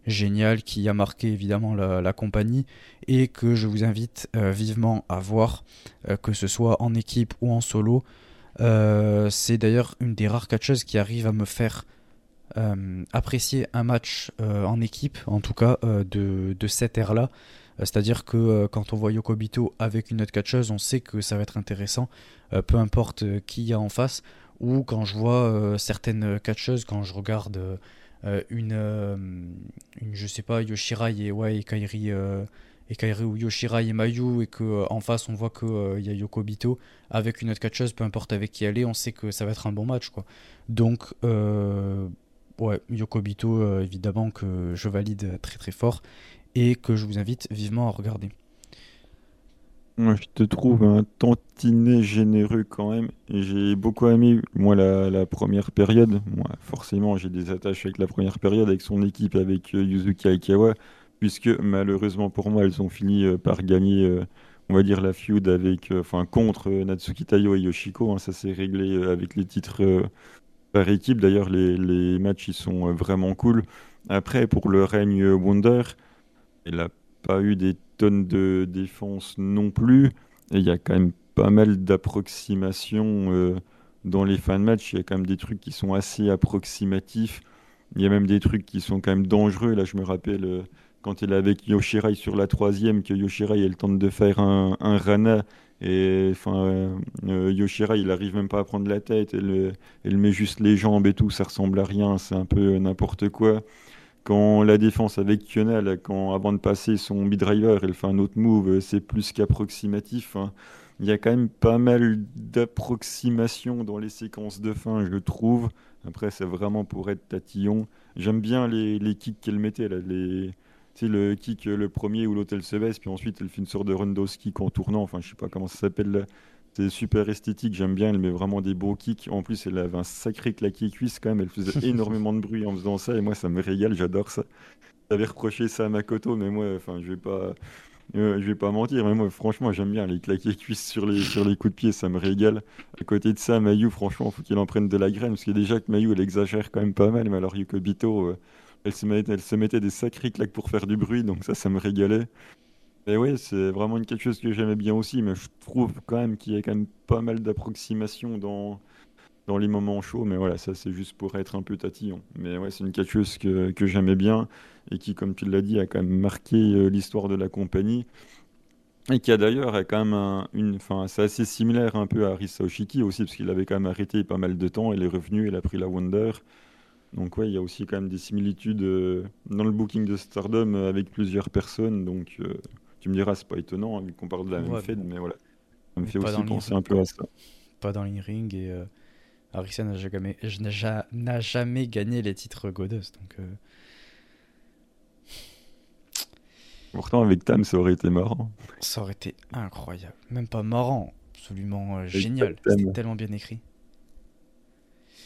géniale qui a marqué évidemment la, compagnie et que je vous invite euh, vivement à voir, que ce soit en équipe ou en solo. c'est d'ailleurs une des rares catcheuses qui arrive à me faire apprécier un match en équipe, en tout cas de, de cette ère-là. C'est-à-dire que quand on voit Yokobito avec une autre catcheuse, on sait que ça va être intéressant, peu importe qui y a en face ou quand je vois certaines catcheuses, quand je regarde une, je sais pas, Yoshirai et, ouais, et Kairi et Kairi ou Yoshirai et Mayu et que en face on voit que il y a Yokobito avec une autre catcheuse peu importe avec qui elle est on sait que ça va être un bon match quoi donc ouais Yokobito évidemment que je valide très très fort et que je vous invite vivement à regarder je te trouve un tantinet généreux quand même. J'ai beaucoup aimé, moi, la, première période. Forcément, j'ai des attaches avec la première période, avec son équipe, avec euh, Yuzuki Aikawa, puisque malheureusement pour moi, elles ont fini euh, par gagner, euh, on va dire, la feud avec, contre Natsuki Tayo et Yoshiko. Hein. ça s'est réglé avec les titres par équipe. D'ailleurs, les, matchs, ils sont vraiment cool. Après, pour le règne Wonder, il a pas eu des tonnes de défense non plus. Il y a quand même pas mal d'approximations euh, dans les fins de match. Il y a quand même des trucs qui sont assez approximatifs. Il y a même des trucs qui sont quand même dangereux. Là, je me rappelle euh, quand il est avec Yoshirai sur la troisième, que Yoshirai elle tente de faire un, Rana. Et enfin, euh, Yoshirai, il arrive même pas à prendre la tête. Elle, elle met juste les jambes et tout. Ça ressemble à rien. C'est un peu n'importe quoi. Quand la défense avec Kionel, quand avant de passer son mid-driver, elle fait un autre move, c'est plus qu'approximatif. Hein. Il y a quand même pas mal d'approximations dans les séquences de fin, je trouve. Après, c'est vraiment pour être tatillon. J'aime bien les, kicks qu'elle mettait, là, le kick le premier où l'hôtel se baisse, puis ensuite elle fait une sorte de rundos kick en tournant, enfin je sais pas comment ça s'appelle c'est super esthétique, j'aime bien, elle met vraiment des beaux kicks. En plus, elle avait un sacré claqué cuisse quand même, elle faisait [LAUGHS] énormément de bruit en faisant ça, et moi ça me régale, j'adore ça. J'avais reproché ça à Makoto, mais moi, enfin, je vais pas. Euh, je vais pas mentir, mais moi, franchement, j'aime bien les claquer cuisses sur les, sur les coups de pied, ça me régale. À côté de ça, Mayu, franchement, faut qu'il en prenne de la graine, parce que déjà que Mayu, elle exagère quand même pas mal, mais alors Yuko Bito, euh, elle, se mettait des sacrés claques pour faire du bruit, donc ça, ça me régalait. Et oui, c'est vraiment quelque chose que j'aimais bien aussi, mais je trouve quand même qu'il y a quand même pas mal d'approximations dans, dans les moments chauds, mais voilà, ça c'est juste pour être un peu tatillon. Mais ouais, c'est une chose que, que j'aimais bien et qui, comme tu l'as dit, a quand même marqué euh, l'histoire de la compagnie. Et qui a d'ailleurs quand même une. Enfin, c'est assez similaire un peu à Arisa Oshiki aussi, parce qu'il avait quand même arrêté pas mal de temps, il est revenu, il a pris la Wonder. Donc ouais, il y a aussi quand même des similitudes euh, dans le booking de Stardom avec plusieurs personnes, donc euh, tu me diras, c'est pas étonnant, hein, vu qu'on parle de la même fête, mais voilà. Ça me fait aussi penser un peu à ça. Pas dans l'in-ring, et euh, Arisa n'a jamais, n'a jamais gagné les titres Goddess, donc... Euh. Pourtant, avec Tam, ça aurait été marrant. Ça aurait été incroyable. Même pas marrant, absolument euh, génial. C'était tellement bien écrit.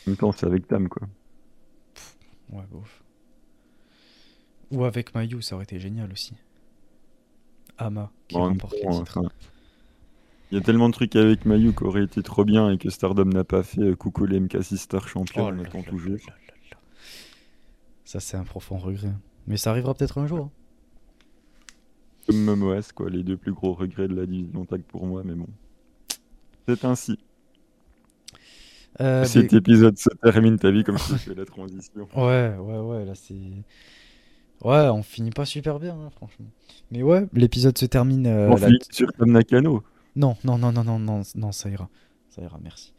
En même temps, c'est avec Tam, quoi. Ouais, bof. Ou avec Mayu, ça aurait été génial aussi. Ama qui remporte le titre. Il y a tellement de trucs avec Mayu qui auraient été trop bien et que Stardom n'a pas fait. Euh, coucou les MK6 Star champion, oh en toujours. Ça, c'est un profond regret. Mais ça arrivera peut-être un jour. Hein. Comme MMOS, quoi, les deux plus gros regrets de la division tag pour moi, mais bon. C'est ainsi. Euh, Cet épisode se termine, t'as vu comme ça fait la transition. [LAUGHS] Ouais, ouais, ouais, là c'est. Ouais, on finit pas super bien, hein, franchement. Mais ouais, l'épisode se termine. Euh, on finit sur Tam Nakano. Non, non, non, non, non, non, non, ça ira. Ça ira, merci.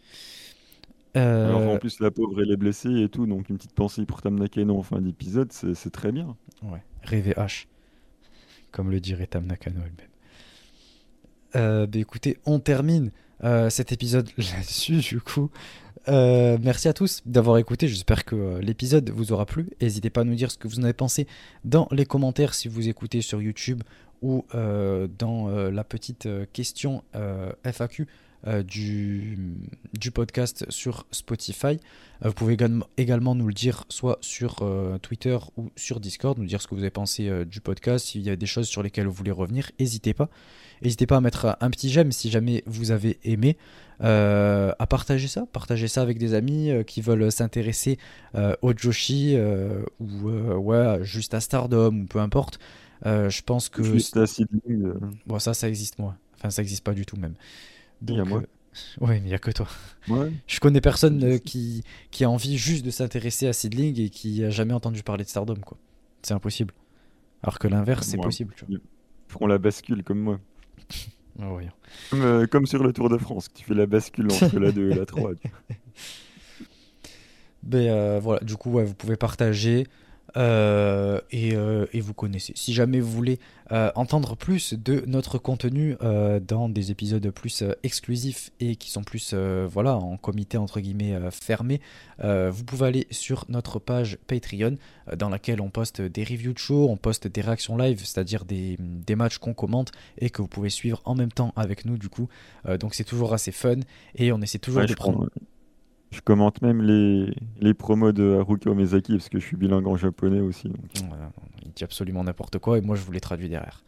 Euh... Alors en plus, la pauvre, elle est blessée et tout, donc une petite pensée pour Tam Nakano en fin d'épisode, c'est très bien. Ouais, rêver H, comme le dirait Tam Nakano elle-même. Euh, bah écoutez, on termine euh, cet épisode [LAUGHS] là-dessus, du coup. Euh, merci à tous d'avoir écouté. J'espère que euh, l'épisode vous aura plu. N'hésitez pas à nous dire ce que vous en avez pensé dans les commentaires si vous écoutez sur YouTube ou euh, dans la petite question FAQ du, du, podcast sur Spotify. vous pouvez également nous le dire soit sur Twitter ou sur Discord, nous dire ce que vous avez pensé du podcast, s'il y a des choses sur lesquelles vous voulez revenir. N'hésitez pas. N'hésitez pas à mettre un petit j'aime si jamais vous avez aimé. Euh, à partager ça, partager ça avec des amis euh, qui veulent s'intéresser euh, au Joshi ou ouais, juste à Stardom ou peu importe. je pense que. Juste à Seedling. Bon, ça, ça existe moi. Enfin, ça existe pas du tout même. Il y a moi. Ouais, mais il n'y a que toi. [LAUGHS] Je connais personne qui, qui a envie juste de s'intéresser à Seedling et qui a jamais entendu parler de Stardom, quoi. C'est impossible. Alors que l'inverse, c'est possible. Ils feront la bascule comme moi. [LAUGHS] Oh, comme, euh, comme, sur le Tour de France, tu fais la bascule entre la 2 et la 3. [LAUGHS] Ben voilà, du coup, ouais, vous pouvez partager. Euh, euh, et, vous connaissez. Si jamais vous voulez euh, entendre plus de notre contenu dans des épisodes plus exclusifs et qui sont plus voilà en comité entre guillemets fermé, vous pouvez aller sur notre page Patreon dans laquelle on poste des reviews de show, on poste des réactions live, c'est-à-dire des, des, matchs qu'on commente et que vous pouvez suivre en même temps avec nous du coup. donc c'est toujours assez fun et on essaie toujours de prendre. Je commente même les, les promos de Haruka Omezaki parce que je suis bilingue en japonais aussi. il dit absolument n'importe quoi et moi je vous les traduis derrière.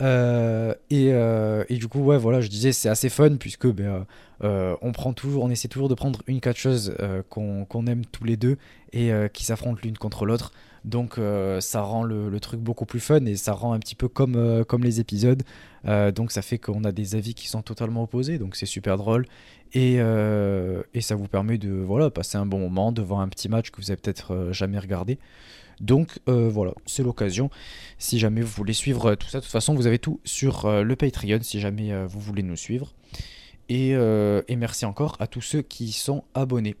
Euh, et, euh, et, du coup, ouais, voilà, je disais, c'est assez fun puisque ben, euh, on prend toujours, on essaie toujours de prendre une catcheuse qu'on aime tous les deux et qui s'affrontent l'une contre l'autre. Donc ça rend le, truc beaucoup plus fun et ça rend un petit peu comme, comme les épisodes. donc ça fait qu'on a des avis qui sont totalement opposés, donc c'est super drôle. Et, et, ça vous permet de voilà, passer un bon moment devant un petit match que vous avez peut-être jamais regardé. Donc euh, voilà, c'est l'occasion. Si jamais vous voulez suivre euh, tout ça, de toute façon, vous avez tout sur euh, le Patreon si jamais vous voulez nous suivre. Et, merci encore à tous ceux qui sont abonnés.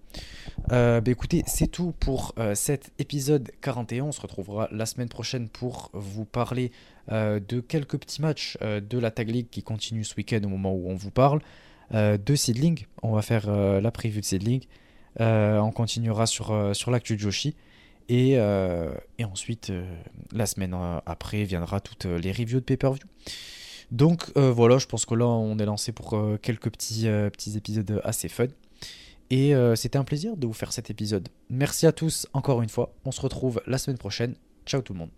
Bah, écoutez, c'est tout pour cet épisode 41. On se retrouvera la semaine prochaine pour vous parler de quelques petits matchs de la Tag League qui continue ce week-end au moment où on vous parle. de Seedling, on va faire la preview de Seedling. on continuera sur, sur l'actu de Joshi. Euh, et, ensuite, euh, la semaine euh, après, viendra toutes les reviews de pay-per-view. Donc voilà, je pense que là, on est lancé pour quelques petits, petits épisodes assez fun. Et c'était un plaisir de vous faire cet épisode. Merci à tous encore une fois. On se retrouve la semaine prochaine. Ciao tout le monde.